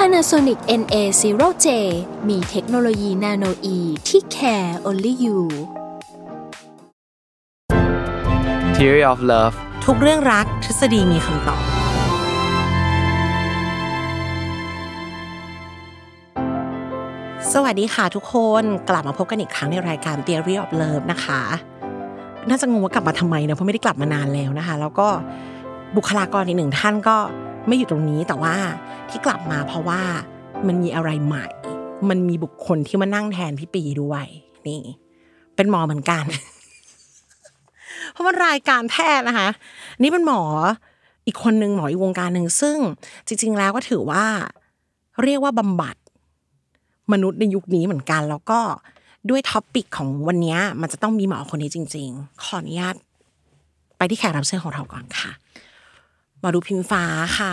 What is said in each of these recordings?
Panasonic NA0J มีเทคโนโลยีนาโนอีที่ care only you Theory of Love ทุกเรื่องรักทฤษฎีมีคำตอบ สวัสดีค่ะทุกคนกลับมาพบกันอีกครั้งในรายการ Theory of Love นะคะ น่าจะงงว่ากลับมาทำไมนะเพราะไม่ได้กลับมานานแล้วนะคะ แล้วก็บุคลากรอีกหนึ่งท่านก็ ไม่อยู่ตรงนี้แต่ว่าที่กลับมาเพราะว่ามันมีอะไรใหม่ มันมีบุคคลที่มานั่งแทนพี่ปีด้วยนี่ เป็นหมอเหมือนกัน เพราะมันรายการแพทย์นะคะ นี่เป็นหมออีกคนหนึ่งหมออีกวงการหนึ่งซึ่งจริง ๆ แล้วก็ถือว่า เรียกว่าบำบัด มนุษย์ในยุคนี้เหมือนกัน แล้วก็ด้วยท็อปปิกของวันนี้มันจะต้องมีหมอคนนี้จริง ๆ ขออนุญาตไปที่แขกรับเชิญของเราก่อนค่ะ มอดูพิมฟ้าค่ะ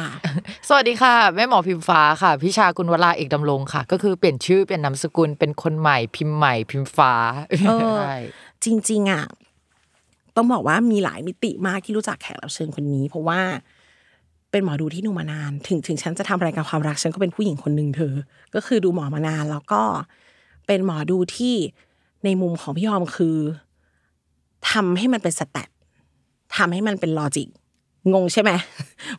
สวัสดีค่ะ แม่หมอพิมฟ้าค่ะพิชากุลวราเอกดำรงค่ะ ก็คือเปลี่ยนชื่อเปลี่ยนนามสกุลเป็นคนใหม่พิมพ์ใหม่พิมฟ้าเออใช่จริง ๆอะต้องบอกว่ามีหลายมิติมากที่รู้จักแขกรับเชิญคนนี้ เพราะว่าเป็นหมอดูที่ดูมานาน ถึงถึงฉันจะทำรายการความรักฉันก็เป็นผู้หญิงคนหนึ่งเธอ ก็คือดูหมอมานานแล้วก็เป็นหมอดูที่ในมุมของพี่ออมคือทำให้มันเป็น stat ทำให้มันเป็น logic งงใช่ไหม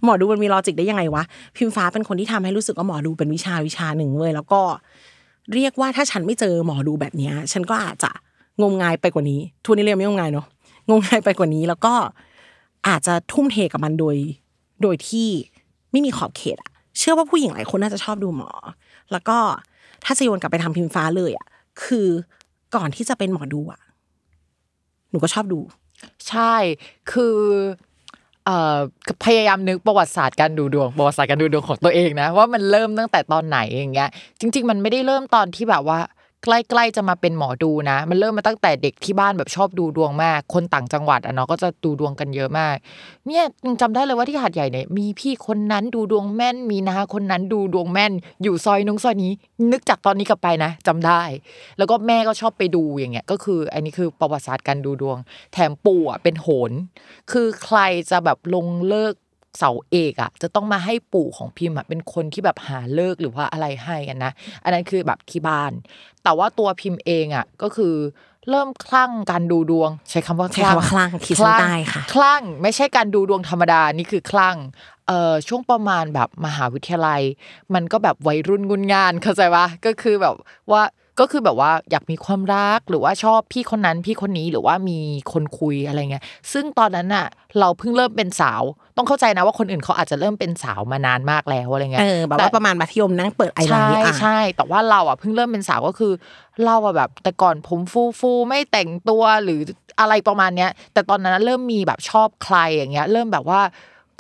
หมอดูมันมี logic ได้ยังไงวะพิมฟ้าเป็นคนที่ทำให้รู้สึกว่าหมอดูเป็นวิชาวิชาหนึ่งเว้ยแล้วก็ เรียกว่าถ้าฉันไม่เจอหมอดูแบบนี้ฉันก็อาจจะงมงายไปกว่านี้ ทุกวันนี้เรียกไม่งมงายเนาะงมงายไปกว่านี้แล้วก็อาจจะทุ่มเทกับมันโดย โดยที่ไม่มีขอบเขตอะเชื่อว่าผู้หญิงหลายคนน่าจะชอบดูหมอ แล้วก็ถ้าจะโยนกลับไปทำพิมฟ้าเลยอะคือก่อนที่จะเป็นหมอดูอะหนูก็ชอบดู ใช่คือ พยายามนึกประวัติศาสตร์การดูดวงประวัติศาสตร์การดูดวงของตัวเองนะว่ามันเริ่มตั้งแต่ตอนไหนอย่างเงี้ยจริง ๆ มันไม่ได้เริ่มตอนที่แบบว่า ใกล้ๆจะมาเป็นหมอดูนะ มันเริ่มมาตั้งแต่เด็กที่บ้านแบบชอบดูดวงมาก คนต่างจังหวัดอะเนาะก็จะดูดวงกันเยอะมาก เนี่ยยังจำได้เลยว่าที่หาดใหญ่เนี่ยมีพี่คนนั้นดูดวงแม่น มีนาคนนั้นดูดวงแม่น อยู่ซอยนุ้งซอยนี้ นึกจากตอนนี้กลับไปนะจำได้ แล้วก็แม่ก็ชอบไปดูอย่างเงี้ย ก็คือ อันนี้คือประวัติศาสตร์การดูดวง แถมปู่อะเป็นโหน คือใครจะแบบลงเลิก เสาเอกอะจะต้องมาให้ปู่ของพิมพ์อะเป็นคนที่แบบหาเลิกหรือว่าอะไรให้กันนะ อันนั้นคือแบบที่บ้าน แต่ว่าตัวพิมพ์เองอะก็คือเริ่มคลั่งการดูดวง ใช้คำว่าใช้คำว่าคลั่งขีดเส้นใต้ค่ะคลั่งไม่ใช่การดูดวงธรรมดานี่คือคลั่งเอ่อช่วงประมาณแบบมหาวิทยาลัย มันก็แบบวัยรุ่นงุนงานเข้าใจปะก็คือแบบว่า ก็คือแบบว่าอยากมีความรักหรือว่าชอบพี่คนนั้นพี่คนนี้หรือว่ามีคนคุยอะไรเงี้ยซึ่งตอนนั้นน่ะ เราเพิ่งเริ่มเป็นสาว ต้องเข้าใจนะว่าคนอื่นเขาอาจจะเริ่มเป็นสาวมานานมากแล้วอะไรเงี้เอยอแบบว่าประมาณมัธยมนั่งเปิดไอไลใช่น์อะใช่แต่ว่าเราอะเพิ่งเริ่มเป็นสาวก็คือเราอะแบบ แต่ก่อนผมฟูฟูๆไม่แต่งตัวหรืออะไรประมาณเนี้ย แต่ตอนนั้นเริ่มมีแบบชอบใครอย่างเงี้ย เริ่มแบบว่า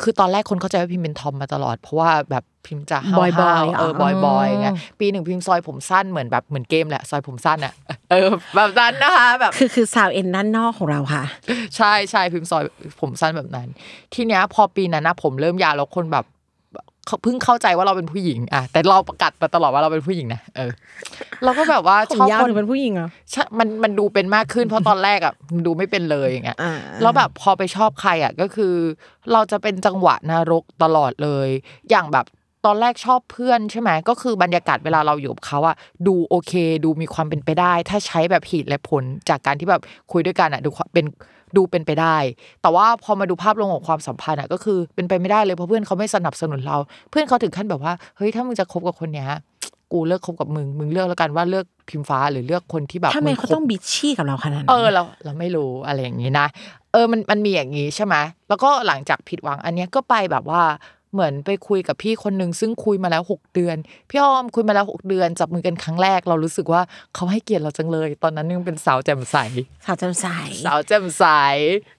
คือตอนแรกคนเข้าใจว่าพิมเป็นทอมมาตลอด เพราะว่าแบบพิมจะห้าวบอยๆๆเออบอยบอยไงปีหนึ่งพิมซอยผมสั้นเหมือนแบบเหมือนเกมแหละซอยผมสั้นอะเออแบบนั้นนะคะแบบคือคือซาวเอ็นด้านนอกของเราค่ะ ใช่ใช่พิมพ์ซอยผมสั้นแบบนั้น ทีเนี้ยพอปีนั้นนะผมเริ่มยาวแล้วคนแบบ เขาเพิ่งเข้าใจว่าเราเป็นผู้หญิงอะแต่เราประกาศมาตลอดว่าเราเป็นผู้หญิงนะเออ เราก็แบบว่าผมชอบยาวคนหรือเป็นผู้หญิงเหรอใช่มันมันดูเป็นมากขึ้นเพราะตอนแรกอะมันดูไม่เป็นเลยอย่างเงี้ยอ่าแล้วแบบพอไปชอบใครอะก็คือ เราจะเป็นจังหวะนรกตลอดเลย อย่างแบบตอนแรกชอบเพื่อนใช่ไหมก็คือบรรยากาศเวลาเราอยู่กับเขาอะดูโอเค ดูมีความเป็นไปได้ ถ้าใช้แบบเหตุและผลจากการที่แบบคุยด้วยกันอะดูความเป็น ดูเป็นไปได้ แต่ว่าพอมาดูภาพรวมของความสัมพันธ์อะก็คือเป็นไปไม่ได้เลยเพราะเพื่อนเขาไม่สนับสนุนเรา เพื่อนเขาถึงขั้นแบบว่าเฮ้ยถ้ามึงจะคบกับคนเนี้ยกูเลิกคบกับมึง มึงเลือกแล้วกันว่าเลือกพิมฟ้าหรือเลือกคนที่แบบทำไมงเขาคบต้องบิชชี่กับเราขนาดนั้น เออเราเราไม่รู้อะไรอย่างนี้นะ เออมันมันมีอย่างนี้ใช่ไหมแล้วก็หลังจากผิดหวังอันเนี้ยก็ไปแบบว่า เหมือนไปคุยกับพี่คนหนึ่งซึ่งคุยมาแล้วหกเดือน พี่อ้อมคุยมาแล้วหกเดือน จับมือกันครั้งแรกเรารู้สึกว่าเขาให้เกียรติเราจังเลย ตอนนั้นยังเป็นสาวแจ่มใส สาวจำใส สาวแจ่มใส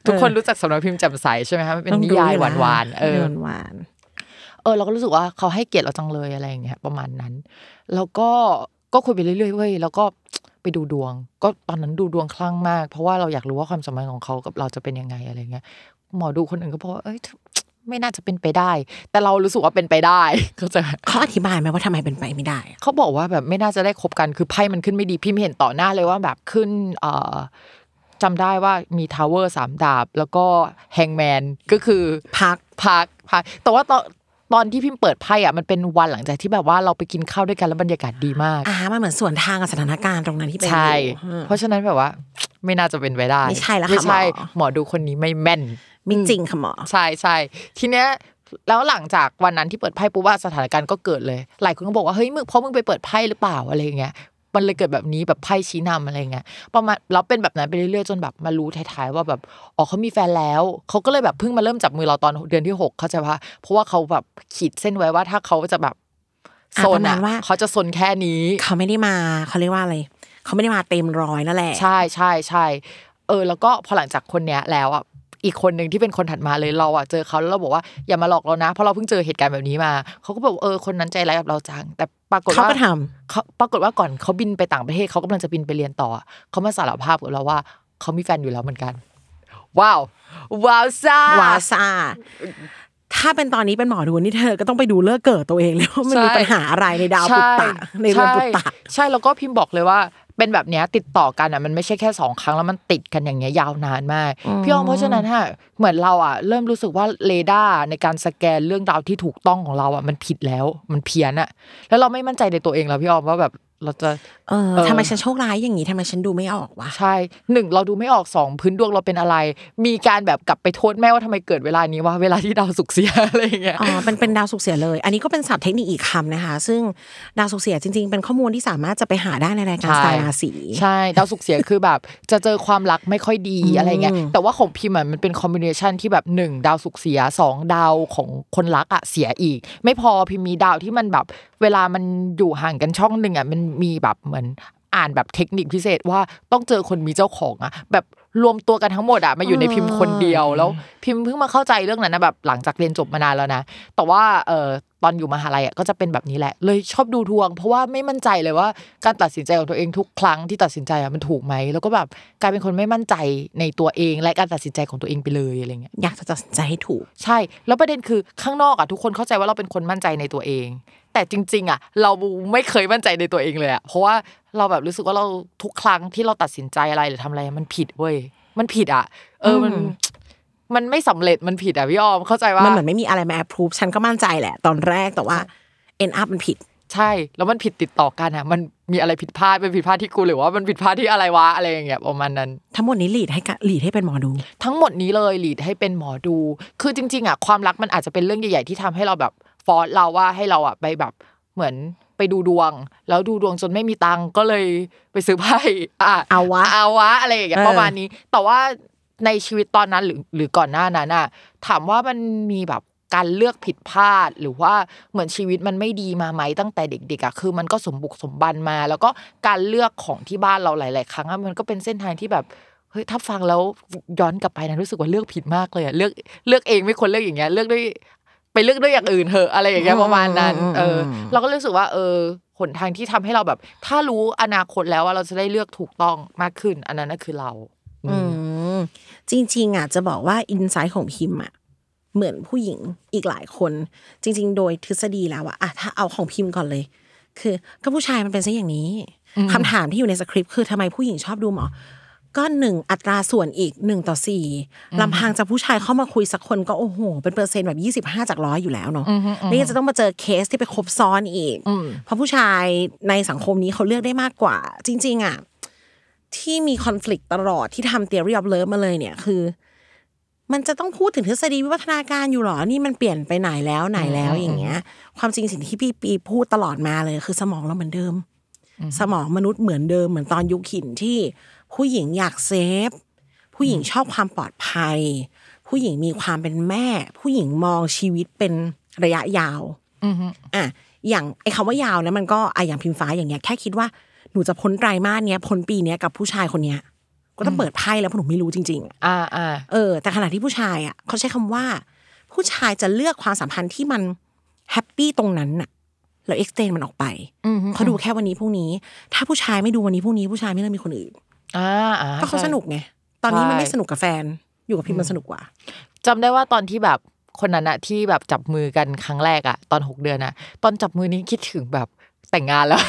ทุกคนรู้จักสำนักพิมพ์แจ่มใสใช่ไหมคะมันเป็นนิยายหวานๆเออหวานเออเราก็รู้สึกว่าเขาให้เกียรติเราจังเลยอะไรอย่างเงี้ยประมาณนั้น แล้วก็ก็คุยไปเรื่อยๆเว้ยแล้วก็ไปดูดวง ก็ตอนนั้นดูดวงคลั่งมาก เพราะว่าเราอยากรู้ว่าความสัมพันธ์ของเขากับเราจะเป็นยังไงอะไรเงี้ยหมอดูคนอื่นก็บอกว่าเอ้ย ไม่น่าจะเป็นไปได้ แต่เรารู้สึกว่าเป็นไปได้เข้าใจไหมเขาอธิบายไหมว่าทำไมเป็นไปไม่ได้อะเขาบอกว่าแบบไม่น่าจะได้คบกันคือไพ่มันขึ้นไม่ดีพิมพ์เห็นต่อหน้าเลยว่าแบบขึ้นเอ่อจำได้ว่ามี Tower สามดาบ แล้วก็ Hanged Man ก็คือพังพังพังแต่ว่าตอนตอนที่พิมพ์เปิดไพ่อะมันเป็นวันหลังจากที่แบบว่าเราไปกินข้าวด้วยกันแล้วบรรยากาศดีมากอ่ามันเหมือนส่วนทางกับสถานการณ์ตรงนั้นที่เป็นใช่อยู่อืมเพราะฉะนั้นแบบว่า ไม่น่าจะเป็นไปได้ไม่ใช่ละค่ะไม่ใช่หมอหมอดูคนนี้ไม่แม่น ไม่จริงค่ะหมอใช่ใช่ทีเนี้ยแล้วหลังจากวันนั้นที่เปิดไพ่ปุ๊บว่าสถานการณ์ก็เกิดเลย หลายคนก็บอกว่าเฮ้ยมึงเพราะมึงไปเปิดไพ่หรือเปล่าอะไรอย่างเงี้ยมันเลยเกิดแบบนี้แบบไพ่ชี้นำอะไรเงี้ยประมาณแล้วเป็นแบบนั้นไปเรื่อยๆจนแบบมารู้ท้ายๆว่าแบบอ๋อเขามีแฟนแล้วเขาก็เลยแบบเพิ่งมาเริ่มจับมือเราตอนเดือนที่หกเขาใจปะเพราะว่าเขาแบบขีดเส้นไว้ว่าถ้าเขาจะแบบอะโซปนระมาอะณว่าเขาจะโซนแค่นี้ เขาไม่ได้มาเขาเรียกว่าอะไรเขาไม่ได้มาเต็มร้อยนั่นแหละใช่ใช่ใช่เออแล้วก็พอหลังจากคนเนี้ยแล้วอะ อีกคนหนึ่งที่เป็นคนถัดมาเลยเราอะเจอเขาแล้วเราบอกว่าอย่ามาหลอกเรานะ เพราะเราเพิ่งเจอเหตุการณ์แบบนี้มาเขาก็บอกว่าเออคนนั้นใจร้ายกับเราจังแต่ปรากฏเขาว่าก็ทเขาปรากฏว่าก่อนเขาบินไปต่างประเทศเขากำลังจะบินไปเรียนต่อเขามาสารภาพกับเราว่าเขามีแฟนอยู่แล้วเหมือนกัน ว้าวว้าวซ่าำวาซาถ้าเป็นตอนนี้เป็นหมอดูนี่เธอก็ต้องไปดูเลิกเกิดตัวเองเลยว่ามันมีใช่ปัญหาอะไรในดาวปุตตะในเรือนปุตตะใช่ใช่แล้วก็พิมพ์บอกเลยว่า เป็นแบบเนี้ยติดต่อกันอะมันไม่ใช่แค่สองครั้งแล้วมันติดกันอย่างเงี้ยยาวนานมากพี่ออมเพราะฉะนั้นฮะเหมือนเราอะเริ่มรู้สึกว่าเรดาร์ในการสแกนเรื่องราวที่ถูกต้องของเราอะมันผิดแล้วมันเพี้ยนอะแล้วเราไม่มั่นใจในตัวเองแล้วพี่ออมว่าแบบเราจะเออเออทำไมฉันโชคร้ายอย่างนี้ทำไมฉันดูไม่ออกวะใช่หนึ่งเราดูไม่ออกสองพื้นดวงเราเป็นอะไร มีการแบบกลับไปโทษแม่ว่าทำไมเกิดเวลานี้วะเวลาที่ดาวสุกร์เสียอะไรอย่างเงี้ยอ๋อเป็นเป็นดาวสุกร์เสียเลย อันนี้ก็เป็นศัพท์เทคนิคอีกคำนะคะ ซึ่งดาวสุกร์เสียจริง ๆ เป็นข้อมูลที่สามารถจะไปหาได้ในรายการใช่สายราศีใช่ดาวสุกร์เสียคือแบบจะเจอความรักไม่ค่อยดีอะไรเงี้ยแต่ว่าของพิมพ์อะมันเป็นคอมบิเนชันที่แบบหนึ่งดาวสุกร์เสียสองดาวของคนรักอะเสียอีก ไม่พอพิมพ์มีดาวที่มันแบบ เวลามันอยู่ห่างกันช่องหนึ่งอะมันมีแบบเหมือนอ่านแบบเทคนิคพิเศษว่าต้องเจอคนมีเจ้าของอะแบบรวมตัวกันทั้งหมดอะมาอยู่ในพิมพ์คนเดียวแล้ว พิมพ์เพิ่งมาเข้าใจเรื่องนั้นนะแบบหลังจากเรียนจบมานานแล้วนะ แต่ว่าเออตอนอยู่มหาลัยอะก็จะเป็นแบบนี้แหละ เลยชอบดูทวง เพราะว่าไม่มั่นใจเลยว่าการตัดสินใจของตัวเองทุกครั้งที่ตัดสินใจอะมันถูกไหมแล้วก็แบบกลายเป็นคนไม่มั่นใจในตัวเอง และการตัดสินใจของตัวเองไปเลยอะไรเงี้ยอยากจะตัดสินใจให้ถูก ใช่ แล้วประเด็นคือข้างนอกอะทุกคนเข้าใจว่าเราเป็นคนมั่นใจในตัวเอง แต่จริง ๆ อะ เราไม่เคยมั่นใจในตัวเองเลยอะเพราะว่าเราแบบรู้สึกว่าเราทุกครั้งที่เราตัดสินใจอะไรหรือทำอะไรมันผิดเว้ยมันผิดอะ เออมันอืมมันไม่สำเร็จมันผิดอะพี่ออมเข้าใจว่ามันเหมือนไม่มีอะไรมาแอปพรูฟฉันก็มั่นใจแหละ ตอนแรกแต่ว่า end up มันผิด ใช่ แล้วมันผิดติดต่อกันอะ มันมีอะไรผิดพลาดเป็นผิดพลาดที่กูหรือว่ามันผิดพลาดที่อะไรวะอะไรอย่างเงี้ยประมาณนั้น ทั้งหมดนี้หลีดให้กะหลีดให้เป็นหมอดู ทั้งหมดนี้เลยหลีดให้เป็นหมอดู คือจริง ๆอะความรักมันอาจจะเป็นเรื่องใหญ่ๆที่ทำให้เราแบบ ฟอร์สเราว่าให้เราอะไปแบบเหมือนไปดูดวง แล้วดูดวงจนไม่มีตังค์ก็เลยไปซื้อไพ่อะเอาวะเอาวะอะไรอย่างเงี้ยเออประมาณนี้ แต่ว่าในชีวิตตอนนั้นหรือหรือก่อนหน้านั้นอะถามว่ามันมีแบบการเลือกผิดพลาดหรือว่าเหมือนชีวิตมันไม่ดีมาไหมตั้งแต่เด็กๆอะคือมันก็สมบุกสมบันมา แล้วก็การเลือกของที่บ้านเราหลาย ๆ ครั้งอะมันก็เป็นเส้นทางที่แบบเฮ้ยถ้าฟังแล้วย้อนกลับไปนะรู้สึกว่าเลือกผิดมากเลยอะเลือกเลือกเองไม่ควรเลือกอย่างเงี้ยเลือกด้วย ไปเลือกด้วยอย่างอื่นเถอะอะไรอย่างเงี้ยอืมประมาณนั้นอืมเอออมเราก็รู้สึกว่า เออหนทางที่ทำให้เราแบบ ถ้ารู้อนาคตแล้วว่าเราจะได้เลือกถูกต้องมากขึ้น อันนั้นน่ะคือเรา อืมจริง ๆอะจะบอกว่าอินไซต์ของพิมพ์อะเหมือนผู้หญิงอีกหลายคน จริง ๆ โดยทฤษฎีแล้วอะอะถ้าเอาของพิมพ์ก่อนเลย คือ ก็ผู้ชายมันเป็นซะอย่างนี้คำถามที่อยู่ในสคริปต์คือทำไมผู้หญิงชอบดูหมอ ก็หนึ่งอัตราส่วนอีกหนึ่งต่อสี่ลำพังจะผู้ชายเข้ามาคุยสักคนก็โอ้โห เป็นเปอร์เซ็นต์แบบยี่สิบห้าจากร้อยอยู่แล้วเนาะนี่ยังจะต้องมาเจอเคสที่ไปครบซ้อนอีก เพราะผู้ชายในสังคมนี้เขาเลือกได้มากกว่า จริง ๆอะที่มีคอน FLICT ตลอดที่ทำ theory of love มาเลยเนี่ยคือ มันจะต้องพูดถึงทฤษฎีวิวัฒนาการอยู่หรอ นี่มันเปลี่ยนไปไหนแล้วไหนแล้วอย่างเงี้ย ความจริงสิ่งที่พี่ปีพูดตลอดมาเลย คือสมองเราเหมือนเดิม สมองมนุษย์เหมือนเดิมเหมือนตอนยุคหินที่ ผู้หญิงอยากเซฟ ผู้หญิงชอบความปลอดภัย ผู้หญิงมีความเป็นแม่ ผู้หญิงมองชีวิตเป็นระยะยาวอะอย่างไอ้คำว่ายาวนะมันก็อะอย่างพิมพ์ฟ้าอย่างเงี้ยแค่คิดว่าหนูจะพ้นไตรมาสเนี้ยพ้นปีเนี้ยกับผู้ชายคนเนี้ยก็ต้องเปิดไพ่แล้วเพราะหนูไม่รู้จริง ๆอะอ่าอ่าเออ แต่ขณะที่ผู้ชายอะเขาใช้คำว่า ผู้ชายจะเลือกความสัมพันธ์ที่มันแฮปปี้ตรงนั้นน่ะแล้ว extend มันออกไปอืมเขาดูแค่วันนี้พรุ่งนี้ ถ้าผู้ชายไม่ดูวันนี้พรุ่งนี้ผู้ชายไม่เริ่มมีคนอื่น อ่าอ่าก็เขาใช่สนุกไงตอนนี้มันใช่ไม่สนุกกับแฟน อยู่กับพิมพ์มันสนุกกว่าจำได้ว่าตอนที่แบบคนนั้นอะที่แบบจับมือกันครั้งแรกอะตอนหกเดือนอะตอนจับมือนี้คิดถึงแบบแต่งงานแล้ว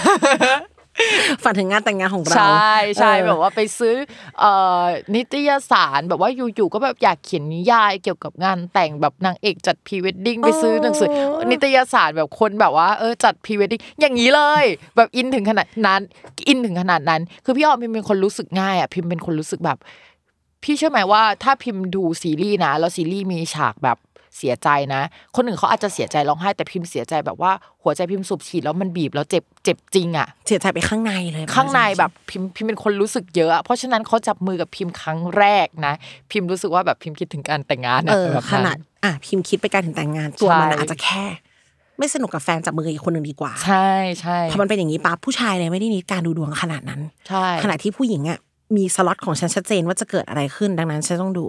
ฝันถึงงานแต่งงานของเราใช่ใช่เออแบบว่าไปซื้อเอ่นิตยสารแบบว่าอยู่ๆก็แบบอยากเขียนนิยายเกี่ยวกับงานแต่งแบบนางเอกจัดพรีเวดดิ้งไปซื้อหนังสือ นิตยสารแบบคนแบบว่าเออจัดพรีเวดดิ้งอย่างนี้เลย แบบอินถึงขนาดนั้นอินถึงขนาดนั้น คือพี่ออมพิมเป็นคนรู้สึกง่ายอะพิมเป็นคนรู้สึกแบบ พี่เชื่อไหมว่าถ้าพิมพ์ดูซีรีส์นะแล้วซีรีส์มีฉากแบบ เสียใจนะ คนหนึ่งเขาอาจจะเสียใจร้องไห้แต่พิมพ์เสียใจแบบว่าหัวใจพิมพ์สูบฉีดแล้วมันบีบแล้วเจ็บเจ็บจริงอะเสียใจไปข้างในเลยข้างในแบบพิมพ์พิมพ์เป็นคนรู้สึกเยอะอะเพราะฉะนั้นเขาจับมือกับพิมพ์ครั้งแรกนะ พิมพ์รู้สึกว่าแบบพิมพ์คิดถึงการแต่งงานเออแบบขนาดอะพิมพ์คิดไปการถึงแต่งงานตัวมันใช่อาจจะแค่ ไม่สนุกกับแฟนจับมือกับอีกคนหนึ่งดีกว่า ใช่ใช่พอมันเป็นอย่างนี้ปั๊บผู้ชายเลยไม่ได้นิดการดูดวงขนาดนั้นใช่ขณะที่ผู้หญิงอะมีสล็อตของฉันชัดเจนว่าจะเกิดอะไรขึ้นดังนั้นฉันต้องดู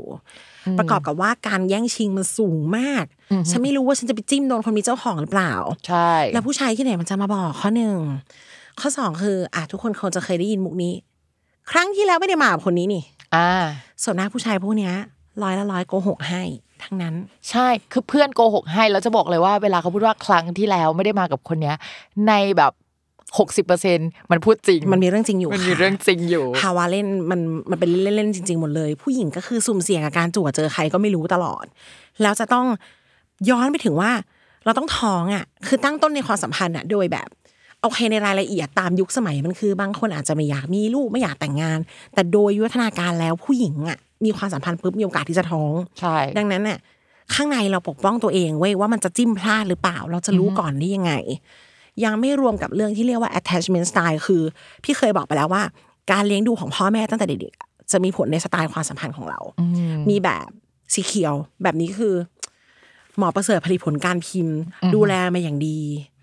ประกอบกับว่าการแย่งชิงมันสูงมาก ฉันไม่รู้ว่าฉันจะไปจิ้มโดนคนมีเจ้าของหรือเปล่า ใช่ แล้วผู้ชายที่ไหนมันจะมาบอกข้อหนึ่งข้อสองคืออะทุกคนคงจะเคยได้ยินมุกนี้ ครั้งที่แล้วไม่ได้มากับคนนี้นี่ อ่า ส่วนหน้ากผู้ชายพวกเนี้ยร้อยละร้อยโกหกให้ทั้งนั้น ใช่คือเพื่อนโกหกให้แล้วจะบอกเลยว่าเวลาเขาพูดว่าครั้งที่แล้วไม่ได้มากับคนเนี้ย ในแบบ หกสิบเปอร์เซ็นมันพูดจริง มันมีเรื่องจริงอยู่มันมีค่ะเรื่องจริงอยู่ภาวะเล่นมันมันเป็นเล่นๆจริง ๆ หมดเลย ผู้หญิงก็คือสุ่มเสี่ยงกับการจั่วเจอใครก็ไม่รู้ตลอด แล้วจะต้องย้อนไปถึงว่า เราต้องท้องอะ คือตั้งต้นในความสัมพันธ์อะโดยแบบโอเคในรายละเอียดตามยุคสมัยมันคือบางคนอาจจะไม่อยากมีลูกไม่อยากแต่งงาน แต่โดยยุทธนาการแล้วผู้หญิงอะมีความสัมพันธ์ปุ๊บมีโอกาสที่จะท้องใช่ดังนั้นน่ะข้างในเราปกป้องตัวเองเว้ยว่ามันจะจิ้มพลาดหรือเปล่า เราจะรู้ก่อนได้ยังไง ยังไม่รวมกับเรื่องที่เรียกว่า attachment style คือ พี่เคยบอกไปแล้วว่า การเลี้ยงดูของพ่อแม่ตั้งแต่เด็กๆอะจะมีผลในสไตล์ความสัมพันธ์ของเรา มีแบบสีเขียว แบบนี้คือ หมอประเสริฐผลิตผลการพิมพ์ ดูแลมาอย่างดี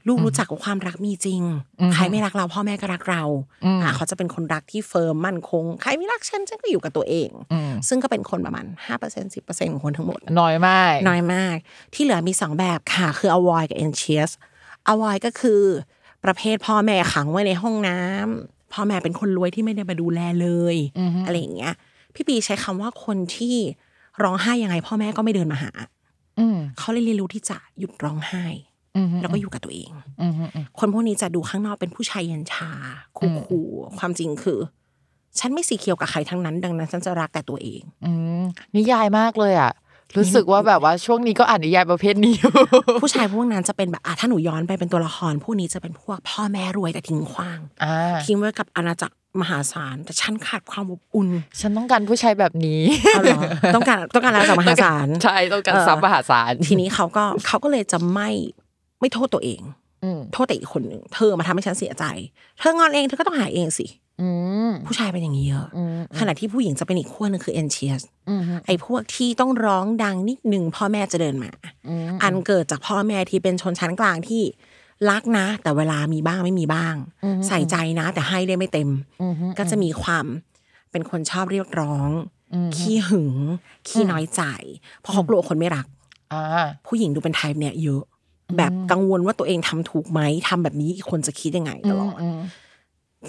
ลูกรู้จักว่าความรักมีจริง ใครไม่รักเรา พ่อแม่ก็รักเราอะเขาจะเป็นคนรักที่เฟิร์มมั่นคง ใครไม่รักฉันฉันก็อยู่กับตัวเอง ซึ่งก็เป็นคนประมาณห้าเปอร์เซ็นสิบเปอร์เซ็นของคนทั้งหมด น้อยมาก น้อยมาก ที่เหลือมีสองแบบค่ะ คือ avoid กับ anxious avoid ก็คือ ประเภทพ่อแม่ขังไว้ในห้องน้ำพ่อแม่เป็นคนรวยที่ไม่ได้มาดูแลเลยอะไรอย่างเงี้ย พี่ปีใช้คำว่าคนที่ร้องไห้ยังไง พ่อแม่ก็ไม่เดินมาหาอืมเขาเลยเรียนรู้ที่จะหยุดร้องไห้อืมแล้วก็อยู่กับตัวเองอืมอืมคนพวกนี้จะดูข้างนอกเป็นผู้ชายเย็นชาคูลๆความจริงคือ ฉันไม่สีเขียวกับใครทั้งนั้น ดังนั้นฉันจะรักแต่ตัวเองอืมนิยายมากเลยอะ รู้สึกว่าแบบว่าช่วงนี้ก็อ่านนิยายประเภทนี้อยู่ผู้ชายพวกนั้นจะเป็นแบบอะถ้าหนูย้อนไปเป็นตัวละครพวกนี้จะเป็นพวกพ่อแม่รวยแต่ทิ้งขว้างอ่าทิ้งไว้กับอาณาจักรมหาศาลแต่ฉันขาดความอบอุ่น ฉันต้องการผู้ชายแบบนี้เอาเหรอต้องการต้องการอาณาจักรมหาศาลใช่ต้องการเออทรัพย์มหาศาลทีนี้เขาก็เขาก็เลยจะไม่ไม่โทษตัวเองอืมโทษแต่อีกคนหนึ่งเธอมาทำให้ฉันเสียใจ เธองอนเองเธอก็ต้องหายเองสิอืม ผู้ชายเป็นอย่างนี้เยอะอืมขณะที่ผู้หญิงจะเป็นอีกขั้วหนึงคือ anxious อืมไอ้พวกที่ต้องร้องดังนิดหนึ่งพ่อแม่จะเดินมาอืมอันเกิดจากพ่อแม่ที่เป็นชนชั้นกลางที่รักนะ แต่เวลามีบ้างไม่มีบ้าง ใส่ใจนะ แต่ให้ได้ไม่เต็มอืมก็จะมีความเป็นคนชอบเรียกร้อง ขี้หึง ขี้น้อยใจ เพราะเขากลัวคนไม่รักอ่าผู้หญิงดูเป็นไทป์เนี่ยเยอะ แบบกังวลว่าตัวเองทำถูกไหมทำแบบนี้อีกคนจะคิดยังไงตลอดอืม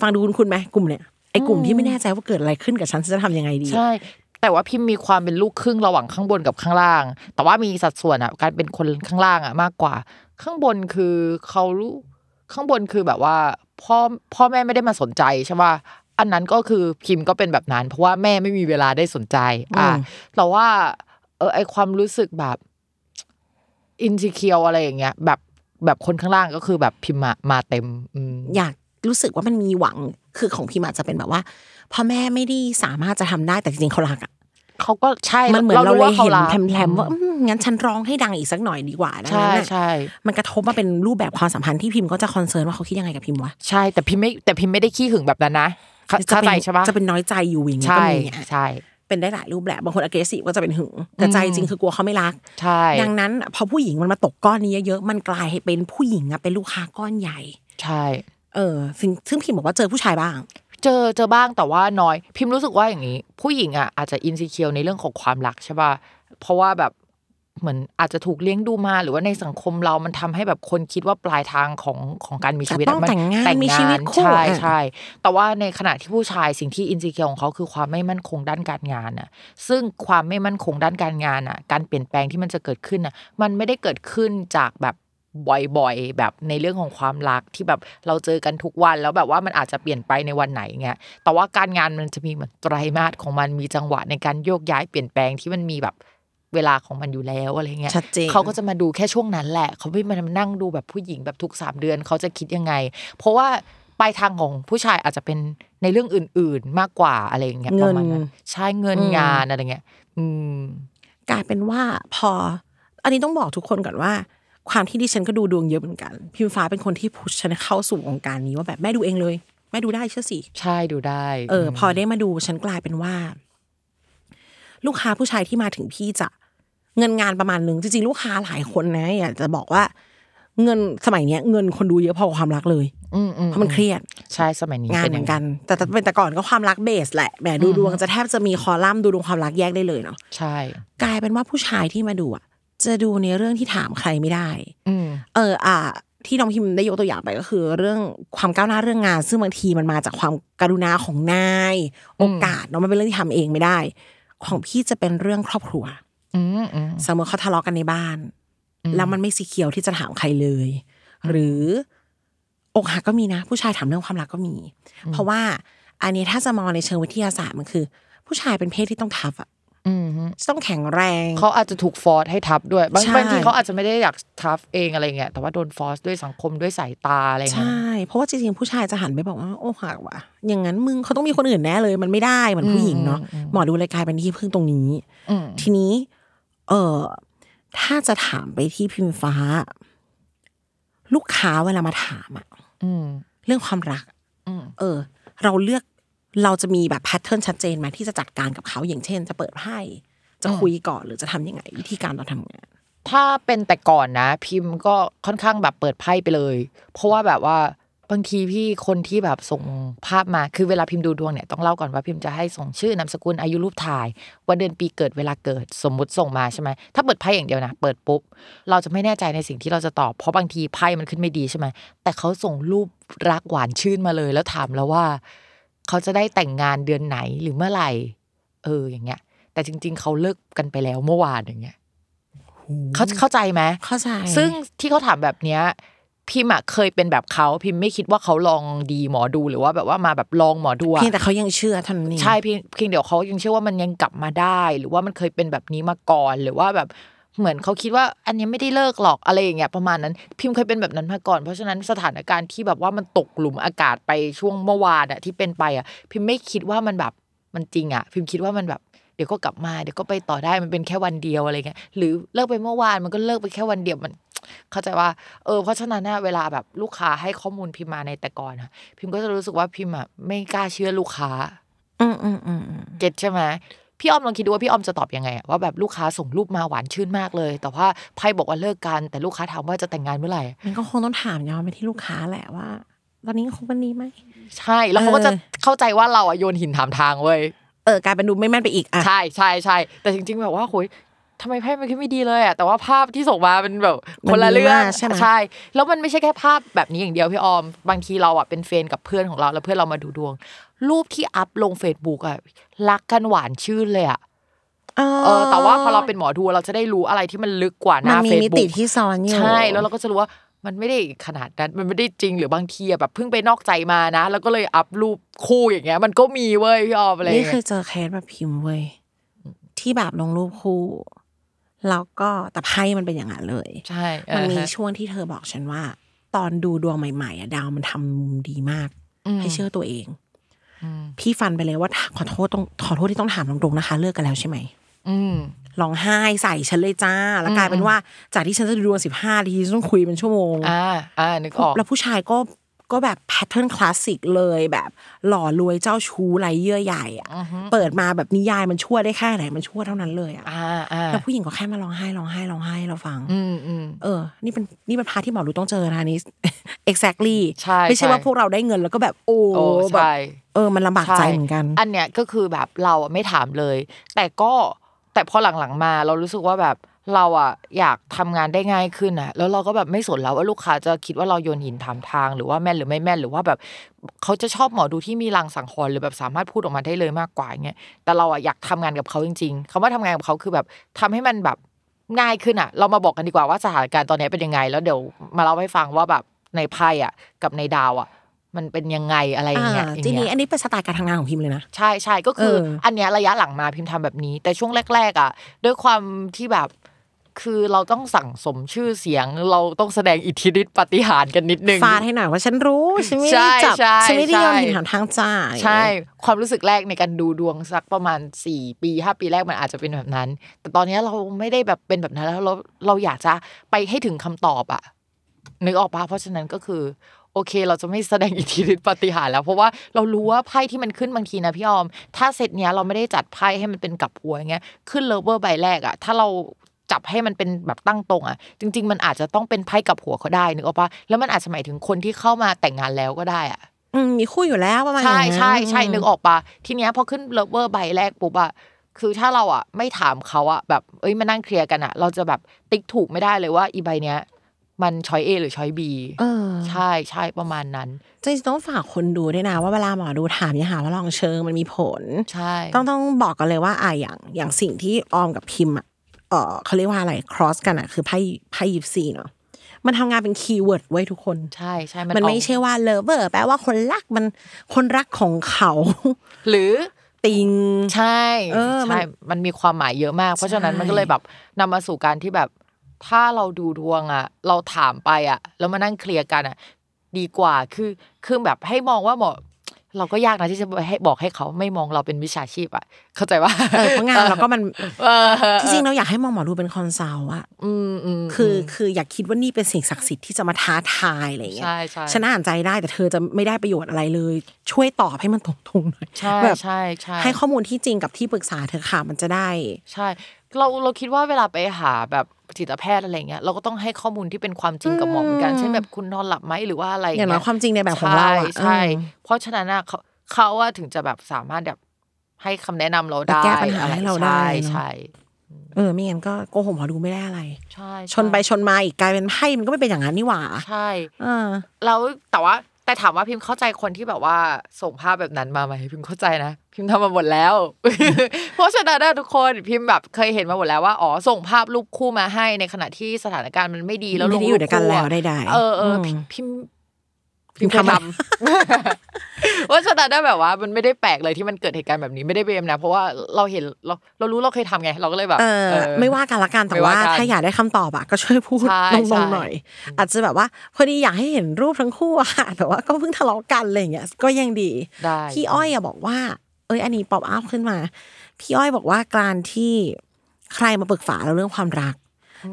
ฟังดูคุณคุณไหมกลุ่มเนี่ยไอ้กลุ่มที่ไม่แน่ใจว่าเกิดอะไรขึ้นกับฉันฉันจะทำยังไงดีใช่แต่ว่าพิมมีความเป็นลูกครึ่งระหว่างข้างบนกับข้างล่าง แต่ว่ามีสัดส่วนอะการเป็นคนข้างล่างอะมากกว่า ข้างบนคือเขารู้ข้างบนคือแบบว่าพ่อพ่อแม่ไม่ได้มาสนใจใช่ป่ะอันนั้นก็คือพิมก็เป็นแบบนั้น เพราะว่าแม่ไม่มีเวลาได้สนใจ อะอืมแต่ว่า เออไอความรู้สึกแบบอิน e ิเคียวอะไรอย่างเงี้ย แบบแบบคนข้างล่างก็คือแบบพิมมามาเต็มอืมอยาก รู้สึกว่ามันมีหวังคือของพี่อาจจะเป็นแบบว่าพ่อแม่ไม่ได้สามารถจะทำได้แต่จริงๆเขารักอะเขาก็ใช่มันเหมือนเรารู้เลยว่าขาเห็นรักแพรมๆว่าอืมงั้นฉันร้องให้ดังอีกสักหน่อยดีกว่าดังใช่นั้นน่ะใช่มันกระทบมาเป็นรูปแบบความสัมพันธ์ที่พิมพ์ก็จะคอนเซิร์นว่าเขาคิดยังไงกับพิมพ์วะใช่แต่พิมไม่แต่พิมไม่ได้ขี้หึงแบบนั้นนะเข้าจะเข้าเป็ใจนใช่ปะจะเป็นน้อยใจอยู่อย่างนี้ก็ใช่มีอะใช่เป็นได้หลายรูปแบบบางคน aggressive ก็จะเป็นหึงแต่ใจจริงคือกลัวเขาไม่รักใช่ดังนั้น พอผู้หญิงมันมาตกก้อนนี้เยอะๆมันกลายให้เป็นผู้หญิงอะเป็นลูกค้าก้อนใหญ่ ใช่ เออซึ่งซึ่งพิมบอกว่าเจอผู้ชายบ้าง เจอเจอบ้างแต่ว่าน้อย พิมรู้สึกว่าอย่างนี้ ผู้หญิงอะอาจจะอินซิเคียวในเรื่องของความรักใช่ป่ะเพราะว่าแบบเหมือนอาจจะถูกเลี้ยงดูมาหรือว่าในสังคมเรามันทำให้แบบคนคิดว่าปลายทางของของการมีชีวิตะจะต้องมันแต่งงานแต่งมีงาชีวิตนคู่ใช่อะใช่แต่ว่าในขณะที่ผู้ชายสิ่งที่อินสิเคียของเขาคือความไม่มั่นคงด้านการงานน่ะ ซึ่งความไม่มั่นคงด้านการงานน่ะ การเปลี่ยนแปลงที่มันจะเกิดขึ้นน่ะ มันไม่ได้เกิดขึ้นจากแบบ บ่อยๆ แบบในเรื่องของความรักที่แบบเราเจอกันทุกวันแล้วแบบว่ามันอาจจะเปลี่ยนไปในวันไหนเงี้ยแต่ว่าการงานมันจะมีเหมือนไตรมาสของมันมีจังหวะในการโยกย้ายเปลี่ยนแปลงที่มันมีแบบเวลาของมันอยู่แล้วอะไรเงี้ยชัดเจนเขาก็จะมาดูแค่ช่วงนั้นแหละ เขาไม่มานั่งดูแบบผู้หญิงแบบทุกสามเดือนเขาจะคิดยังไง เพราะว่าปลายทางของผู้ชายอาจจะเป็นในเรื่องอื่น ๆ มากกว่าอะไรอย่างเงี้ยประมาณนั้นใช่เงินงานอะไรเงี้ย อืม กลายเป็นว่าพอ อันนี้ต้องบอกทุกคนก่อนว่า ความที่ดิฉันก็ดูดวงเยอะเหมือนกัน พิมฟ้าเป็นคนที่พุชฉันเข้าสู่วงการนี้ว่าแบบแม่ดูเองเลยแม่ดูได้เชื่อสิใช่ดูได้ เออ พอได้มาดูฉันกลายเป็นว่า ลูกค้าผู้ชายที่มาถึงพี่จะเงินงานประมาณหนึ่งจริงๆลูกค้าหลายคนนะอยากจะบอกว่าเงินสมัยเนี้ยเงินคนดูเยอะพอกับความรักเลยอืมอืมเพราะมันเครียดใช่สมัยนี้งานป็เหมือนย่กันแต่แต่เป็นแต่ก่อนก็ความรักเบสแหละแหมดูดวงจะแทบจะมีคอลัมน์ดูดวงความรักแยกได้เลยเนาะใช่ กลายเป็นว่าผู้ชายที่มาดูอะ จะดูในเรื่องที่ถามใครไม่ได้อืมเออ อะที่น้องพิมได้ยกตัวอย่างไปก็คือ เรื่องความก้าวหน้าเรื่องงาน ซึ่งบางทีมันมาจากความกรุณาของนาย โอกาสเนาะมันเป็นเรื่องที่ทำเองไม่ได้ ของพี่จะเป็นเรื่องครอบครัวอืมอืมสมมติเขาทะเลาะกันในบ้าน แล้วมันไม่สีเขียวที่จะถามใครเลย หรืออกหักก็มีนะ ผู้ชายถามเรื่องความรักก็มี เพราะว่า อันนี้ถ้าจะมองในเชิงวิทยาศาสตร์มันคือ ผู้ชายเป็นเพศที่ต้องทัฟอะอืม ต้องแข็งแรง เขาอาจจะถูกฟอร์สให้ทับด้วย บางใช่บางทีเขาอาจจะไม่ได้อยากทับเองอะไรเงี้ยแต่ว่าโดนฟอร์สด้วยสังคมด้วยสายตาอะไรเงี้ยใช่เพราะว่าจริงๆผู้ชายจะหันไปบอกว่าโอ้หักว่ะอย่างนั้นมึงเขาต้องมีคนอื่นแน่เลย มันไม่ได้เหมือนผู้หญิงเนาะหมอดูเลยกลายเป็นที่พึ่งตรงนี้อืมทีนี้ เออถ้าจะถามไปที่พิมฟ้า ลูกค้าเวลามาถามอะอืมเรื่องความรักอืมเออ เราเลือก เราจะมีแบบแพทเทิร์นชัดเจนไหมที่จะจัดการกับเขาอย่างเช่น จะเปิดไพ่จะคุยก่อนหรือจะทำยังไงวิธีการตอนทำงาน ถ้าเป็นแต่ก่อนนะ พิมพ์ก็ค่อนข้างแบบเปิดไพ่ไปเลย เพราะว่าแบบว่าบางทีพี่คนที่แบบส่งภาพมาคือเวลาพิมพ์ดูดวงเนี่ยต้องเล่าก่อนว่าพิมพ์จะให้ส่งชื่อนามสกุลอายุรูปถ่ายวันเดือนปีเกิดเวลาเกิดสมมุติส่งมาใช่ไหมถ้าเปิดไพ่อย่างเดียวนะเปิดปุ๊บเราจะไม่แน่ใจในสิ่งที่เราจะตอบเพราะบางทีไพ่มันขึ้นไม่ดีใช่ไหมแต่เขาส่งรูปรักหวานชื่นมาเลย แล้วถามแล้วว่า เขาจะได้แต่งงานเดือนไหนหรือเมื่อไหร่ เอออย่างเงี้ย แต่จริง ๆ เขาเลิกกันไปแล้วเมื่อวานอย่างเงี้ยเขาเข้าใจไหมเข้าใจ ซึ่งที่เขาถามแบบเนี้ยพิมพ์อะเคยเป็นแบบเขาพิมพ์ไม่คิดว่าเขาลองดีหมอดูหรือว่าแบบว่ามาแบบลองหมอดูอะเพียงแต่เขายังเชื่อเท่านั้นเองใช่เพียงเพียงเดี๋ยวเขายังเชื่อว่ามันยังกลับมาได้ หรือว่ามันเคยเป็นแบบนี้มาก่อนหรือว่าแบบ เหมือนเขาคิดว่าอันนี้ไม่ได้เลิกหรอกอะไรอย่างเงี้ยประมาณนั้น พิมพ์เคยเป็นแบบนั้นมาก่อน เพราะฉะนั้นสถานการณ์ที่แบบว่ามันตกหลุมอากาศไปช่วงเมื่อวานอะที่เป็นไปอะพิมพ์ไม่คิดว่ามันแบบมันจริงอะพิมพ์คิดว่ามันแบบเดี๋ยวก็กลับมาเดี๋ยวก็ไปต่อได้มันเป็นแค่วันเดียวอะไรเงี้ยหรือเลิกไปเมื่อวานมันก็เลิกไปแค่วันเดียวมัน เข้าใจว่า เออเพราะฉะนั้นน่ะเวลาแบบลูกค้าให้ข้อมูลพิมพ์มาในแต่ก่อนอะพิมพ์ก็จะรู้สึกว่าพิมพ์อะไม่กล้าเชื่อลูกค้า อืมอืมอืมอืมเก็ตใช่ไหม พี่อ้อมลองคิดดูว่าพี่อ้อมจะตอบยังไงอะว่าแบบลูกค้าส่งรูปมาหวานชื่นมากเลย แต่ว่าไพ่บอกว่าเลิกกัน แต่ลูกค้าถามว่าจะแต่งงานเมื่อไหร่มันก็คงต้องถามย้อนไปที่ลูกค้าแหละว่า ตอนนี้คบกันดีไหมใช่แล้วเขาก็จะเออเข้าใจว่าเราอะโยนหินถามทางเว้ยเออกลายเป็นดูไม่แม่นไปอีกอะใช่ใช่ใช่แต่จริง ๆ แบบว่าโหยทำไมไพ่มันขึ้นไม่ดีเลยอะแต่ว่าภาพที่ส่งมาเป็นแบบคนละเรื่องใช่ไหมใช่ แล้วมันไม่ใช่แค่ภาพแบบนี้อย่างเดียวพี่ออม บางทีเราอะเป็นเฟรนด์กับเพื่อนของเราแล้วเพื่อนเรามาดูดวง รูปที่ up ลง Facebook อะรักกันหวานชื่นเลยอะเออแต่ว่าพอเราเป็นหมอดูเราจะได้รู้อะไรที่มันลึกกว่าหมันน้ามีเฟซมิบุ๊ติกที่ซ้อนอยู่ใช่แล้วเราก็จะรู้ว่ามันไม่ได้ขนาดนั้นมันไม่ได้จริงหรือบางทีอะแบบเพิ่งไปนอกใจมานะ แล้วก็เลย up รูปคู่อย่างเงี้ย มันก็มีเว้ยพี่ออมอะไรอย่างนี่เคเงี้ยยเจอเคสแบบพิมพ์เว้ยที่แบบลงรูปคู่แล้วก็แต่ไพ่มันเป็นอย่างนั้นเลย ใช่มันมีเออฮะช่วงที่เธอบอกฉันว่า ตอนดูดวงใหม่ๆอะดาวมันทำมุมดีมาก ให้เชื่อตัวเอง พี่ฟันไปเลยว่าขอโทษต้องขอโทษที่ต้องถามตรงๆนะคะ เลิกกันแล้วใช่ไหมอืมร้องไห้ใส่ฉันเลยจ้า แล้วกลายเป็นว่าจากที่ฉันจะดูดวงสิบห้าทีฉันต้องคุยเป็นชั่วโมงอ่าอ่านึกออกแล้วผู้ชายก็ก็แบบแพทเทิร์นคลาสสิกเลยแบบหล่อรวยเจ้าชู้ไรเยื่อใหญ่อะเปิดมาแบบนิยายมันชั่วได้แค่ไหนมันชั่วเท่านั้นเลยอะอ่าอ่าแล้วผู้หญิงก็แค่มาร้องไห้ร้องไห้ร้องไห้ให้เราฟังอืมอืมเออ นี่เป็นนี่เป็นพาร์ทที่หมอรู้ต้องเจอนะอันนี้ exactly ใช่ไม่ใช่ใช่ว่าพวกเราได้เงินแล้วก็แบบโอ้โอ้แบบใช่เออมันลำบากใจเหมือนกัน อันเนี้ยก็คือแบบเราอะไม่ถามเลย แต่ก็แต่พอหลังๆมาเรารู้สึกว่าแบบเราอะอยากทำงานได้ง่ายขึ้นอะ แล้วเราก็แบบไม่สนแล้วว่าลูกค้าจะคิดว่าเราโยนหินถามทาง หรือว่าแม่นหรือไม่แม่นหรือว่าแบบเขาจะชอบหมอดูที่มีรังสังหรณ์หรือแบบสามารถพูดออกมาได้เลยมากกว่าอย่างเงี้ยแต่เราอะอยากทำงานกับเขาจริง ๆคำว่าทำงานกับเขาคือแบบทำให้มันแบบง่ายขึ้นอะ เรามาบอกกันดีกว่าว่าสถานการณ์ตอนนี้เป็นยังไง แล้วเดี๋ยวมาเล่าให้ฟังว่าแบบ ในไพ่อะ กับในดาวอะ มันเป็นยังไงอะไรอย่างเงี้ยอ่าอย่างทีเงี้นี้ยอันนี้เป็นสไตล์การทำงานของพิมพ์เลยนะ ใช่ใช่ก็คือเอออัอันเนี้ยระยะหลังมาพิมพ์ทำแบบนี้ แต่ช่วงแรก ๆ อะ ด้วยความที่แบบคือเราต้องสั่งสมชื่อเสียงเราต้องแสดงอิทธิฤทธิปาฏิหารย์กันนิดนึงฟาดให้หน่อยว่าฉันรู้ฉันไม่ใช่ได้จับใช่ฉันไม่ได้โยนใช่หินถามทางจ่ายใช่ ความรู้สึกแรกในการดูดวงสักประมาณสี่ปีห้าปีแรกมันอาจจะเป็นแบบนั้น แต่ตอนเนี้ยเราไม่ได้แบบเป็นแบบนั้นแล้วเราเราอยากจะไปให้ถึงคำตอบอะ นึกออกปะเพราะฉะนั้นก็คือ โอเค เราจะไม่แสดงอิทธิฤทธิ์ปาฏิหาริย์แล้ว เพราะว่าเรารู้ว่าไพ่ที่มันขึ้นบางทีนะพี่ออม ถ้าเซตเนี้ยเราไม่ได้จัดไพ่ให้มันเป็นกลับหัวอย่างเงี้ยขึ้นเลเวอร์ใบแรกอะถ้าเราจับให้มันเป็นแบบตั้งตรงอะจริง ๆ มันอาจจะต้องเป็นไพ่กลับหัวก็ได้นึกออกปะแล้วมันอาจจะหมายถึงคนที่เข้ามาแต่งงานแล้วก็ได้อะอืมมีคู่อยู่แล้วประมาณใช่อย่างนั้นใช่ใช่อืมนึกออกปะทีเนี้ยพอขึ้นเลเวอร์ใบแรกปุ๊บอะคือถ้าเราอะไม่ถามเขาอะแบบเอ้ยมานั่งเคลียร์กันอะเราจะแบบติ๊กถูกไม่ได้เลยว่าอีใบเนี้ย มันช้อย A หรือช้อย B เออใช่ใช่ประมาณนั้นจริงๆต้องฝากคนดูด้วยนะว่าเวลาหมอดูถามอย่าหาว่าลองเชิงมันมีผลใช่ต้องต้องบอกกันเลยว่าอะอย่างอย่างสิ่งที่ออมกับพิมพ์อะเออเขาเรียกว่าอะไร cross กันอะคือไพ่ไพ่ยิปซีเนาะมันทำงานเป็น keyword ไว้ทุกคนใช่ใช่มันออกไม่ใช่ว่าเลเวอร์แปลว่าคนรักมันคนรักของเขา หรือติงใช่ เออมันใช่มันมีความหมายเยอะมาก เพราะฉะนั้นใช่มันก็เลยแบบนำมาสู่การที่แบบ ถ้าเราดูดวงอะเราถามไปอะแล้วมานั่ง clear กันอะดีกว่าคือคือแบบให้มองว่าหมอเราก็ยากนะที่จะให้บอกให้เขาไม่มองเราเป็นวิชาชีพอะเข้าใจว่าเออเพราะงานเราก็มันเออที่จริงเราอยากให้มองหมอดูเป็น consult อะอืมอืมคือคืออยากคิดว่านี่เป็นสิ่งศักดิ์สิทธิ์ที่จะมาท้าทายอะไรอย่างเงี้ยใช่ใช่ฉันอ่านใจได้แต่เธอจะไม่ได้ประโยชน์อะไรเลย ช่วยตอบให้มันตรงๆหน่อยใช่แบบใช่ใช่ให้ข้อมูลที่จริงกับที่ปรึกษาเธอค่ะมันจะได้ ใช่ เราเราคิดว่าเวลาไปหาแบบ จิตแพทย์อะไรเงี้ยเราก็ต้องให้ข้อมูลที่เป็นความจริงกับหมอเหมือนกันอืมเช่นแบบคุณนอนหลับไหมหรือว่าอะไรอย่างน้อยความจริงในแบบของเราอะใช่ใช่เออเพราะฉะนั้นอะเขาเขาว่าถึงจะแบบสามารถแบบให้คำแนะนำเราได้แก้ปัญหาอะไรให้เราได้ใช่เนอะใช่เออไม่งั้นก็โกหกหมอดูไม่ได้อะไร ใช่ ชนไปชนมาอีกกลายเป็นไพ่มันก็ไม่เป็นอย่างนั้นนี่หว่า ใช่ เออแล้วแต่ว่า แต่ถามว่าพิมพ์เข้าใจคนที่แบบว่าส่งภาพแบบนั้นมาไหมพิมพ์เข้าใจนะพิมพ์ทำมาหมดแล้ว เพราะฉะนั้นนะทุกคนพิมพ์แบบเคยเห็นมาหมดแล้วว่าอ๋อส่งภาพรูปคู่มาให้ในขณะที่สถานการณ์มันไม่ดีแล้วลไม่งได้อรูยู่ปด้วยกันคู่แล้วอะได้ๆเออเออมพิมพ์ พิมพ์เคยทำอะไรเพราะฉะนั้นนะแบบว่า มันไม่ได้แปลกเลยที่มันเกิดเหตุการณ์แบบนี้ไม่ได้ blame นะ เพราะว่าเราเห็นเราเรารู้เราเคยทำไง เราก็เลยแบบเออเออไม่ว่ากันละกันแต่ไม่ว่าว่ากันถ้าอยากได้คำตอบอะก็ช่วยพูดตใช่รงๆหน่อย ใช่ใช่ อาจจะแบบว่าพอดีอยากให้เห็นรูปทั้งคู่อะค่ะแต่ว่าก็เพิ่งทะเลาะกันอะไรอย่างเงี้ยก็ยังดีได้พี่อ้อยอะบอกว่า เอ้ยอันนี้ pop up ขึ้นมา พี่อ้อยบอกว่าการที่ใครมาปรึกษาเราเรื่องความรัก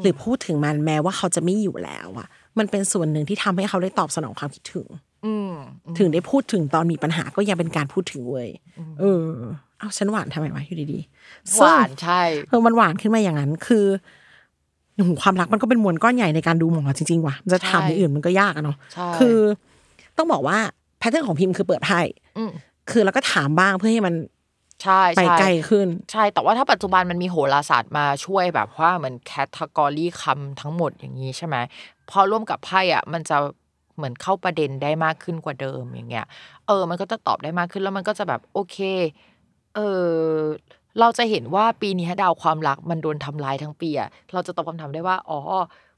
หรือพูดถึงมันแม้ว่าเขาจะไม่อยู่แล้วอะ มันเป็นส่วนหนึ่งที่ทำให้เขาได้ตอบสนองความคิดถึง อืมถึงได้พูดถึงตอนมีปัญหาก็ยังเป็นการพูดถึงเว้ยเออ เอาฉันหวานทำไมวะอยู่ดีๆหวานใช่เออมันหวานขึ้นมาอย่างนั้นคือโอ้โหความรักมันก็เป็นมวลก้อนใหญ่ในการดูหมอจริงๆว่ะมันจะถามใช่อย่างอื่นมันก็ยากอะเนาะใช่คือ ต้องบอกว่าแพทเทิร์นของพิมพ์คือเปิดไพ่อืมคือแล้วก็ถามบ้างเพื่อให้มัน ใช่ไปใช่ไกลขึ้น ใช่แต่ว่าถ้าปัจจุบันมันมีโหราศาสตร์มาช่วยแบบว่าเหมือนแคตตากรีคำทั้งหมดอย่างนี้ใช่ไหมพอร่วมกับไพ่อะมันจะเหมือนเข้าประเด็นได้มากขึ้นกว่าเดิมอย่างเงี้ย เออ มันก็จะตอบได้มากขึ้นแล้วมันก็จะแบบโอเค เออเราจะเห็นว่าปีนี้ดาวความรักมันโดนทำลายทั้งปีอะเราจะตอบคำถามได้ว่าอ๋อ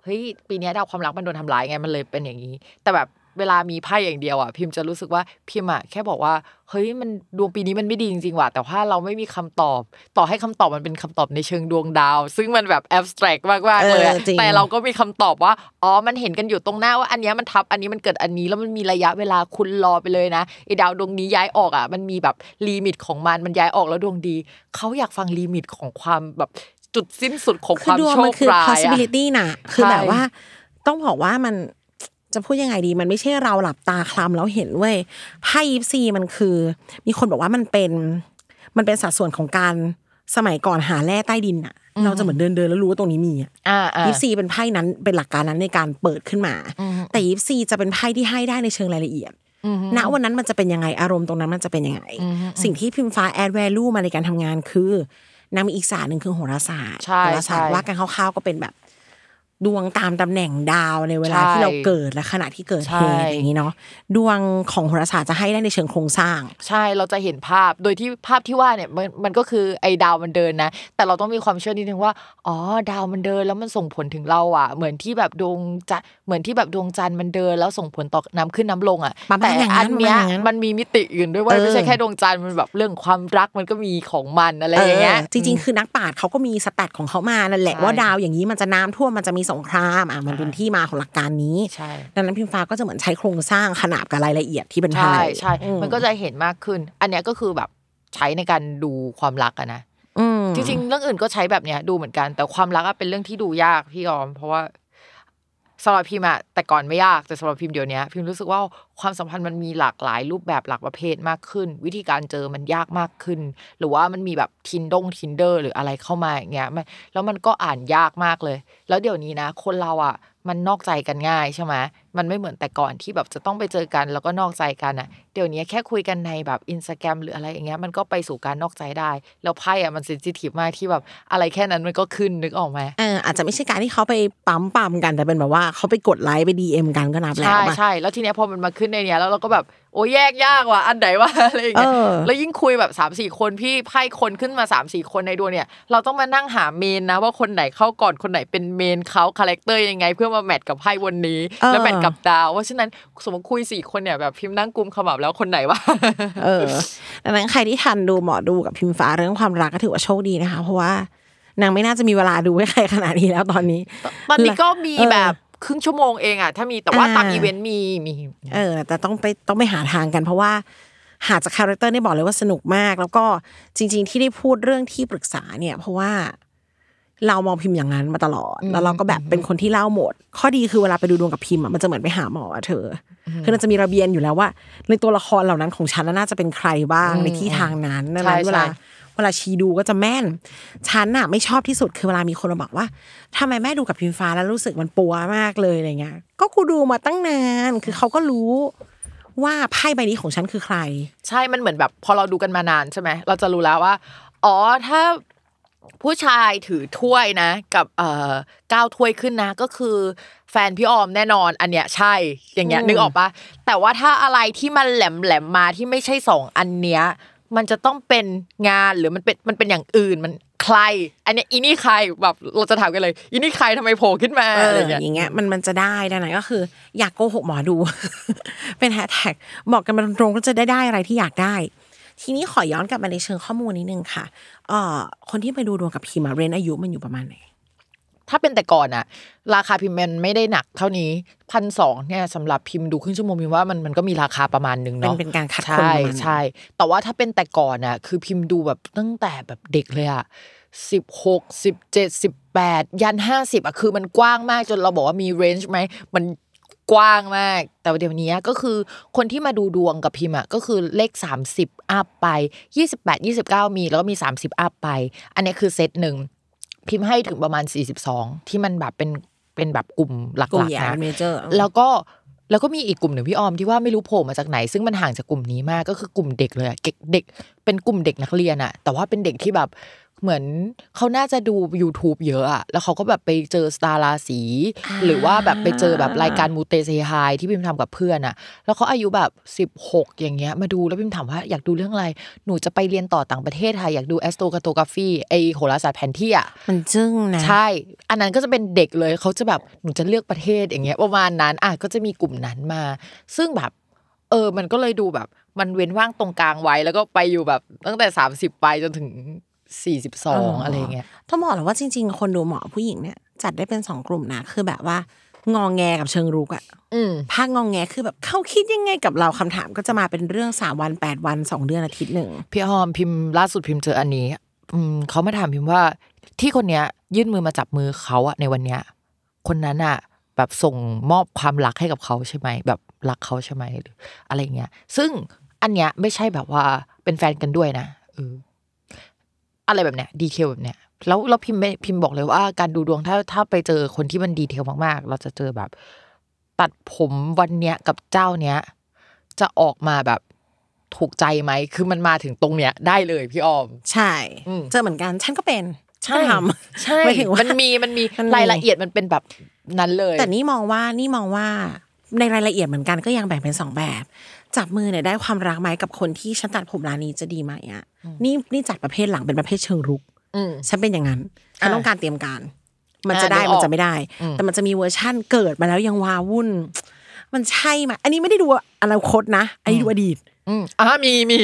เฮ้ยปีนี้ดาวความรักมันโดนทำลายไงมันเลยเป็นอย่างนี้ แต่แบบ เวลามีไพ่อย่างเดียวอะพิมพ์จะรู้สึกว่าพิมพ์อะแค่บอกว่าเฮ้ยมันดวงปีนี้มันไม่ดีจริงๆว่ะแต่ว่าเราไม่มีคำตอบ ต่อให้คำตอบมันเป็นคำตอบในเชิงดวงดาว ซึ่งมันแบบแอบสแตรกมากๆเลยอะเออจริงแต่เราก็มีคำตอบว่าอ๋อมันเห็นกันอยู่ตรงหน้าว่าอันเนี้ยมันทับอันนี้มันเกิดอันนี้แล้วมันมีระยะเวลาคุณรอไปเลยนะไอ้ดาวดวงนี้ย้ายออกอะมันมีแบบ limit ของมันมันย้ายออกแล้วดวงดีเขาอยากฟัง limit ของความแบบจุดสิ้นสุดของความดวงโชคร้ายอะ possibility น่ะคือใช่แบบว่าต้องบอกว่ามัน จะพูดยังไงดี มันไม่ใช่เราหลับตาคลำแล้วเห็นเว้ยไพ่ยิปซีมันคือ มีคนบอกว่ามันเป็น มันเป็นสัดส่วนของการสมัยก่อนหาแร่ใต้ดินอะเราจะเหมือนเดินเดินๆแล้วรู้ว่าตรงนี้มีอะอ่าอ่ายิปซีเป็นไพ่นั้นเป็นหลักการนั้นในการเปิดขึ้นมา แต่ยิปซีจะเป็นไพ่ที่ให้ได้ในเชิงรายละเอียดณวันนั้นมันจะเป็นยังไงอารมณ์ตรงนั้นมันจะเป็นยังไง สิ่งที่พิมฟ้าแอดแวลูมาในการทำงานคือนางมีอีกศาสตร์หนึ่งคือโหราศาสตร์ใช่โหราศาสตร์ใช่ว่ากันคร่าวๆก็เป็นแบบ ดวงตามตำแหน่งดาวในเวลาใช่ที่เราเกิดและขณะที่เกิดเหใช่ตุอย่างนี้เนาะดวงของโหราศาสตร์จะให้ได้ในเชิงโครงสร้าง ใช่เราจะเห็นภาพโดยที่ภาพที่ว่าเนี่ยมันมันก็คือไอ้ดาวมันเดินนะ แต่เราต้องมีความเชื่อนิดนึงว่าอ๋อดาวมันเดินแล้วมันส่งผลถึงเราอะ เหมือนที่แบบดวงจันทร์เหมือนที่แบบดวงจันทร์มันเดินแล้วส่งผลต่อน้ำขึ้นน้ำลงอะประมาณแต่อย่างนั้อันนเนี้ยประมาณอย่างนั้นมันมีมิติอื่นด้วยเว่าเออไม่ใช่แค่ดวงจันทร์มันแบบเรื่องความรักมันก็มีของมันอะไรอย่างเงี้ยจริง ๆ คือนักปราชญ์เขาก็มีสแตทของเขามานั่นแหละใช่ว่าดาวอย่างนี้มันจะน้ำท่วมมันจะมีสงครามอะมันเป็นที่มาของหลักการนี้ใช่ดังนั้นพิมฟ้าก็จะเหมือนใช้โครงสร้างขนาบกับรายละเอียดที่เป็นไทใช่ยใช่อืมันก็จะเห็นมากขึ้น อันเนี้ยก็คือแบบใช้ในการดูความรักอะนะอืมจริงๆเรื่องอื่นก็ใช้แบบเนี้ยดูเหมือนกัน แต่ความรักอะเป็นเรื่องที่ดูยากพี่ออม เพราะว่าสำหรับพิมอะแต่ก่อนไม่ยากแต่สำหรับพิมเดี๋ยวนี้พิมรู้สึกว่าความสัมพันธ์มันมีหลากหลายรูปแบบหลากประเภทมากขึ้น วิธีการเจอมันยากมากขึ้น หรือว่ามันมีแบบทินดงทินเดอร์หรืออะไรเข้ามาอย่างเงี้ยมันแล้วมันก็อ่านยากมากเลย แล้วเดี๋ยวนี้นะ คนเราอะมันนอกใจกันง่ายใช่ไหมมันไม่เหมือนแต่ก่อนที่แบบจะต้องไปเจอกันแล้วก็นอกใจกันอะเดี๋ยวนี้แค่คุยกันในแบบอินสตาแกรมหรืออะไรอย่างเงี้ยมันก็ไปสู่การนอกใจได้ แล้วไพ่อะมัน sensitive มากที่แบบอะไรแค่นั้นมันก็ขึ้นนึกออกไหมเอออาจจะไม่ใช่การที่เขาไปปั๊มปั๊มกันแต่เป็นแบบว่าเขาไปกดไลค์ไป DM กันก็นับแล้วใช่ป่ะใช่แล้วทีเนี้ยพอมันมาขึ้นในเนี้ยแล้วเราก็แบบโอ้แยกยากว่ะอันไหนวะอะไรอย่างเงี้ยเออแล้วยิ่งคุยแบบสามสี่คนพี่ไพ่คนขึ้นมาสามสี่คนในดวงเนี่ย เราต้องมานั่งหา main นะ ว่าคนไหนเข้าก่อนคนไหนเป็น main เขา character ยังไง เพื่อมา match กับไพ่วันนี้ แล้ว match กับดาวว่าฉะนั้นสมมติคุยสี่คนเนี่ยแบบพิมพ์นั่งกลุ่มขมับแล้วคนไหนวะเออดังนั้นใครที่ทันดูหมอดูกับพิมฟ้าเรื่องความรักก็ถือว่าโชคดีนะคะ เพราะว่านางไม่น่าจะมีเวลาดูให้ใครขนาดนี้แล้วตอนนี้ ตอนนี้ก็มีเออแบบ ครึ่งชั่วโมงเองอะถ้ามีแต่ว่าอ่าตามอีเวนต์มีมีเออ แต่ต้องไปต้องไปหาทางกันเพราะว่าหาจาก character เนี่ยบอกเลยว่าสนุกมาก แล้วก็จริง ๆ ที่ได้พูดเรื่องที่ปรึกษาเนี่ย เพราะว่าเรามองพิมพ์อย่างนั้นมาตลอด แล้วเราก็แบบเป็นคนที่เล่าหมด ข้อดีคือเวลาไปดูดวงกับพิมพ์อะมันจะเหมือนไปหาหมออะเธออคือมันจะมีระเบียนอยู่แล้วว่า ในตัวละครเหล่านั้นของฉันน่าจะเป็นใครบ้างในที่ทางนั้นดังนั้นใช่เวลาใช่ เวลาชีดูก็จะแม่น ฉันน่ะไม่ชอบที่สุดคือเวลามีคนมาบอกว่าทำไมแม่ดูกับพิมฟ้าแล้วรู้สึกมันปัวมากเลยอะไรเงี้ย ก็กูดูมาตั้งนาน คือเขาก็รู้ว่าไพ่ใบนี้ของฉันคือใคร ใช่มันเหมือนแบบ พอเราดูกันมานานใช่ไหมเราจะรู้แล้วว่า อ๋อถ้าผู้ชายถือถ้วยนะ กับเอ่อก้าวถ้วยขึ้นนะ ก็คือ แฟนพี่ออมแน่นอน อันเนี้ยใช่อย่างเงี้ยอืมนึกออกปะแต่ว่าถ้าอะไรที่มันแหลมแหลมๆมาที่ไม่ใช่สองอันเนี้ย มันจะต้องเป็นงานหรือมันเป็นมันเป็นอย่างอื่นมันใคร อันเนี้ยอีนี่ใครแบบเราจะถามกันเลยอีนี่ใครทำไมโผล่ขึ้นมาเออะไรออย่างเงี้ยอย่างเงี้ยมันมันจะได้ดังนั้นก็คือ อยากโกหกหมอดู เป็นแฮชแท็กบอกกันมาตรงๆก็จะได้ได้อะไรที่อยากได้ ทีนี้ขอย้อนกลับมาในเชิงข้อมูลนิดนึงค่ะเอ่อคนที่ไปดูดวงกับพิมอะเรนอายุมันอยู่ประมาณไหน ถ้าเป็นแต่ก่อนอะราคาพิมพ์มันไม่ได้หนักเท่านี้พันสองเนี่ยสำหรับพิมพ์ดูครึ่งชั่วโมงพิมพ์ว่ามันมันก็มีราคาประมาณหนึ่งเป็นเนาะเป็นการคัดคนใช่ประมาณนั้นใช่แต่ว่าถ้าเป็นแต่ก่อนอะคือพิมพ์ดูแบบตั้งแต่แบบเด็กเลยอะสิบหกสิบเจ็ดสิบแปดยันห้าสิบอะคือมันกว้างมากจนเราบอกว่ามีเรนจ์ไหมมันกว้างมาก แต่ว่าเดี๋ยวนี้ก็คือคนที่มาดูดวงกับพิมพ์อะก็คือเลข 30 อัพไป 28 29 มีแล้วก็มี 30 อัพไป อันเนี้ยคือเซตหนึ่ง พิมพ์ให้ถึงประมาณ 42 ที่มันแบบเป็นเป็นแบบกลุ่มหลักกลุ่มๆใหญ่นะเมเจอร์แล้วก็แล้วก็มีอีกกลุ่มหนึ่งพี่ออมที่ว่าไม่รู้โผล่มาจากไหน ซึ่งมันห่างจากกลุ่มนี้มากก็คือกลุ่มเด็กเลยอะเด็กเด็กเป็นกลุ่มเด็กนักเรียนอะแต่ว่าเป็นเด็กที่แบบ เหมือนเขาน่าจะดู YouTube เยอะอะแล้วเขาก็แบบไปเจอสตาร์ราศีหรือว่าแบบไปเจอแบบรายการมูเตเซไฮที่พิมทำกับเพื่อนอะแล้วเขาอายุแบบ 16 อย่างเงี้ยมาดูแล้วพิมถามว่าอยากดูเรื่องอะไร หนูจะไปเรียนต่อต่างประเทศค่ะอยากดู astrocartography ไอ้โหราศาสตร์แผนที่อะมันจึ้งนะใช่ อันนั้นก็จะเป็นเด็กเลยเขาจะแบบหนูจะเลือกประเทศอย่างเงี้ยประมาณนั้นอะก็จะมีกลุ่มนั้นมา ซึ่งแบบเออ มันก็เลยดูแบบ มันเว้นว่างตรงกลางไว้ แล้วก็ไปอยู่แบบตั้งแต่สามสิบไปจนถึง สี่สิบสองอะไรเงี้ยต้องบอกเลยว่าจริง ๆ คนดูหมอผู้หญิงเนี่ย จัดได้เป็นสองกลุ่มนะคือแบบว่างองแงกับเชิงรุกอะอืมภาคงองแงคือแบบเขาคิดยังไงกับเราคำถามก็จะมาเป็นเรื่องสามวันแปดวันสองเดือนอาทิตย์หนึ่งพี่ฮอมพิมพ์ล่าสุดพิมพ์เจออันนี้อืมเขามาถามพิมพ์ว่าที่คนเนี้ยยื่นมือมาจับมือเขาอะในวันเนี้ยคนนั้นอะแบบส่งมอบความรักให้กับเขาใช่ไหมแบบรักเขาใช่ไหมหรืออะไรเงี้ย ซึ่งอันเนี้ยไม่ใช่แบบว่าเป็นแฟนกันด้วยนะเออ อะไรแบบเนี้ยดีเทลแบบเนี้ยแล้วเราพิมพ์ไม่พิมพ์บอกเลยว่าการดูดวงถ้าถ้าไปเจอคนที่มันดีเทลมากๆ เราจะเจอแบบ ตัดผมวันเนี้ยกับเจ้าเนี้ย จะออกมาแบบถูกใจไหม คือมันมาถึงตรงเนี้ยได้เลยพี่ออม ใช่อืมเจอเหมือนกันฉันก็เป็นก็ทำใช่หมายถึงว่ามันมีมันมีมันมีรายละเอียดมันเป็นแบบนั้นเลย แต่นี่มองว่านี่มองว่าในรายละเอียดเหมือนกันก็ยังแบ่งเป็นสองแบบ จับมือเนี่ยได้ความรักไหมกับคนที่ฉันตัดผมร้านนี้จะดีไหมอะนี่นี่จัดประเภทหลังเป็นประเภทเชิงรุกอืมฉันเป็นอย่างนั้นฉันอ่าต้องการเตรียมการ มันจะอ่าได้นึกออกมันจะไม่ได้อืมแต่มันจะมีเวอร์ชั่นเกิดมาแล้วยังวาวุ่น มันใช่ไหมอันนี้ไม่ได้ดูอนาคตนะอันนี้ดูอดีตอืมอ่ามีมี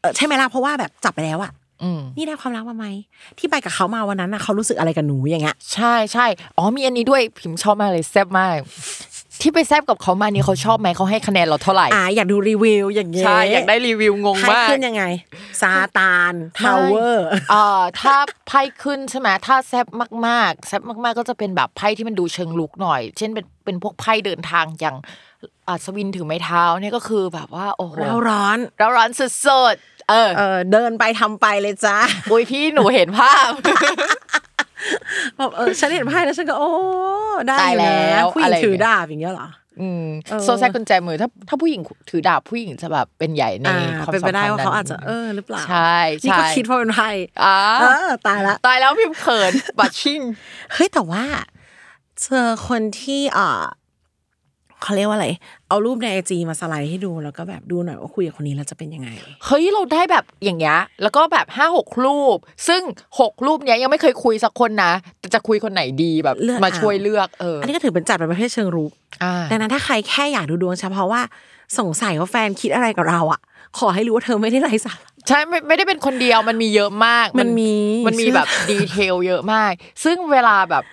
เออใช่ไหมล่ะเพราะว่าแบบจับไปแล้วอะอืมนี่ได้ความรักมาไหมที่ไปกับเขามาวันนั้นน่ะเขารู้สึกอะไรกับหนูอย่างเงี้ยใช่ใช่อ๋อมีอันนี้ด้วยพิมพ์ชอบมากเลยแซ่บมาก ที่ไปแซ่บกับเขามานี่เขาชอบไหมเขาให้คะแนนเราเท่าไหร่อ่าอยากดูรีวิวอย่างเงี้ยใช่อยากได้รีวิวงงไพ่มากขึ้นยังไงซาตาน Tower เอ่อถ้าไพ่ขึ้นใช่ไหมถ้าแซ่บมากๆแซ่บมาก ๆ ก็จะเป็นแบบไพ่ที่มันดูเชิงรุกหน่อย เช่นเป็นเป็นพวกไพ่เดินทางอย่างอัศวินถือไม้เท้าเนี่ยก็คือแบบว่าโอ้โหเราร้อนเราร้อนสุดๆเออเออเดินไปทำไปเลยจ้าอุ้ยพี่หนูเห็นภาพ แบบเออฉันเห็นไพ่แล้วฉันก็โอ้ได้อยู่ตายแล้นะวผู้หญิอะไรงอย่างเงี้ยถือดาบอย่างเงี้ยเหรออืมเออโซแซกกุญแจมือถ้าถ้าผู้หญิงถือดาบผู้หญิงจะแบบเป็นใหญ่ในอ่าความเป็นสัไปมได้พันธ์ว่านั้นเขาอาจจะเออหรือเปล่าใช่นี่ก็ใช่คิดว่าเป็นไพ่อ่าเออตายละตายแล้วพิมพ์เขินบัตชิ่งเฮ้ยแต่ว่าเจอคนที่อ่า เขาเรียกว่าอะไร เอารูปในไอจีมาสไลด์ให้ดูแล้วก็แบบดูหน่อยว่าคุยกับคนนี้แล้วจะเป็นยังไง เฮ้ยเราได้แบบอย่างเงี้ยแล้วก็แบบห้าหกรูป ซึ่งหกรูปเนี้ยยังไม่เคยคุยสักคนนะแต่จะคุยคนไหนดีแบบเลือกมาเอาช่วยเลือกเอออัอันนี้ก็ถือเป็นจัดเป็นประเภทเชิงรุกอ่าดังนั้นถ้าใครแค่อยากดูดวงเฉพาะว่าสงสัยว่าแฟนคิดอะไรกับเราอะ ขอให้รู้ว่าเธอไม่ได้ไร้สาระใช่ไม่ไม่ได้เป็นคนเดียวมันมีเยอะมากมันมีมันมีเชื่อแบบดีเทลเยอะมาก ซึ่งเวลาแบบ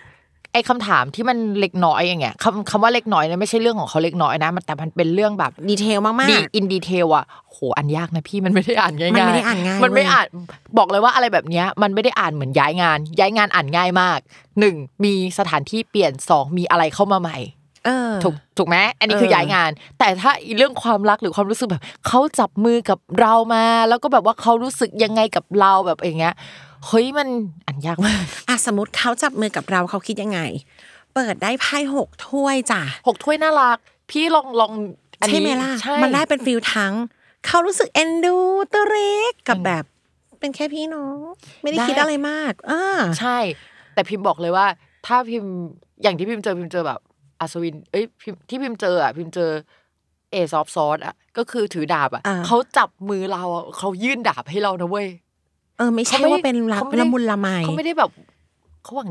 ไอ้คำถามที่มันเล็กน้อยอย่างเงี้ยคำคำว่าเล็กน้อยเนี่ยไม่ใช่เรื่องของเขาเล็กน้อยนะมันแต่มันเป็นเรื่องแบบ detail มากดีๆ in detail อะโหอ่านยากนะพี่มันไม่ได้อ่านง่ายๆมันไม่ได้อ่านง่ายมันไม่เว้ยอ่านบอกเลยว่าอะไรแบบเนี้ยมันไม่ได้อ่านเหมือนย้ายงาน ย้ายงานอ่านง่ายมากหนึ่งมีสถานที่เปลี่ยนสองมีอะไรเข้ามาใหม่เออ ถูกถูกไหมอันนี้คือเออย้ายงาน แต่ถ้าอีเรื่องความรักหรือความรู้สึกแบบเขาจับมือกับเรามา แล้วก็แบบว่าเขารู้สึกยังไงกับเราแบบอย่างเงี้ยเฮ้ยมันอ่านยากมากอะสมมติเขาจับมือกับเราเขาคิดยังไง เปิดได้ไพ่หกถ้วยจ้ะหกถ้วยน่ารัก พี่ลองลองอันใช่นี้ไหมล่ะใช่มันได้เป็น feel ทั้งเขารู้สึกเอ็นดูตัวเล็กกับแบบ เป็นแค่พี่น้องไม่ได้คิดอะไรมากอ่าใช่ แต่พิมพ์บอกเลยว่า ถ้าพิมพ์อย่างที่พิมพ์เจอพิมพ์เจอแบบ อัศวิน เอ้ยพิมพ์ที่พิมพ์เจออะพิมพ์เจอ Ace of Swords อะก็คือถือดาบอะอ่าเขาจับมือเราอะเขายื่นดาบให้เรานะเว้ยเออ ไม่ใช่เขาไม่ว่าเป็นรักเขาไม่ได้ละมุนละไมเขาไม่ได้แบบเขาหวัง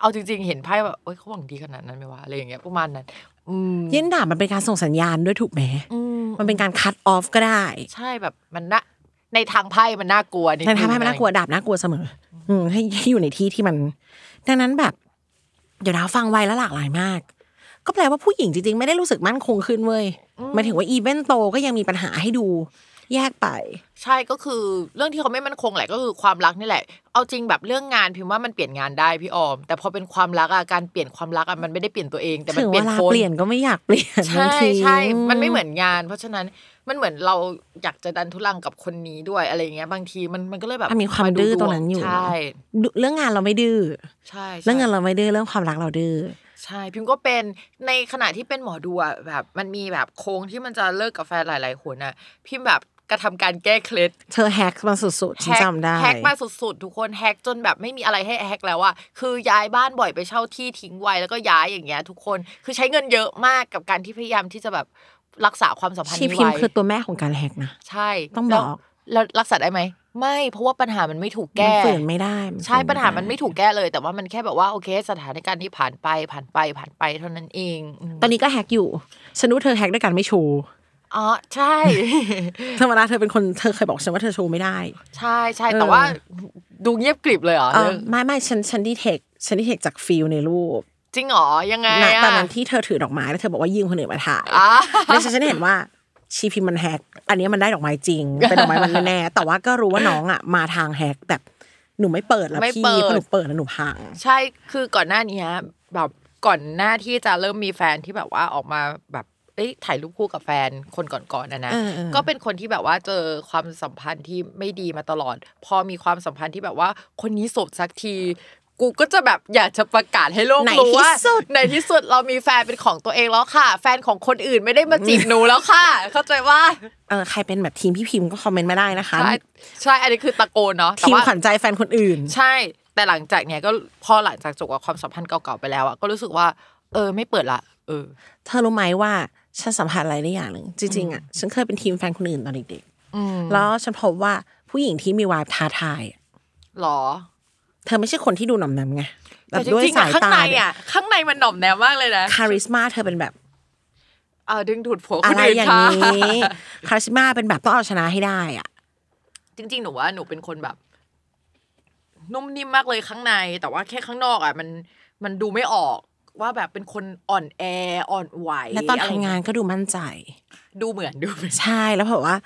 เอาจริง ๆ เห็นไพ่แบบเอ้ยเขาหวังดีขนาดนั้นไหมวะอะไรอย่างเงี้ยประมาณนั้นอืมยื่นดาบมันเป็นการส่งสัญญาณด้วยถูกไหมอืมมันเป็นการคั t ออฟก็ได้ ใช่แบบมันน่ะในทางไพ่มันน่ากลัวดในทางให้มันน่ากลัวดาบน่ากลัวเสมอ อืมให้ให้อยู่ในที่ที่มัน ดังนั้นแบบ เดี๋ยวนะฟังไวและหลากหลายมาก ก็แปลว่าผู้หญิงจริงๆ ไม่ได้รู้สึกมั่นคงขึ้นเว้ยหมายถึงว่าอีเวนต์โตก็ยังมีปัญหาให้ดูแยกไป ใช่ก็คือเรื่องที่เขาไม่มั่นคงแหละก็คือความรักนี่แหละ เอาจริงแบบเรื่องงานพิมพ์ว่ามันเปลี่ยนงานได้พี่ออม แต่พอเป็นความรักอะการเปลี่ยนความรักอะมันไม่ได้เปลี่ยนตัวเองแต่มันถึงเปลี่เวยนลาคนเปลี่ยนก็ไม่อยากเปลี่ยนบางใช่ทีใช่มันไม่เหมือนงาน เพราะฉะนั้นมันเหมือนเราอยากจะดันทุลังกับคนนี้ด้วยอะไรอย่างเงี้ยบางทีมันมันก็เลยแบบมันมีความดื้อตรงนั้นอยู่ใช่เรื่องงานเราไม่ดื้อใช่ใช่เรื่องงานเราไม่ดื้อเรื่องความรักเราดื้อ ใช่พิมก็เป็นในขณะที่เป็นหมอดูอะแบบมันมีแบบโค้งที่มันจะเลิกกับแฟนหลายๆคนอะพิมแบบกระทำการแก้เคล็ดเธอแฮกมาสุดๆฉันแฮกจำได้แฮกมาสุดๆ ทุกคนแฮกจนแบบไม่มีอะไรให้แฮกแล้วอะคือย้ายบ้านบ่อยไปเช่าที่ทิ้งไว้แล้วก็ย้ายอย่างเงี้ยทุกคนคือใช้เงินเยอะมากกับการที่พยายามที่จะแบบรักษาความสัมพันธ์ชีนี้พิมพ์ไว้คือตัวแม่ของการแฮกนะใช่ต้องแล้วบอกแล้วรักษาได้ไหม ไม่เพราะว่าปัญหามันไม่ถูกมันแก้ฝืนไม่ได้ ใช่ฝืปัญหาด้มันไม่ถูกแก้เลย แต่ว่ามันแค่แบบว่าโอเค สถานการณ์ที่ผ่านไปผ่านไปผ่านไปเท่านั้นเองอืมตอนนี้ก็แฮกอยู่ฉันรู้เธอแฮกด้วยกันไม่โชว์อ๋อใช่ธรรมดาเธอเป็นคนเธอเคยบอกฉันว่าเธอโชว์ไม่ได้ ใช่ใช่เออแต่ว่าดูเงียบกริบเลยเหรอเออเรื่องไม่ไม่ฉันฉันดีเทคฉันดีเทคจากฟิลในรูปจริงเหรอยังไงณอะตอนนั้นที่เธอถือดอกไม้แล้วเธอบอกว่ายืมคนอื่นมาถ่ายอะแล้วฉันเห็นว่า ชีพิมพ์มันแฮกอันนี้มันได้ดอกไม้จริง เป็นดอกไม้มันแน่ๆแต่ว่าก็รู้ว่าน้องอะมาทางแฮกแบบหนูไม่เปิดแล้วไม่พี่เปิดเพราะหนูเปิดแล้วหนูพัง ใช่คือก่อนหน้านี้แบบก่อนหน้าที่จะเริ่มมีแฟนที่แบบว่าออกมาแบบเอ้ยถ่ายรูปคู่กับแฟนคนก่อนๆนะนะเออเออก็เป็นคนที่แบบว่าเจอความสัมพันธ์ที่ไม่ดีมาตลอด พอมีความสัมพันธ์ที่แบบว่า คนนี้โสดสักที กูก็จะแบบอยากจะประกาศให้โลกในรู้ว่าที่สุดในที่สุดเรามีแฟนเป็นของตัวเองแล้วค่ะ แฟนของคนอื่นไม่ได้มาจีบหนูแล้วค่ะ เข้าใจว่าเออใครเป็นแบบทีมพี่พิมพ์ก็คอมเมนต์มาได้นะคะใช่ใช่อันนี้คือตะโกนเนาะแต่ทีมว่าขวัญใจแฟนคนอื่น ใช่ แต่หลังจากเนี้ยก็พอหลังจากจบกับความสัมพันธ์เก่าๆไปแล้วอะก็รู้สึกว่า เออไม่เปิดละ เออ เธอรู้ไหมว่าฉันสัมผัสอะไรได้อย่างหนึ่งจริงๆอะฉันเคยเป็นทีมแฟนคนอื่นตอนเด็กอืมๆแล้วฉันพบว่าผู้หญิงที่มีวายท้าทายอะหรอ เธอไม่ใช่คนที่ดูหน่อมแนมไงแบแต่บจด้วยริงๆสาอะยข้างตาในอะข้างในมันหน่อมแนมมากเลยนะคาริสมาเธอเป็นแบบเออดึงดูดผัวคอะนไรอื่นอย่างค่ะนี้คาริสมาเป็นแบบต้องเอาชนะให้ได้อะ จริง ๆ หนูว่าหนูเป็นคนแบบ นุ่มนิ่มมากเลยข้างใน แต่ว่าแค่ข้างนอกอะมันมันดูไม่ออกว่าแบบเป็นคนอ่อนแออ่อนไหวและตอนะไรทำงานก็ดูมั่นใจ ดูเหมือนดูเหมือนใช่แล้วแบบว่า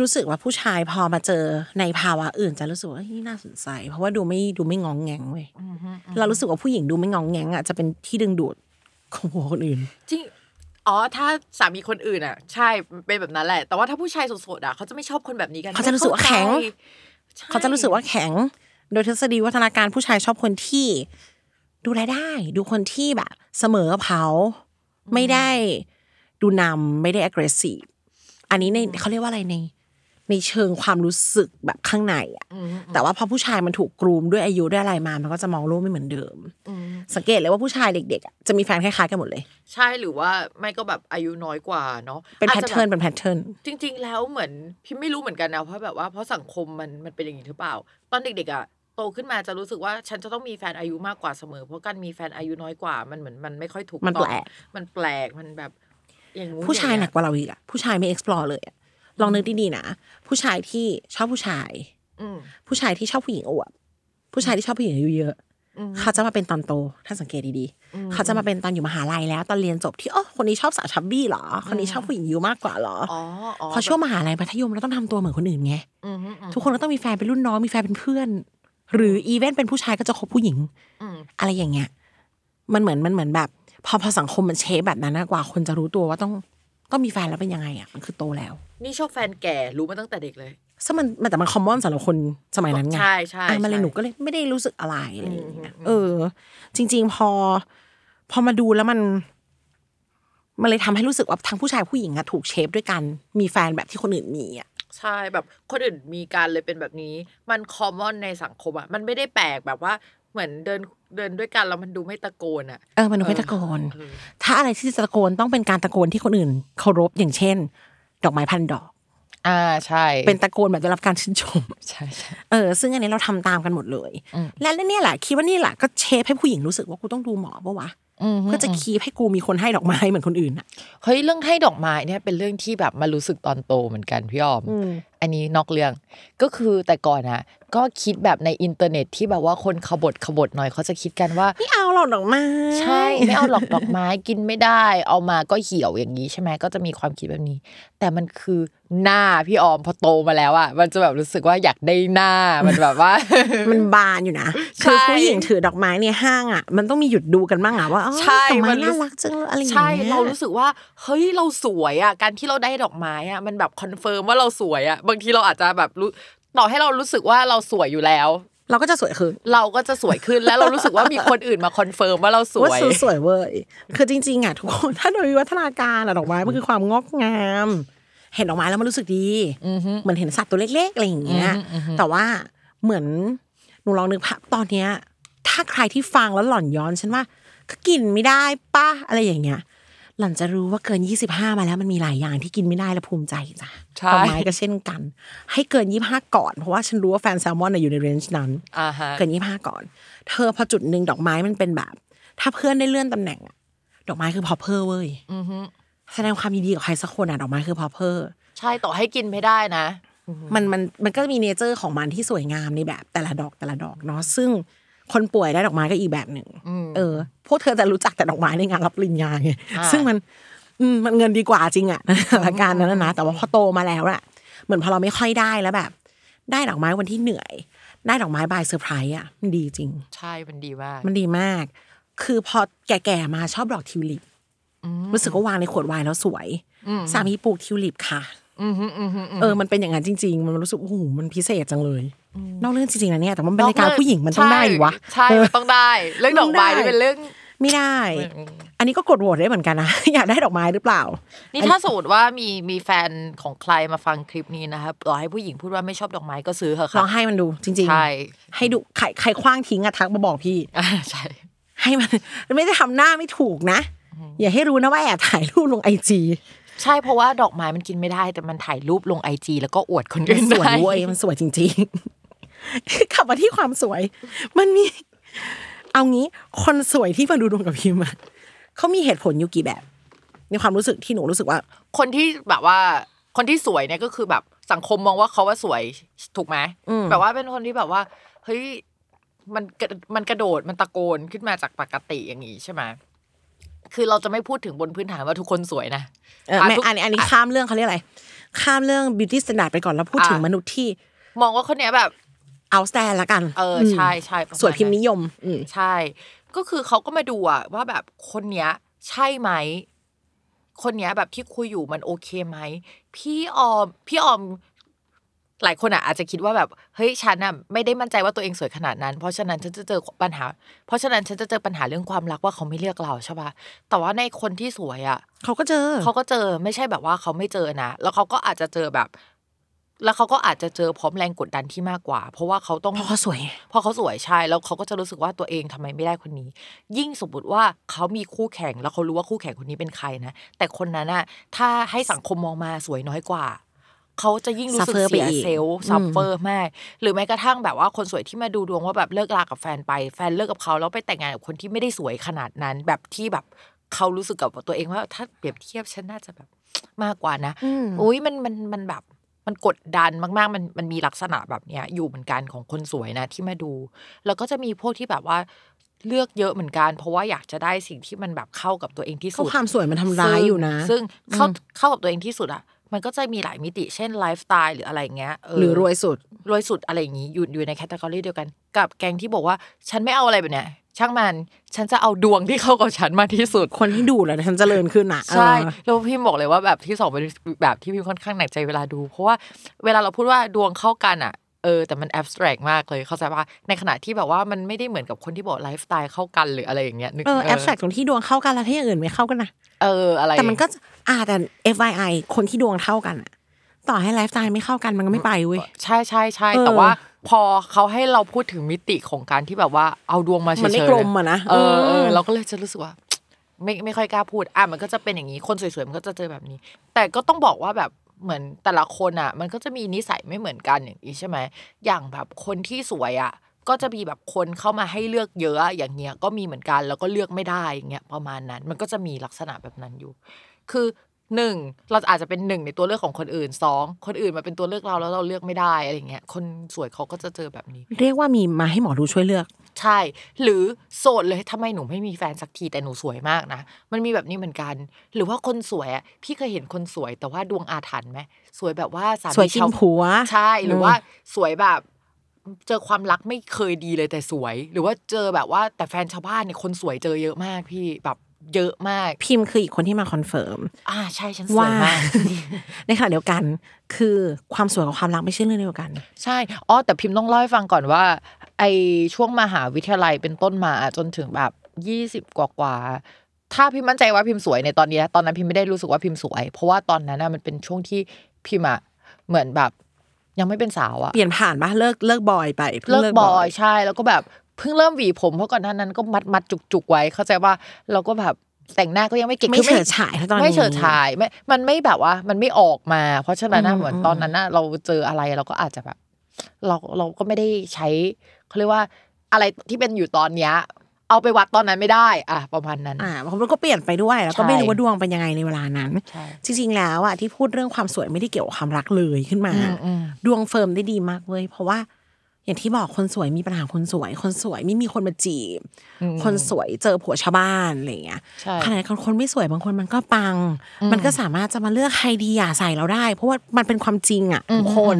รู้สึกว่าผู้ชายพอมาเจอในภาวะอื่น จะรู้สึกว่าเฮ้ยน่าสนใจ เพราะว่าดูไม่ดูไม่งองแงงเว้ยเรารู้สึกว่าผู้หญิงดูไม่งองแงงอะจะเป็นที่ดึงดูดของหัวคนอื่นจริงอ๋อถ้าสามีคนอื่นอะ ใช่เป็นแบบนั้นแหละ แต่ว่าถ้าผู้ชายโสดๆอะเขาจะไม่ชอบคนแบบนี้กันเขาจะรู้สึกว่าแข็งไม่ข้ใจเขาจะรู้สึกว่าแข็ง โดยทฤษฎีวัฒนาการผู้ชายชอบคนที่ ดูแลได้ ดูคนที่แบบ เสมอเขาไม่ได้ดูนำไม่ได้ aggressive อันนี้ในเขาเรียกว่าอะไรใน ในเชิงความรู้สึกแบบข้างในอะอืมแต่ว่าพอผู้ชายมันถูกกรูมด้วยอายุด้วยอะไรมา มันก็จะมองโลกไม่เหมือนเดิมอืมสังเกตเลยว่าผู้ชายเด็กๆอะจะมีแฟนคล้ายๆกันหมดเลย ใช่หรือว่าไม่ก็แบบอายุน้อยกว่าเนาะเป็นอาแพจทจะเทิร์นแบบเป็นแพทเทิร์นจริง ๆ แล้วเหมือนพี่ไม่รู้เหมือนกันนะเพราะแบบว่าเพราะสังคมมันมันเป็นอย่างนี้หรือเปล่า ตอนเด็กๆอะโตขึ้นมาจะรู้สึกว่าฉันจะต้องมีแฟนอายุมากกว่าเสมอ เพราะการมีแฟนอายุน้อยกว่า มันเหมือนมันไม่ค่อยถูกมันต้องแปลกมันแปลกมันแบบอย่างงู้นผู้ชายองหนัเงี้กกว่าเราอีกอะผู้ชายไม่ explore เลยอะ ลองนึกดีๆนะ ผู้ชายที่ชอบผู้ชาย อืมผู้ชายที่ชอบผู้หญิงอวบผู้ชายที่ชอบผู้หญิงอายุเยอะอืมเขาจะมาเป็นตอนโต ถ้าสังเกตดีอืมๆเขาจะมาเป็นตอนอยู่มหาลัยแล้ว ตอนเรียนจบที่อ๋อคนนี้ชอบสาวชับบี้เหรอ คนนี้ชอบผู้หญิงอายุมากกว่าเหรออ๋ออ๋อพอช่วงมหาลัยมัธยมเราต้องทำตัวเหมือนคนอื่นไงอืมอืมทุกคนก็ต้องมีแฟนเป็นรุ่นน้องมีแฟนเป็นเพื่อน หรืออีเวนต์เป็นผู้ชายก็จะคบผู้หญิงอืมอะไรอย่างเงี้ย มันเหมือนมันเหมือนแบบ พอพอสังคมมันเชฟแบบนั้นนะกว่า คนจะรู้ตัวว่าต้อง ต้องมีแฟนแล้วเป็นยังไงอะมันคือโตแล้ว นี่ชอบแฟนแก่รู้มาตั้งแต่เด็กเลยซึ่งมันมันแต่มันคอมมอนสำหรับคนสมัยนั้นไงใช่ใช่อะมันเลยใช่หนูก็เลยไม่ได้รู้สึกอะไรอะไรอย่างเงี้ยอืมเออ จริง ๆ พอ พอมาดูแล้วมันมันเลยทำให้รู้สึกว่าทั้งผู้ชายผู้หญิงอะถูกเชฟด้วยกันมีแฟนแบบที่คนอื่นมีอะใช่แบบคนอื่นมีการเลยเป็นแบบนี้ มันคอมมอนในสังคมอะมันไม่ได้แปลกแบบว่าเหมือนเดิน เดินด้วยกันแล้วมันดูไม่ตะโกนอะเออมันดูไม่ตะโกนเออถ้าอะไรที่จะตะโกนต้องเป็นการตะโกนที่คนอื่นเคารพอย่างเช่น ดอกไม้พันดอก อ่าใช่ เป็นตะโกนแบบได้รับการชื่นชมใช่ใช่เออ ซึ่งอันนี้เราทำตามกันหมดเลยอืมและเนี่ยแหละคิดว่านี่แหละก็เชฟให้ผู้หญิงรู้สึกว่ากูต้องดูหมอปะวะอืม เพื่อจะคีบให้กูมีคนให้ดอกไม้เหมือนคนอื่นอะเฮ้ยเรื่องให้ดอกไม้เนี่ยเป็นเรื่องที่แบบมารู้สึกตอนโตเหมือนกันพี่ออมอืมอันนี้นอกเรื่องก็คือแต่ก่อนอะก็คิดแบบในอินเทอร์เน็ตที่แบบว่าคนขบฏขบฏหน่อยเขาจะคิดกันว่าไไม่เอาหรอกดอกไม้ใช่ไม่เอาหรอกดอกไม้กินไม่ได้ เอามาก็เหี่ยวอย่างนี้ใช่ไหมก็จะมีความคิดแบบนี้ แต่มันคือ หน้าพี่ออมพอโตมาแล้วอะมันจะแบบรู้สึกว่าอยากได้หน้ามันแบบว่า มันบานอยู่นะใช่คือผู้หญิงถือดอกไม้ในห้างอะ มันต้องมีหยุดดูกันบ้างอะว่าอ๋อใช่ดอกไม้มันรู้น่ารักจังเลยอะไรอย่างใช่เงี้ยเรารู้สึกว่าเฮ้ยเราสวยอะ การที่เราได้ดอกไม้อะมันแบบ confirm ว่าเราสวยอะบางทีเราอาจจะแบบรู้ต่อให้เรารู้สึกว่าเราสวยอยู่แล้วเราก็จะสวยขึ้น เราก็จะสวยขึ้นแล้วเรารู้สึกว่ามีคนอื่นมา confirm ว่าเราสวยว่าสวยเว้ยคือจริงๆอะทุกคนถ้าโดยวิวัฒนาการอะดอกไม้มันคือความงอกงาม เห็นดอกไม้แล้วมันรู้สึกดีอือฮึเหมือนเห็นสัตว์ตัวเล็กๆอะไรอย่างเงี้ยอือฮึอือฮึแต่ว่าเหมือนหนูลองนึกภาพตอนเนี้ย ถ้าใครที่ฟังแล้วหล่อนย้อนฉันว่าก็กินไม่ได้ปะอะไรอย่างเงี้ย หล่อนจะรู้ว่าเกินยี่สิบห้ามาแล้วมันมีหลายอย่างที่กินไม่ได้และภูมิใจจ้ะใช่ดอกไม้ก็เช่นกัน ให้เกินยี่ห้าก่อนเพราะว่าฉันรู้ว่าแฟนแซลมอนน่ะอยู่ใน range นั้นอ่าฮะเกินยี่ห้าก่อน เธอพอจุดหนึ่งดอกไม้มันเป็นแบบ ถ้าเพื่อนได้เลื่อนตำแหน่งอะดอกไม้คือ proper เว้ยอือฮึ แสดงความยินดีกับใครสักคนอะดอกไม้คือ proper ใช่ต่อให้กินไม่ได้นะ มันมันมันก็มี nature ของมันที่สวยงามในแบบ แต่ละดอกแต่ละดอกเนาะซึ่งคนป่วยได้ดอกไม้ก็อีกแบบหนึ่งอืมเออพวกเธอจะรู้จักแต่ดอกไม้ในงานรับปริญญาไงอ่าซึ่งมันอืมมันเงินดีกว่าจริงอะสถานการณ์นั้นนะนะแต่ว่าพอโตมาแล้วอะเหมือนพอเราไม่ค่อยได้แล้วแบบ ได้ดอกไม้วันที่เหนื่อย ได้ดอกไม้ by surprise อะมันดีจริง ใช่มันดีมาก มันดีมาก คือพอแก่ๆมาชอบดอกทิวลิป รู้สึกว่าวางในขวดไวน์แล้วสวยอืมสามีปลูกทิวลิปค่ะอืมฮึอืมฮึมเออ มันเป็นอย่างนั้นจริง ๆ มันรู้สึกโอ้โหมันพิเศษจังเลย นอกเรื่องจริงๆนะเนี่ย แต่มันเป็นรายการผู้หญิงมันต้องได้อยู่วะ ใช่มันต้องได้ เรื่องดอกไม้ต้องได้นี่เป็นเรื่อง ไม่ได้ อันนี้ก็กดโหวตได้เหมือนกันนะ อยากได้ดอกไม้หรือเปล่า นี่ถ้าสมมติว่ามีมีแฟนของใครมาฟังคลิปนี้นะครับต่อให้ผู้หญิงพูดว่าไม่ชอบดอกไม้ก็ซื้อเถอะลค่ะองให้มันดูจริงใช่ๆให้ดูใครใครคว้างทิ้งอะทักมาบอกพี่อ่าใช่ ให้มันมันไม่ได้ทำหน้าไม่ถูกนะ อย่าให้รู้นะว่าแอบถ่ายรูปลงไอจีใช่เพราะว่าดอกไม้มันกินไม่ได้ แต่มันถ่ายรูปลงไอจีแล้วก็อวดคนมัอื่นนสวยได้เว้ยมันสวยจริงๆกลับมาที่ความสวย มันมี เอางี้ คนสวยที่มาดูดวงกับพิมพ์อะเขามีเหตุผลอยู่กี่แบบ ในความรู้สึกที่หนูรู้สึกว่า คนที่แบบว่า คนที่สวยเนี่ยก็คือแบบสังคมมองว่าเขาว่าสวยถูกไหมอืมแบบว่าเป็นคนที่แบบว่า เฮ้ยมันกระมันกระโดดมันตะโกนขึ้นมาจากปกติอย่างนี้ใช่ไหม คือเราจะไม่พูดถึงบนพื้นฐานว่าทุกคนสวยนะเออไม่ทุกอันนี้อันนี้ข้ามเรื่องเขาเรียกอะไร ข้ามเรื่อง beauty standard ไปก่อนแล้วพูดถึงอะมนุษย์ที่ มองว่าคนเนี้ยแบบเอาสแตนละกัน เออมใช่ใช่ประาณสวยพิมพ์นิยม อืมใช่ ก็คือเขาก็มาดูอะว่าแบบคนเนี้ย ใช่ไหมคนเนี้ยแบบที่คุยอยู่มันโอเคไหมพี่ออมพี่ออม หลายคนอะอาจจะคิดว่าแบบเฮ้ยฉันอะไม่ได้มั่นใจว่าตัวเองสวยขนาดนั้น เพราะฉะนั้นฉันจะเจอปัญหา เพราะฉะนั้นฉันจะเจอปัญหาเรื่องความรักว่าเขาไม่เลือกเราใช่ปะแต่ว่าในคนที่สวยอะเขาก็เจอเขาก็เจอไม่ใช่แบบว่าเขาไม่เจอนะ แล้วเขาก็อาจจะเจอแบบ แล้วเขาก็อาจจะเจอพร้อมแรงกดดันที่มากกว่า เพราะว่าเขาต้องเพราะเขาสวยเพราะเขาสวยใช่แล้วเขาก็จะรู้สึกว่าตัวเองทำไมไม่ได้คนนี้ ยิ่งสมมติว่าเขามีคู่แข่งแล้วเขารู้ว่าคู่แข่งคนนี้เป็นใครนะแต่คนนั้นน่ะถ้าให้สังคมมองมาสวยน้อยกว่า เขาจะยิ่งรู้สึก Suffer ไปเสียอีกเซลล์อืมซัฟเฟอร์มากหรือแม้กระทั่งแบบว่าคนสวยที่มาดูดวงว่าแบบเลิกรากับแฟนไปแฟนเลิกกับเขาแล้วไปแต่งงานกับคนที่ไม่ได้สวยขนาดนั้น แบบที่แบบเขารู้สึกกับตัวเองว่าถ้าเปรียบเทียบฉันน่าจะแบบมากกว่านะอืมอุ้ยมันมันมันแบบมันกดดันมากๆ มันมันมีลักษณะแบบเนี้ยอยู่เหมือนกันของคนสวยนะที่มาดู แล้วก็จะมีพวกที่แบบว่าเลือกเยอะเหมือนกัน เพราะว่าอยากจะได้สิ่งที่มันแบบเข้ากับตัวเองที่เขาสุดความสวยมันทำร้ายอยู่นะ ซึ่งซึ่งเข้าอืมเข้ากับตัวเองที่สุดอะ มันก็จะมีหลายมิติ เช่นไลฟ์สไตล์หรืออะไรเงี้ยเหรือรวยสุด รวยสุดอะไรอย่างนี้อยู่อยู่ใน category เดียวกัน กับแก๊งที่บอกว่าฉันไม่เอาอะไรแบบเนี้ยช่างมัน ฉันจะเอาดวงที่เข้ากับฉันมากที่สุด คนที่ดูแล้วฉันเจริญขึ้นอะ ใช่เออแล้วพิมบอกเลยว่าแบบที่สองเป็นแบบที่พิมค่อนข้างหนักใจเวลาดู เพราะว่าเวลาเราพูดว่าดวงเข้ากันอะ เออแต่มันแอบสแตรกมากเลยเข้าใจป่ะในขณะที่แบบว่ามันไม่ได้เหมือนกับคนที่บอกไลฟ์สไตล์เข้ากันหรืออะไรอย่างเงี้ยนึกเออแอบแฝงตรงที่ดวงเข้ากันแล้วที่อย่างอื่นไม่เข้ากันนะเอออะไรแต่มันก็อ่าแต่ FYI คนที่ดวงเท่ากันอะต่อให้ไลฟ์สไตล์ไม่เข้ากันมันก็ไม่ไปเว้ยใช่ใช่ใช่เออแต่ว่าพอเขาให้เราพูดถึงมิติของการที่แบบว่าเอาดวงมาเฉยๆมันไม่กลมอะนะเออเออมเราก็เลยจะรู้สึกว่าไม่ไม่ค่อยกล้าพูดอะมันก็จะเป็นอย่างนี้คนสวยๆมันก็จะเจอแบบนี้ แต่ก็ต้องบอกว่าแบบ เหมือนแต่ละคนอะ มันก็จะมีนิสัยไม่เหมือนกันอย่างนี้ใช่ไหมอย่างแบบคนที่สวยอะก็จะมีแบบคนเข้ามาให้เลือกเยอะอย่างเงี้ยก็มีเหมือนกันแล้วก็เลือกไม่ได้อย่างเงี้ยประมาณนั้น มันก็จะมีลักษณะแบบนั้นอยู่ คือ หนึ่งเราอาจจะเป็นหนึ่งในตัวเลือกของคนอื่นสองคนอื่นมาเป็นตัวเลือกเราแล้วเราเลือกไม่ได้อะไรเงี้ยคนสวยเขาก็จะเจอแบบนี้ เรียกว่ามีมาให้หมอดูช่วยเลือก ใช่ หรือโสดเลยทำไมหนูไม่มีแฟนสักทีแต่หนูสวยมากนะมันมีแบบนี้เหมือนกัน หรือว่าคนสวยอะพี่เคยเห็นคนสวยแต่ว่าดวงอาถรรพ์ไหมสวยแบบว่าสามีสวยจริงชาผัวใช่หรือมว่าสวยแบบเจอความรักไม่เคยดีเลยแต่สวย หรือว่าเจอแบบว่าแต่แฟนชาวบ้านเนี่ยคนสวยเจอเยอะมากพี่แบบ เยอะมาก พิมพ์คืออีกคนที่มา confirmอ่าใช่ฉันสวยว่ามากในขณะเดียวกันคือความสวยกับความรักไม่ใช่เรื่องเดียวกัน ใช่อ๋อแต่พิมพ์ต้องเล่าให้ฟังก่อนว่า ไอช่วงมหาวิทยาลัยเป็นต้นมาจนถึงแบบยี่สิบกว่ากว่าๆถ้าพิมพ์มั่นใจว่าพิมพ์สวยในตอนนี้นะตอนนั้นพิมพ์ไม่ได้รู้สึกว่าพิมพ์สวย เพราะว่าตอนนั้นน่ะมันเป็นช่วงที่พิมพ์อะเหมือนแบบยังไม่เป็นสาวอะเปลี่ยนผ่านปะเลิกเลิกบอยไปพิ่งเลิกบอยใช่ แล้วก็แบบ เพิ่งเริ่มหวีผมเพราะก่อนหน้านั้นก็มัดมัดจุกจุกๆไว้ เข้าใจว่าเราก็แบบแต่งหน้าก็ยังไม่เก่งไม่คือเฉิดฉายเท่าตอนนี้ไม่เฉิดฉายไม่มันไม่แบบว่า มันไม่ออกมา เพราะฉะนั้นน่ะอืมเหมือนอืมตอนนั้นน่ะเราเจออะไรเราก็อาจจะแบบ เราเราก็ไม่ได้ใช้เขาเรียกว่าอะไรที่เป็นอยู่ตอนเนี้ยเอาไปวัดตอนนั้นไม่ได้ อะประมาณนั้น อ่าผมก็เปลี่ยนไปด้วย แล้วก็ใช่ไม่รู้ว่าดวงเป็นยังไงในเวลานั้นใช่จริง ๆ แล้วอะที่พูดเรื่องความสวยไม่ได้เกี่ยวกับความรักเลยขึ้นมาอืมอืมดวงเฟิร์มได้ดีมากเว้ยเพราะว่า อย่างที่บอกคนสวยมีปัญหาคนสวย คนสวยไม่มีคนมาจีบอืมคนสวยเจอผัวชาวบ้านอะไรอย่างเงี้ยใช่ขณะเดียวกันคนไม่สวยบางคนมันก็ปัง มันก็สามารถจะมาเลือกใครดีอะใส่เราได้ เพราะว่ามันเป็นความจริงอะทุกคน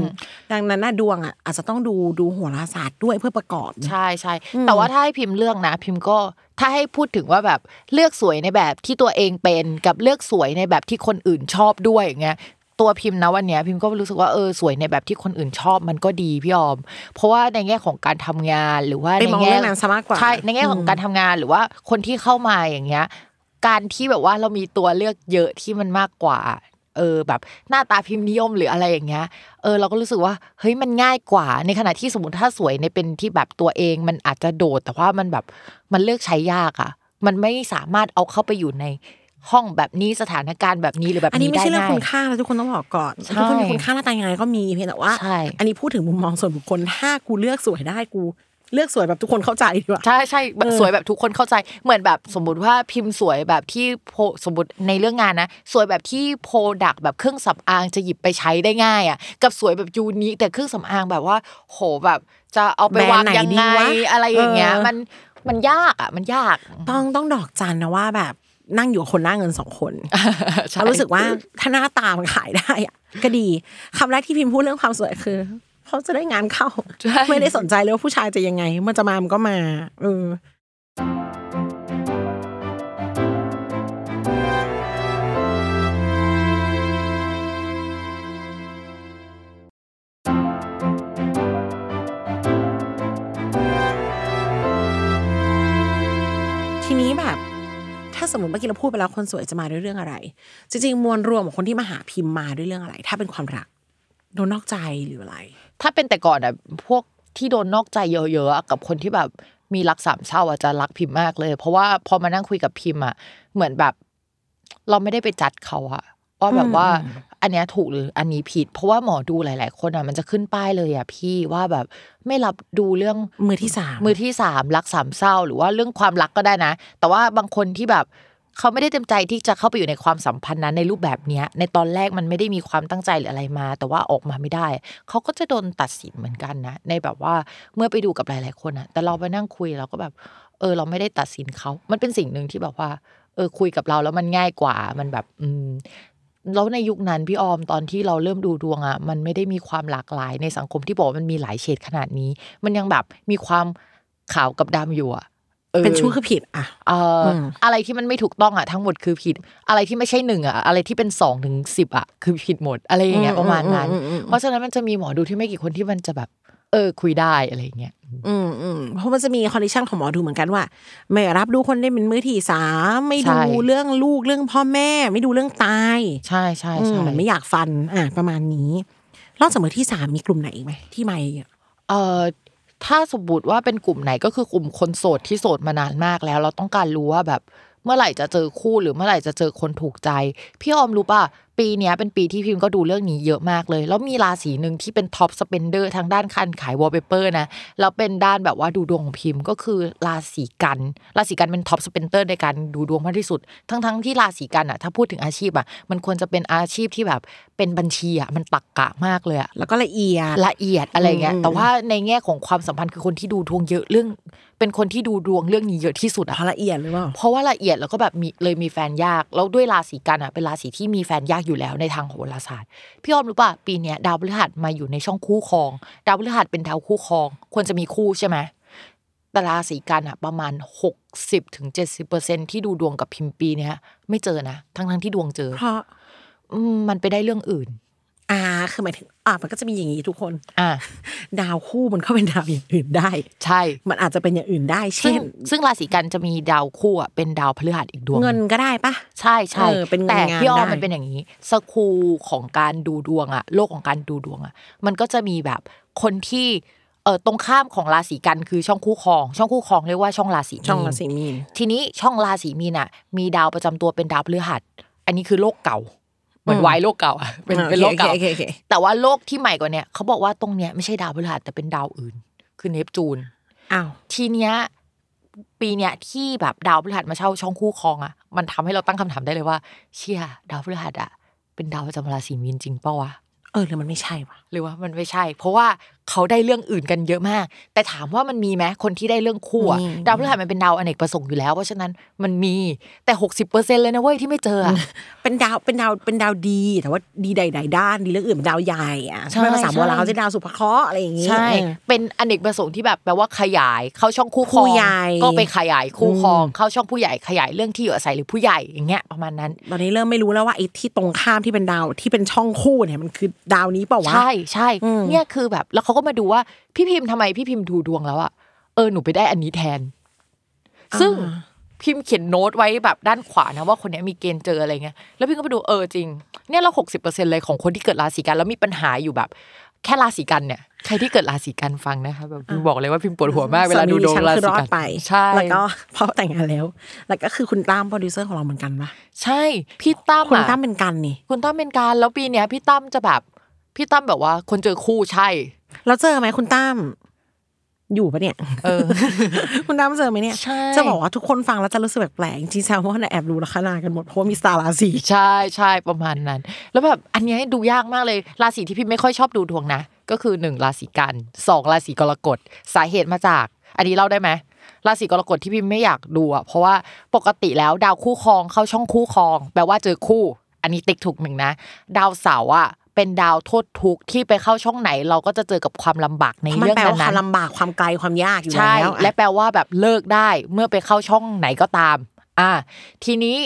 ดังนั้นน่ะดวงอะอาจจะต้องดูดูโหราศาสตร์ด้วยเพื่อประกอบใช่ใช่แต่ว่าถ้าให้พิมพ์เลือกนะ พิมพ์ก็ถ้าให้พูดถึงว่าแบบเลือกสวยในแบบที่ตัวเองเป็นกับเลือกสวยในแบบที่คนอื่นชอบด้วยอย่างเงี้ย ตัวพิมพ์นะวันเนี้ยพิมพ์ก็รู้สึกว่าเออสวยในแบบที่คนอื่นชอบมันก็ดีพี่ออม เพราะว่าในแง่ของการทำงานหรือว่าไปในมองแง่เรื่องนั้นซะมากกว่าใช่ในแง่ของการทำงานหรือว่าคนที่เข้ามาอย่างเงี้ย การที่แบบว่าเรามีตัวเลือกเยอะที่มันมากกว่าเออแบบหน้าตาพิมพ์นิยมหรืออะไรอย่างเงี้ย เออเราก็รู้สึกว่าเฮ้ยมันง่ายกว่า ในขณะที่สมมติถ้าสวยในเป็นที่แบบตัวเอง มันอาจจะโดด แต่ว่ามันแบบมันเลือกใช้ยากอะ มันไม่สามารถเอาเข้าไปอยู่ใน ห้องแบบนี้สถานการณ์แบบนี้หรือแบบอันนี้นี้ไม่ได้ใช่เรื่องง่ายคุณค่าแล้วทุกคนต้องบอกก่อนใช่ทุกคนมีคุณค่าหน้าตายังไงก็มีเพียงแต่ว่าใช่อันนี้พูดถึงมุมมองส่วนบุคคลถ้ากูเลือกสวยได้กูเลือกสวยแบบทุกคนเข้าใจดีกว่าใช่ใช่แบบเออสวยแบบทุกคนเข้าใจเหมือนแบบสมมุติว่าพิมพ์สวยแบบที่โพสมมติในเรื่องงานนะ สวยแบบที่โพดักแบบเครื่องสำอางจะหยิบไปใช้ได้ง่ายอะกับสวยแบบยูนิคแต่เครื่องสำอางแบบว่า โหแบบจะเอาไปวางแบรนด์ไหนยังดีไงวะอะไรอย่างเงี้ยเออมันมันยากอะ มันยากต้องต้องดอกจันนะว่าแบบ นั่งอยู่กับคนหน้าเงินสองคนใช่เรารู้สึกว่าถ้าหน้าตามันขายได้อะก็ดีคำแรกที่พิมพ์พูดเรื่องความสวยคือเขาจะได้งานเข้า ไม่ได้สนใจเลยว่าผู้ชายจะยังไง มันจะมามันก็มาเออ สมมติเมื่อกี้เราพูดไปแล้วคนสวยจะมาด้วยเรื่องอะไร จริงๆ มวลรวมของคนที่มาหาพิมพ์มาด้วยเรื่องอะไร ถ้าเป็นความรักโดนนอกใจหรืออะไร ถ้าเป็นแต่ก่อนอะพวกที่โดนนอกใจเยอะๆอะกับคนที่แบบมีรักสามเศร้าอาจจะรักพิมพ์มากเลย เพราะว่าพอมานั่งคุยกับพิมพ์อะเหมือนแบบ เราไม่ได้ไปจัดเขาอะว่าแบบว่า อันเนี้ยถูกหรืออันนี้ผิด เพราะว่าหมอดูหลาย ๆ คนอะมันจะขึ้นป้ายเลยอะพี่ว่าแบบไม่รับดูเรื่องมือที่สามมือที่สามรักสามเศร้า หรือว่าเรื่องความรักก็ได้นะ แต่ว่าบางคนที่แบบเขาไม่ได้เต็มใจที่จะเข้าไปอยู่ในความสัมพันธ์นั้นในรูปแบบเนี้ย ในตอนแรกมันไม่ได้มีความตั้งใจหรืออะไรมา แต่ว่าออกมาไม่ได้ เขาก็จะโดนตัดสินเหมือนกันนะ ในแบบว่าเมื่อไปดูกับหลาย ๆ คนอะแต่เราไปนั่งคุยเราก็แบบ เออ เราไม่ได้ตัดสินเขา มันเป็นสิ่งหนึ่งที่แบบว่า เออคุยกับเราแล้วมันง่ายกว่า มันแบบ อืม แล้วในยุคนั้นพี่ออมตอนที่เราเริ่มดูดวงอะ มันไม่ได้มีความหลากหลายในสังคมที่บอกว่ามันมีหลายเฉดขนาดนี้ มันยังแบบมีความขาวกับดำอยู่อะออเป็นชู้คือผิดอะเอ่ออมอะไรที่มันไม่ถูกต้องอะทั้งหมดคือผิด อะไรที่ไม่ใช่หนึ่งอะอะไรที่เป็นสองถึงสิบอะคือผิดหมดอะไรอย่างเงี้ยประมาณนั้น เพราะฉะนั้นมันจะมีหมอดูที่ไม่กี่คนที่มันจะแบบ เออคุยได้อะไรอย่างเงี้ยอืมอืมเพราะมันจะมี condition ของหมอดูเหมือนกันว่า ไม่รับดูคนได้เป็นมือที่สามไม่ใช่ดูเรื่องลูกเรื่องพ่อแม่ ไม่ดูเรื่องตาย ใช่ใช่อืมใช่ไม่อยากฟันอะประมาณนี้นอกจากมือที่สามมีกลุ่มไหนอีกไหมที่ไม่เอ่อถ้าสมมติว่าเป็นกลุ่มไหนก็คือกลุ่มคนโสดที่โสดมานานมากแล้ว เราต้องการรู้ว่าแบบ เมื่อไหร่จะเจอคู่หรือเมื่อไหร่จะเจอคนถูกใจ พี่ออมรู้ป่ะ ปีเนี้ยเป็นปีที่พิมพ์ก็ดูเรื่องนี้เยอะมากเลย แล้วมีราศีหนึ่งที่เป็น top spender ทางด้านการขายวอลเปเปอร์นะแล้วเป็นด้านแบบว่าดูดวงของพิมพ์ก็คือราศีกันย์ราศีกันย์เป็น top spender ในการดูดวงมากที่สุด ทั้งทั้งๆที่ราศีกันอะถ้าพูดถึงอาชีพอะมันควรจะเป็นอาชีพที่แบบเป็นบัญชีอะมันตักกะมากเลยอะแล้วก็ละเอียดละเอียดอะไรเงี้ยอืมแต่ว่าในแง่ของความสัมพันธ์คือคนที่ดูดวงเยอะเรื่อง เป็นคนที่ดูดวงเรื่องนี้เยอะที่สุดเพอะราะละเอียดหรือเปล่าเพราะว่าละเอียดแล้วก็แบบมีเลยมีแฟนยากแล้วด้วยราศีกันอะเป็นราศีที่มีแฟนยากอยู่แล้วในทางโหราศาสตร์พี่ออมรู้ป่ะปีเนี้ยดาวพฤหัสมาอยู่ในช่องคู่ครอง ดาวพฤหัสเป็นดาวคู่ครอง ควรจะมีคู่ใช่ไหมแต่ราศีกันอะประมาณหกสิบถึงเจ็ดสิบเปอร์เซ็นที่ดูดวงกับพิมพ์ปีเนี้ยไม่เจอนะทั้งทั้งๆที่ดวงเจอเพราะอืมมันไปได้เรื่องอื่น อ่าคือหมายถึงอ่ามันก็จะมีอย่างนี้ทุกคนอะดาวคู่มันก็เป็นดาวอย่างอื่นได้ ใช่ มันอาจจะเป็นอย่างอื่นได้ซึ่งเช่น ซึ่งราศีกันจะมีดาวคู่อะเป็นดาวพฤหัสอีกดวงเงินก็ได้ปะใช่ใช่เออเป็นเงินแต่งานพี่อ้อมได้มันเป็นอย่างนี้สคูลของการดูดวงอะโลกของการดูดวงอะมันก็จะมีแบบคนที่เออตรงข้ามของราศีกันคือช่องคู่ครอง ช่องคู่ครองเรียกว่าช่องราศีมีนช่องราศีมีนทีนี้ช่องราศีมีนอะมีดาวประจำตัวเป็นดาวพฤหัส อันนี้คือโลกเก่า เหมือนวายโลกเก่าอะเป็นอ่าเป็นโลกเก่าโอเคโอเคโอเคแต่ว่าโลกที่ใหม่กว่าเนี้ยเขาบอกว่าตรงเนี้ยไม่ใช่ดาวพฤหัสแต่เป็นดาวอื่น คือเนปจูนอ้าวทีเนี้ยปีเนี้ยที่แบบดาวพฤหัสมาเช่าช่องคู่ครองอะมันทำให้เราตั้งคำถามได้เลยว่า เชี่ยดาวพฤหัสอะเป็นดาวประจำราศีมีนจริงเปล่าวะเออหรือมันไม่ใช่วะหรือว่ามันไม่ใช่ เพราะว่าเขาได้เรื่องอื่นกันเยอะมาก แต่ถามว่ามันมีไหมคนที่ได้เรื่องคู่อะมีดาวพฤหัสมันเป็นดาวอเนกประสงค์อยู่แล้ว เพราะฉะนั้นมันมีแต่หกสิบเปอร์เซ็นเลยนะเว้ยที่ไม่เจออะเป็นดาวเป็นดาวเป็นดาวดีแต่ว่าดีใดๆด้านดีเรื่องอื่นเป็นดาวใหญ่อะใช่ไม่ภาษาโบราณใช่เขาจะดาวสุภเคราะห์อะไรอย่างงี้ใช่เออเป็นอเนกประสงค์ที่แบบแปลว่าขยายเข้าช่องคู่ครผู้องใหญ่ก็ไปขยายคู่ครองอืมเข้าช่องผู้ใหญ่ขยายเรื่องที่อยู่อาศัยหรือผู้ใหญ่อย่างเงี้ยประมาณนั้น ตอนนี้เริ่มไม่รู้แล้วว่าไอ้ที่ตรงข้ามที่เป็นดาวที่เป็นช่องคู่เนี่ยมันคือดาวนี้เปล่าวะใช่ใช่อืมเนี่ยคือแบบ แล้วเขาก็มาดูว่าพี่พิมพ์ทำไมพี่พิมพ์ดูดวงแล้วอะเออหนูไปได้อันนี้แทน ซึ่งอ่าพิมพ์เขียนโน้ตไว้แบบด้านขวานะว่าคนเนี้ยมีเกณฑ์เจออะไรเงี้ยแล้วพิมก็ไปดูเออจริง เนี่ยเราหกสิบเปอร์เซ็นเลยของคนที่เกิดราศีกันแล้วมีปัญหาอยู่แบบ แค่ราศีกันเนี่ยใครที่เกิดราศีกันฟังนะคะแบบพิมบอกเลยว่าพิมปวดหัวมากเวลาดูดวงสมีราฉันคือศีรอกัดนไปใช่แล้วก็พอแต่งงานแล้ว แล้วก็คือคุณตั้มโปรดิวเซอร์ของเราเหมือนกันปะใช่ พี่ตั้มคุณอะตั้มเป็นกันนี่คุณตั้มเป็นการแล้วปีเนี้ยพี่ตั้มจะแบบ พี่ตั้มแบบว่า คนเจอคู่ใช่ แล้วเจอไหมคุณตั้มอยู่ปะเนี่ยเออ คุณตั้มเจอไหมเนี่ยใช่ จะบอกว่าทุกคนฟังแล้วจะรู้สึกแปลกๆจริงๆแซวว่าแอบรู้ลัคนากันหมดเพราะว่ามีสตาร์ราศีใช่ใช่ประมาณนั้น แล้วแบบอันเนี้ยดูยากมากเลยราศีที่พี่ไม่ค่อยชอบดูดวงนะ ก็คือหนึ่งราศีกันสองราศีกรกฎสาเหตุมาจาก อันนี้เล่าได้ไหมราศีกรกฎที่พี่ไม่อยากดูอะเพราะว่าปกติแล้วดาวคู่ครองเข้าช่องคู่ครอง แปลว่าเจอคู่ อันนี้ติ๊กถูกหนึ่งนะ ดาวเสาร์อะ เป็นดาวโทษทุกข์ที่ไปเข้าช่องไหน เราก็จะเจอกับความลำบากในมันเรื่องแปลว่าควานั้มนๆลำบากความไกลความยากอยู่ใช่แล้วและแปลว่าแบบเลิกได้เมื่อไปเข้าช่องไหนก็ตาม อ่า ทีนี้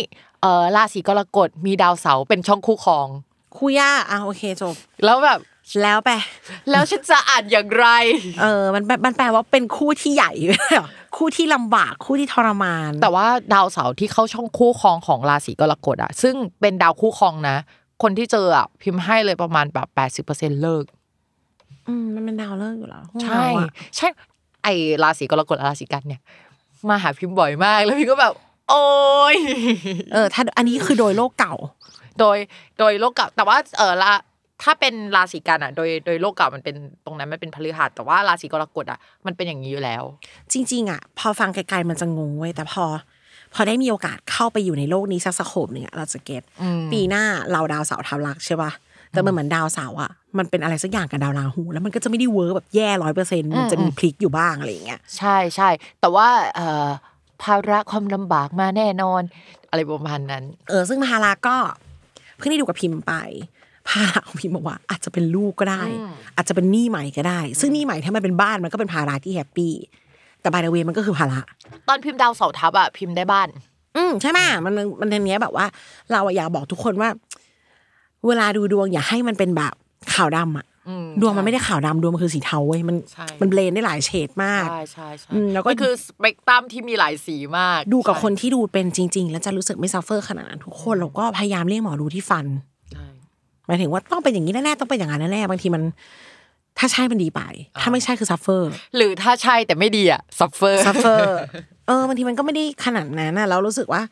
เอ่อราศีกรกฎมีดาวเสาร์เป็นช่องคู่ครองคู่ยากอะโอเคจบแล้วแบบแล้วไป แล้วฉันจะอ่านอย่างไร เออมันมันมันแปลว่าเป็นคู่ที่ใหญ่ คู่ที่ลำบากคู่ที่ทรมาน แต่ว่าดาวเสาร์ที่เข้าช่องคู่ครองของราศีกรกฎอะซึ่งเป็นดาวคู่ครองนะ คนที่เจออะพิมพ์ให้เลยประมาณแบบแปดสิบเปอร์เซ็นเลิก อืมมันเป็นดาวเลิกอยู่แล้วใช่เราอะใช่ ไอราศีกรกฎราศีกันเนี่ย มาหาพิมพ์บ่อยมาก แล้วพิมก็แบบ โอ้ยเออ ถ้าอันนี้คือโดยโลกเก่า โดยโดยโลกเก่า แต่ว่าเออละถ้าเป็นราศีกันย์อะ โดยโดยโลกเก่ามันเป็นตรงนั้นมันเป็นพฤหัสแต่ว่าราศีกรกฎอะมันเป็นอย่างนี้อยู่แล้ว จริง ๆ อะ พอฟังไกลๆมันจะงงเว้ยแต่พอ พอได้มีโอกาสเข้าไปอยู่ในโลกนี้สัก scope หนึ่งอะเราจะ get อืมปีหน้าเราดาวเสาร์ทับลัคน์ใช่ป่ะแต่มันเหมือนดาวเสาร์อะมันเป็นอะไรสักอย่างกับดาวราหู แล้วมันก็จะไม่ได้ work แบบแย่ร้อยเปอร์เซ็นต์มันจะมีพลิกอยู่บ้างอะไรอย่างเงี้ยใช่ใช่แต่ว่าเอ่อภาระความลำบากมาแน่นอน อะไรประมาณนั้น เออ ซึ่งภาระก็เพิ่งได้ดูกับพิมพ์ไปภาระของพิมพ์บอกว่า อาจจะเป็นลูกก็ได้อืมอาจจะเป็นหนี้ใหม่ก็ได้ ซึ่งหนี้ใหม่ถ้ามันเป็นบ้านมันก็เป็นภาระที่แฮปปี้ แต่บายเวมันก็คือภาระตอนพิมพ์ดาวเสาร์ทับอะพิมพ์ได้บ้าน อืมใช่ไหมมันมันอันเนี้ยแบบว่า เราอะอยากบอกทุกคนว่า เวลาดูดวงอย่าให้มันเป็นแบบขาวดำอะอืมดวงมันไม่ได้ขาวดำดวงมันคือสีเทาเว้ยมันใช่มันเบลนได้หลายเฉดมากใช่ใช่ใช่อืมแล้วก็มันคือสเปกตรัมที่มีหลายสีมาก ดูกับใช่คนที่ดูเป็นจริง ๆ แล้วจะรู้สึกไม่ suffer ขนาดนั้นทุกคนเราก็พยายามเรียกหมอดูที่ฟันใช่หมายถึงว่าต้องเป็นอย่างนี้แน่ๆต้องเป็นอย่างนั้นแน่ๆบางทีมัน ถ้าใช่มันดีไป ถ้าไม่ใช่คือ suffer หรือถ้าใช่แต่ไม่ดีอะ suffer suffer เออบางทีมันก็ไม่ได้ขนาดนั้นนะเรารู้สึกว่า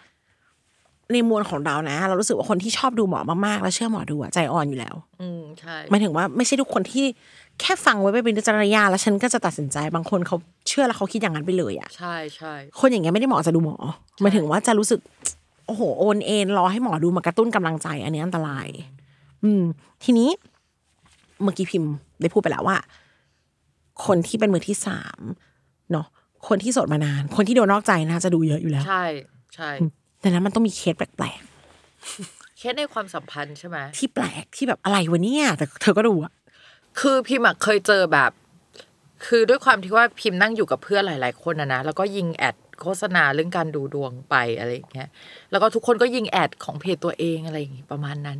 ในมวลของเรานะ เรารู้สึกว่าคนที่ชอบดูหมอมากๆ แล้วเชื่อหมอดูอะใจอ่อนอยู่แล้ว อืมใช่หมายถึงว่าไม่ใช่ทุกคนที่แค่ฟังไว้ไปเป็นวิจารณญาณแล้วฉันก็จะตัดสินใจบางคนเขาเชื่อแล้วเขาคิดอย่างนั้นไปเลยอะใช่ใช่คนอย่างเงี้ยไม่ได้เหมาะจะดูหมอหมายถึงว่าจะรู้สึกโอ้โหโอนเอ็นรอให้หมอดูมากระตุ้นกำลังใจ อันนี้อันตราย อืม ทีนี้เมื่อกี้พิมพ์ ได้พูดไปแล้วว่า คนที่เป็นมือที่สามเนาะคนที่โสดมานาน คนที่โดนนอกใจน่าจะดูเยอะอยู่แล้ว ใช่ใช่แต่นั้นมันต้องมีเคสแปลกแค่ในความสัมพันธ์ใช่ไหมๆที่แปลกที่แบบอะไรวะเนี่ยแต่เธอก็ดูอะคือพิมพ์อะเคยเจอแบบ คือด้วยความที่ว่าพิมพ์นั่งอยู่กับเพื่อนหลาย ๆ คนนะนะแล้วก็ยิงแอดโฆษณาเรื่องการดูดวงไปอะไรอย่างเงี้ย แล้วก็ทุกคนก็ยิงแอดของเพจตัวเองอะไรอย่างงี้ประมาณนั้น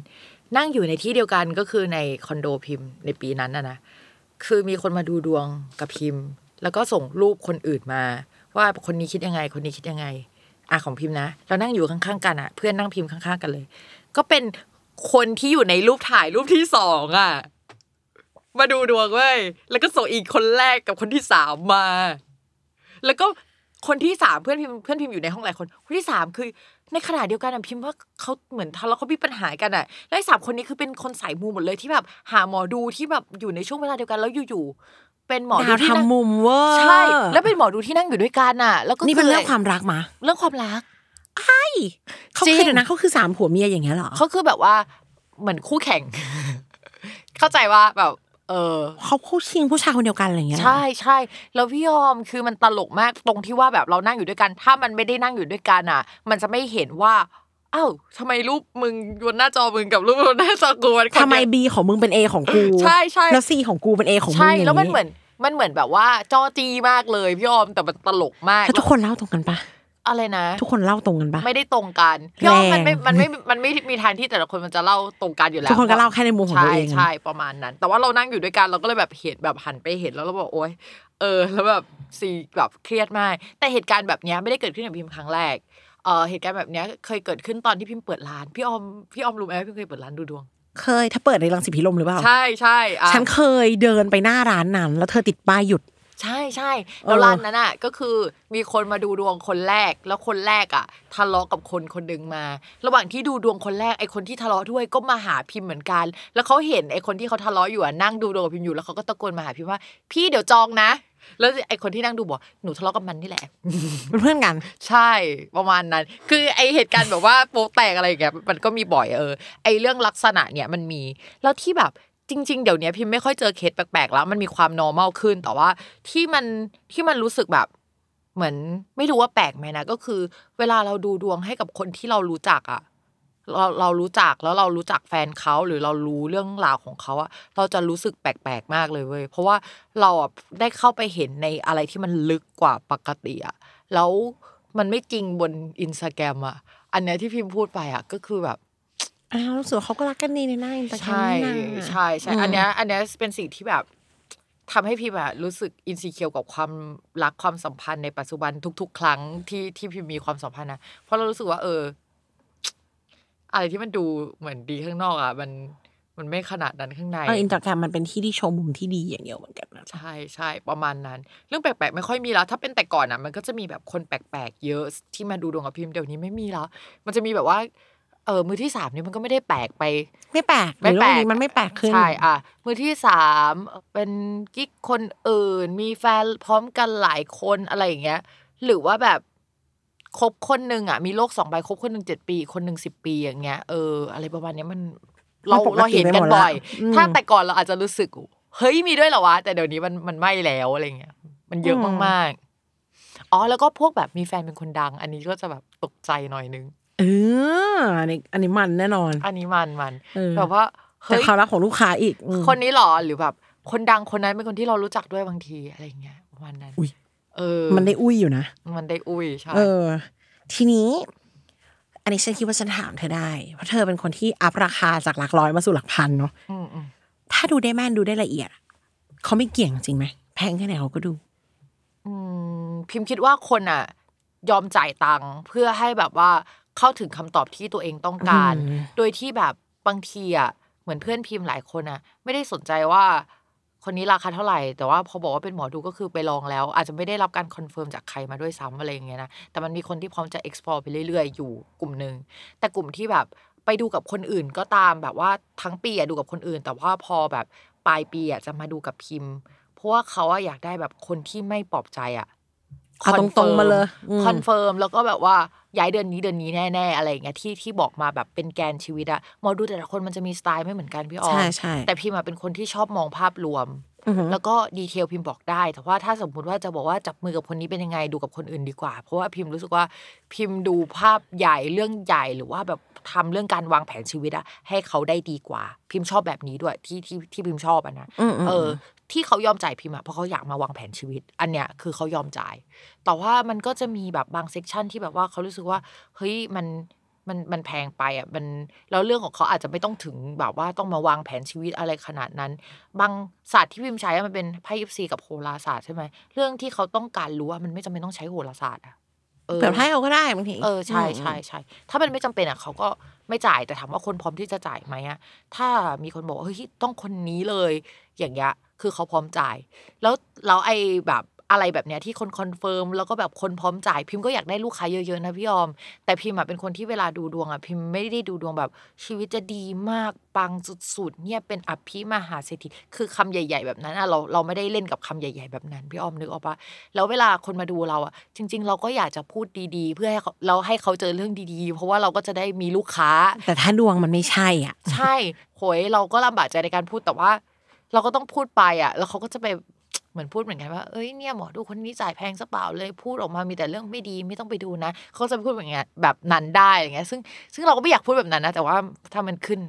นั่งอยู่ในที่เดียวกันก็คือในคอนโดพิมพ์ในปีนั้นนะนะคือมีคนมาดูดวงกับพิมพ์ แล้วก็ส่งรูปคนอื่นมา ว่าคนนี้คิดยังไง คนนี้คิดยังไงอะของพิมพ์นะเรานั่งอยู่ข้างๆกันอะ เพื่อนนั่งพิมพ์ข้างๆกันเลย ก็เป็นคนที่อยู่ในรูปถ่ายรูปที่สองอะ มาดูดวงเว้ยแล้วก็ส่งอีกคนแรกกับคนที่สามมา แล้วก็คนที่สามเพื่อนพิมพ์เพื่อนพิมพ์อยู่ในห้องหลายคน คนที่สามคือ ในขณะเดียวกันอะพิมพ์ว่าเขาเหมือนทะเลาะเขามีปัญหากันอะแล้วไอ้สามคนนี้คือเป็นคนสายมูหมดเลยที่แบบหาหมอดูที่แบบอยู่ในช่วงเวลาเดียวกันแล้วอยู่ๆเป็นหมอดูดาวที่นั่งทำมุมเวอร์ใช่ แล้วเป็นหมอดูที่นั่งอยู่ด้วยกันอะแล้วก็นี่เป็นเรื่องคความรักมาเรื่องความรักเขาจริงคือเดี๋ยวนะเขาคือสามผัวเมียอย่างเงี้ยเหรอเขาคือแบบว่าเหมือนคู่แข่ง เข้าใจว่าแบบ เออเขาคู่ชิงผู้ชายคนเดียวกันอะไรอย่างเงี้ยใช่ใช่แล้วพี่ยอมคือมันตลกมากตรงที่ว่าแบบเรานั่งอยู่ด้วยกัน ถ้ามันไม่ได้นั่งอยู่ด้วยกันอะ มันจะไม่เห็นว่าอ้าวทำไมรูปมึงบนหน้าจอมึงกับรูปบนหน้าจอกูนคนเดียวทำไมบีของมึงเป็น A ของกูใช่ใช่แล้ว C ของกูเป็น A ของมึงใช่อย่างแล้วมันเหมือนมันเหมือนแบบว่าจอจีมากเลยพี่ยอมแต่มันตลกมากแล้วทุกคนเล่าตรงกันปะ อะไรนะ ทุกคนเล่าตรงกันปะไม่ได้ตรงกันพี่ยอมมันไม่แรงมันไม่มันไม่มีทางที่แต่ละคนมันจะเล่าตรงกันอยู่แล้วทุกคนก็เล่าแค่ในมุมของตัวเองใช่ใช่ประมาณนั้น แต่ว่าเรานั่งอยู่ด้วยกันเราก็เลยแบบเห็นแบบหันไปเห็นแล้วเราบอกโอ๊ยเออ แล้วแบบซีแบบเครียดมาก แต่เหตุการณ์แบบเนี้ยไม่ได้เกิดขึ้นกับพิมครั้งแรกเออเหตุการณ์แบบเนี้ยเคยเกิดขึ้นตอนที่พิมเปิดร้านพี่ออมพี่ออมรู้ไหมว่าพิมเคยเปิดร้านดูดวงเคยถ้าเปิดในรังสิตพิรมหรือเปล่า ใช่ใช่อะฉันเคยเดินไปหน้าร้านนั้น แล้วเธอติดป้ายหยุด ใช่ใช่แล้วเออร้านนั้นอะก็คือมีคนมาดูดวงคนแรก แล้วคนแรกอะทะเลาะกับคนคนหนึ่งมา ระหว่างที่ดูดวงคนแรกไอ้คนที่ทะเลาะด้วยก็มาหาพิมพ์เหมือนกัน แล้วเขาเห็นไอ้คนที่เขาทะเลาะอยู่อะนั่งดูดวงกับพิมพ์อยู่แล้วเขาก็ตะโกนมาหาพิมพ์ว่า พี่เดี๋ยวจองนะ แล้วไอ้คนที่นั่งดูบอกหนูทะเลาะกับมันนี่แหละเป็นเพื่อนกันใช่ประมาณนั้น คือไอเหตุการณ์แบบว่าโป๊ะแตกอะไรอย่างเงี้ยมันก็มีบ่อยเออไอเรื่องลักษณะเนี่ยมันมี แล้วที่แบบ จริง ๆ เดี๋ยวนี้พิมไม่ค่อยเจอเคสแปลกๆแล้ว มันมีความ normal ขึ้นแต่ว่าที่มันที่มันรู้สึกแบบเหมือนไม่รู้ว่าแปลกไหมนะก็คือ เวลาเราดูดวงให้กับคนที่เรารู้จักอะเราเรารู้จักแล้วเรารู้จักแฟนเขาหรือเรารู้เรื่องราวของเขาอะเราจะรู้สึกแปลกๆมากเลยเว้ยเพราะว่าเราอะได้เข้าไปเห็นในอะไรที่มันลึกกว่าปกติอะแล้วมันไม่จริงบนอินสตาแกรมอะอันเนี้ยที่พิมพ์พูดไปอะก็คือแบบ อ้าวรู้สึกว่าเขาก็รักกันดีในหน้าอินสตาแกรมใช่นี่นะใช่ใช่อืมอันเนี้ยอันเนี้ยเป็นสิ่งที่แบบทำให้พี่แบบรู้สึก insecure กับความรักความสัมพันธ์ในปัจจุบันทุก ๆ ครั้งที่ที่พี่มีความสัมพันธ์นะเพราะเรารู้สึกว่า เออ อะไรที่มันดูเหมือนดีข้างนอกอะ มันมันไม่ขนาดนั้นข้างใน เอออินสตาแกรมมันเป็นที่ที่โชว์มุมที่ดีอย่างเดียวเหมือนกันนะ ใช่ใช่ประมาณนั้น เรื่องแปลกๆไม่ค่อยมีแล้ว ถ้าเป็นแต่ก่อนอะมันก็จะมีแบบคนแปลกๆเยอะที่มาดูดวงกับพิมพ์เดี๋ยวนี้ไม่มีแล้ว มันจะมีแบบว่าเออมือที่สามนี่มันก็ไม่ได้แปลกไป ไม่แปลกไม่ในโลแปลกกนี้มันไม่แปลกขึ้นใช่อะมือที่สามเป็นกิ๊กคนอื่น มีแฟนพร้อมกันหลายคนอะไรอย่างเงี้ย หรือว่าแบบคบคนหนึ่งอะมีโลกสองใบคบคนหนึ่งเจ็ดปี คนหนึ่งสิบปีอย่างเงี้ยเอออะไรประมาณเนี้ยมันเรามันปกติเราเห็นกันไปหมดละบ่อยอืมถ้าแต่ก่อนเราอาจจะรู้สึกเฮ้ยมีด้วยเหรอวะ แต่เดี๋ยวนี้มันมันไม่แล้วอะไรเงี้ย มันเยอะอืมมากๆอ๋อแล้วก็พวกแบบมีแฟนเป็นคนดัง อันนี้ก็จะแบบตกใจหน่อยนึง เอออันนี้อันนี้มันแน่นอน อันนี้มันมันเออแบบว่าแต่เฮ้ยความรักของลูกค้าอีกอืมคนนี้หรอหรือแบบ คนดังคนนั้นเป็นคนที่เรารู้จักด้วยบางทีอะไรอย่างเงี้ยประมาณนั้นอุ๊ยเออ มันได้อุ้ยอยู่นะ มันได้อุ้ยใช่เออ ทีนี้ อันนี้ฉันคิดว่าฉันถามเธอได้ เพราะเธอเป็นคนที่ up ราคาจากหลักร้อยมาสู่หลักพันเนาะอืมอืมถ้าดูได้แม่นดูได้ละเอียดอะเขาไม่เกี่ยงจริงไหมแพงแค่ไหนเขาก็ดู อืม พิมพ์คิดว่าคนอะ ยอมจ่ายตังค์เพื่อให้แบบว่า เข้าถึงคำตอบที่ตัวเองต้องการอืมโดยที่แบบบางทีอะเหมือนเพื่อนพิมพ์หลายคนอะ ไม่ได้สนใจว่าคนนี้ราคาเท่าไหร่ แต่ว่าพอบอกว่าเป็นหมอดูก็คือไปลองแล้ว อาจจะไม่ได้รับการ confirm จากใครมาด้วยซ้ำอะไรอย่างเงี้ยนะ แต่มันมีคนที่พร้อมจะ explore ไปเรื่อย ๆ อยู่กลุ่มหนึ่ง แต่กลุ่มที่แบบไปดูกับคนอื่นก็ตามแบบว่าทั้งปีอะดูกับคนอื่น แต่ว่าพอแบบปลายปีอะจะมาดูกับพิมพ์เพราะว่าเขาอะอยากได้แบบคนที่ไม่ปลอบใจอะเอาตรงๆมาเลยอืมคอนเฟิร์มแล้วก็แบบว่า ย้ายเดือนนี้เดือนนี้แน่ๆอะไรอย่างเงี้ยที่ที่บอกมาแบบเป็นแกนชีวิตอะหมอดูแต่ละคนมันจะมีสไตล์ไม่เหมือนกันพี่ออมใช่ใช่แต่พิมพ์อะเป็นคนที่ชอบมองภาพรวมอือหือแล้วก็ detail พิมพ์บอกได้ แต่ว่าถ้าสมมุติว่าจะบอกว่าจับมือกับคนนี้เป็นยังไงดูกับคนอื่นดีกว่า เพราะว่าพิมพ์รู้สึกว่าพิมพ์ดูภาพใหญ่เรื่องใหญ่หรือว่าแบบทำเรื่องการวางแผนชีวิตอะให้เขาได้ดีกว่า พิมพ์ชอบแบบนี้ด้วยที่ที่ที่พิมพ์ชอบอะนะอืมอืมเออ ที่เขายอมจ่ายพิมพ์อะเพราะเขาอยากมาวางแผนชีวิต อันเนี้ยคือเขายอมจ่าย แต่ว่ามันก็จะมีแบบบาง section ที่แบบว่าเขารู้สึกว่าเฮ้ยมันมันมันแพงไปอะมันแล้วเรื่องของเขาอาจจะไม่ต้องถึงแบบว่าต้องมาวางแผนชีวิตอะไรขนาดนั้น บางศาสตร์ที่พิมพ์ใช้อะมันเป็นไพ่ยิปซีกับโหราศาสตร์ใช่ไหมเรื่องที่เขาต้องการรู้ว่ามันไม่จำเป็นต้องใช้โหราศาสตร์อะเออแบบให้เอาก็ได้บางทีเออใช่มใช่ใช่ถ้ามันไม่จำเป็นอะเขาก็ไม่จ่ายแต่ถามว่าคนพร้อมที่จะจ่ายไหมอะถ้ามีคนบอกว่าเฮ้ยต้องคนนี้เลย อย่างเงี้ยคือเขาพร้อมจ่าย แล้วแล้วไอ้แบบอะไรแบบเนี้ยที่คน confirm แล้วก็แบบคนพร้อมจ่าย พิมพ์ก็อยากได้ลูกค้าเยอะๆนะพี่ออม แต่พิมพ์อะเป็นคนที่เวลาดูดวงอะพิมพ์ไม่ได้ดูดวงแบบ ชีวิตจะดีมากปังสุดๆเนี่ยเป็นอภิมหาเศรษฐีคือคำใหญ่ ๆ แบบนั้นอะเราเราไม่ได้เล่นกับคำใหญ่ ๆ แบบนั้นพี่ออมนึกออกปะแล้วเวลาคนมาดูเราอะจริง ๆ เราก็อยากจะพูดดีๆ เพื่อให้เขาเราให้เขาเจอเรื่องดีๆ เพราะว่าเราก็จะได้มีลูกค้า แต่ถ้าดวงมันไม่ใช่อะ ใช่โหยเราก็ลำบากใจในการพูดแต่ว่า เราก็ต้องพูดไปอะ แล้วเขาก็จะไปเหมือนพูดเหมือนกันว่า เอ้ยเนี่ยหมอดูคนนี้จ่ายแพงซะเปล่าเลยพูดออกมามีแต่เรื่องไม่ดีไม่ต้องไปดูนะ เขาจะพูดแบบเงี้ยแบบนั้นได้อย่างเงี้ย ซึ่งซึ่งเราก็ไม่อยากพูดแบบนั้นนะ แต่ว่าถ้ามันขึ้น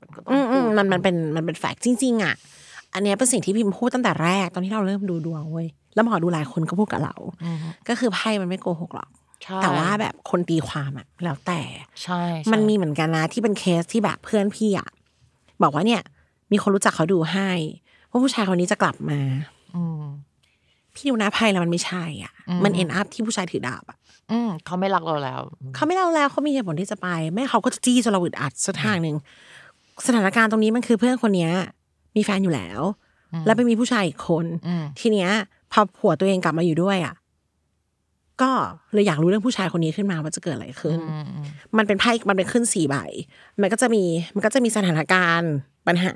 มันก็ต้องอืมอืพูมดมันมันเป็นมันเป็น fact จริง ๆ อะ อันเนี้ยเป็นสิ่งที่พิมพ์พูดตั้งแต่แรกตอนที่เราเริ่มดูดวงเว้ยแล้วหมอดูหลายคนก็พูดกับเราอืมก็คือไพ่มันไม่โกหกหรอกใช่แต่ว่าแบบคนตีความอะแล้วแต่ใช่ใช่ มันมีเหมือนกันนะที่เป็นเคสที่แบบเพื่อนพี่อะบอกว่าเนี่ย มีคนรู้จักเขาดูให้ว่าผู้ชายคนนี้จะกลับมา อืมพี่ดูหน้าไพ่แล้วมันไม่ใช่ อะอืมมัน end up ที่ผู้ชายถือดาบอะอืมเขาไม่รักเราแล้ว เขาไม่เล่าแล้วเขามีเหตุผลที่จะไป แม่เขาก็จะจี้จนเราอึดอัดสักทางหนึ่งสถานการณ์ตรงนี้มันคือเพื่อนคนเนี้ย มีแฟนอยู่แล้ว แล้วไปมีผู้ชายอีกคนอืมทีเนี้ยพอผัวตัวเองกลับมาอยู่ด้วยอะ ก็เลยอยากรู้เรื่องผู้ชายคนนี้ขึ้นมาว่าจะเกิดอะไรขึ้นอืมอืมมันเป็นไพ่ มันเป็นขึ้นสี่ใบ มันก็จะมี มันก็จะมีสถานการณ์ ปัญหา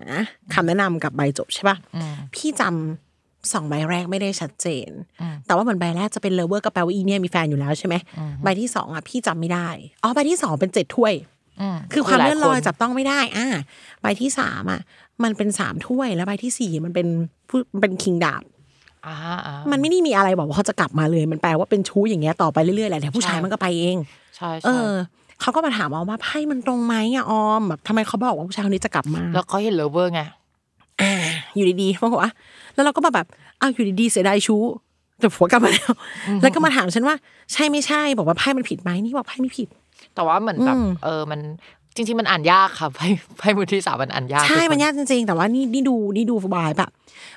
คำแนะนำกับใบจบใช่ปะอืมพี่จำสองใบแรกไม่ได้ชัดเจนอืมแต่ว่าเหมือนใบแรกจะเป็นเลเวอร์ก็แปลว่าอีเนี่ยมีแฟนอยู่แล้วใช่ไหม ใบที่สองอะพี่จำไม่ได้ อ๋อใบที่สองเป็นเจ็ดถ้วยมคือความเลื่อนลอยหาจับต้องไม่ได้ อ่า ใบที่สามอะ มันเป็นสามถ้วย แล้วใบที่สี่มันเป็นผู้มันเป็น King ดาบอ่าอ่า มันไม่ได้มีอะไรบอกว่าเขาจะกลับมาเลย มันแปลว่าเป็นชู้อย่างเงี้ยต่อไปเรื่อยๆแหละแต่ผู้ชายใช่มันก็ไปเองใช่เอใช่อเขาก็มาถามออมว่าไพ่มันตรงไหมอะออมแบบทำไมเขาบอกว่าผู้ชายคนนี้จะกลับมา แล้วเขาเห็นเลเวอร์ไงอ่าอยู่ดีๆเขาบอกว่าแล้วเราก็มาแบบอ้าวอยู่ดีๆเสียดายชู้แต่ผัวกลับมาแล้ว แล้วก็มาถามฉันว่า ใช่ไม่ใช่ บอกว่าไพ่มันผิดไหมนี่บอกไพ่ไม่ผิด แต่ว่าเหมือนแบบอืมเออมัน จริงๆมันอ่านยากค่ะไพ่ไพ่มือที่สามมันอ่านยากใช่ทุคมันยากจริงๆ แต่ว่านี่นี่ดูนี่ดูบายแบบ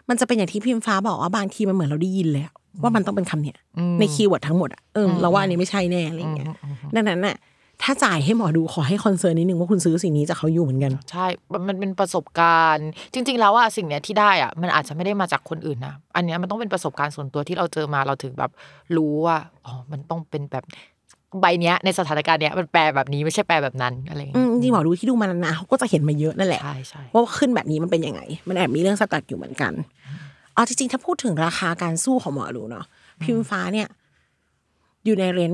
มันจะเป็นอย่างที่พิมฟ้าบอกว่าบางทีมันเหมือนเราได้ยินเลยอะว่ามันต้องเป็นคำเนี้ยอืมในคีย์เวิร์ดทั้งหมดอะเอออเราว่าอันนี้ไม่ใช่แน่อะไรอย่างเงี้ยดังนั้นน่ะถ้าจ่ายให้หมอดูขอให้คอนเซิร์นนิดนึงว่าคุณซื้อสิ่งนี้จากเขาอยู่เหมือนกัน ใช่มันมันเป็นประสบการณ์ จริง ๆ แล้วว่าสิ่งเนี้ยที่ได้อะมันอาจจะไม่ได้มาจากคนอื่นนะ อันเนี้ยมันต้องเป็นประสบการณ์ส่วนตัวที่เราเจอมาเราถึงแบบรู้ว่าอ๋อมันต้องเป็นแบบ ใบเนี้ยในสถานการณ์เนี้ยมันแปลแบบนี้ไม่ใช่แปลแบบนั้นอะไรอย่างอืเงี้มยจริงๆหมอดูที่ดูมานานๆเขาก็จะเห็นมาเยอะนั่นแหละใช่ใช่ว่าขึ้นแบบนี้มันเป็นยังไง มันแอบมีเรื่องสกัดอยู่เหมือนกันเอาจริงๆถ้าพูดถึงราคาการสู้ของหมอดูเนาะพิมฟ้าเนี่ย อยู่ในเรน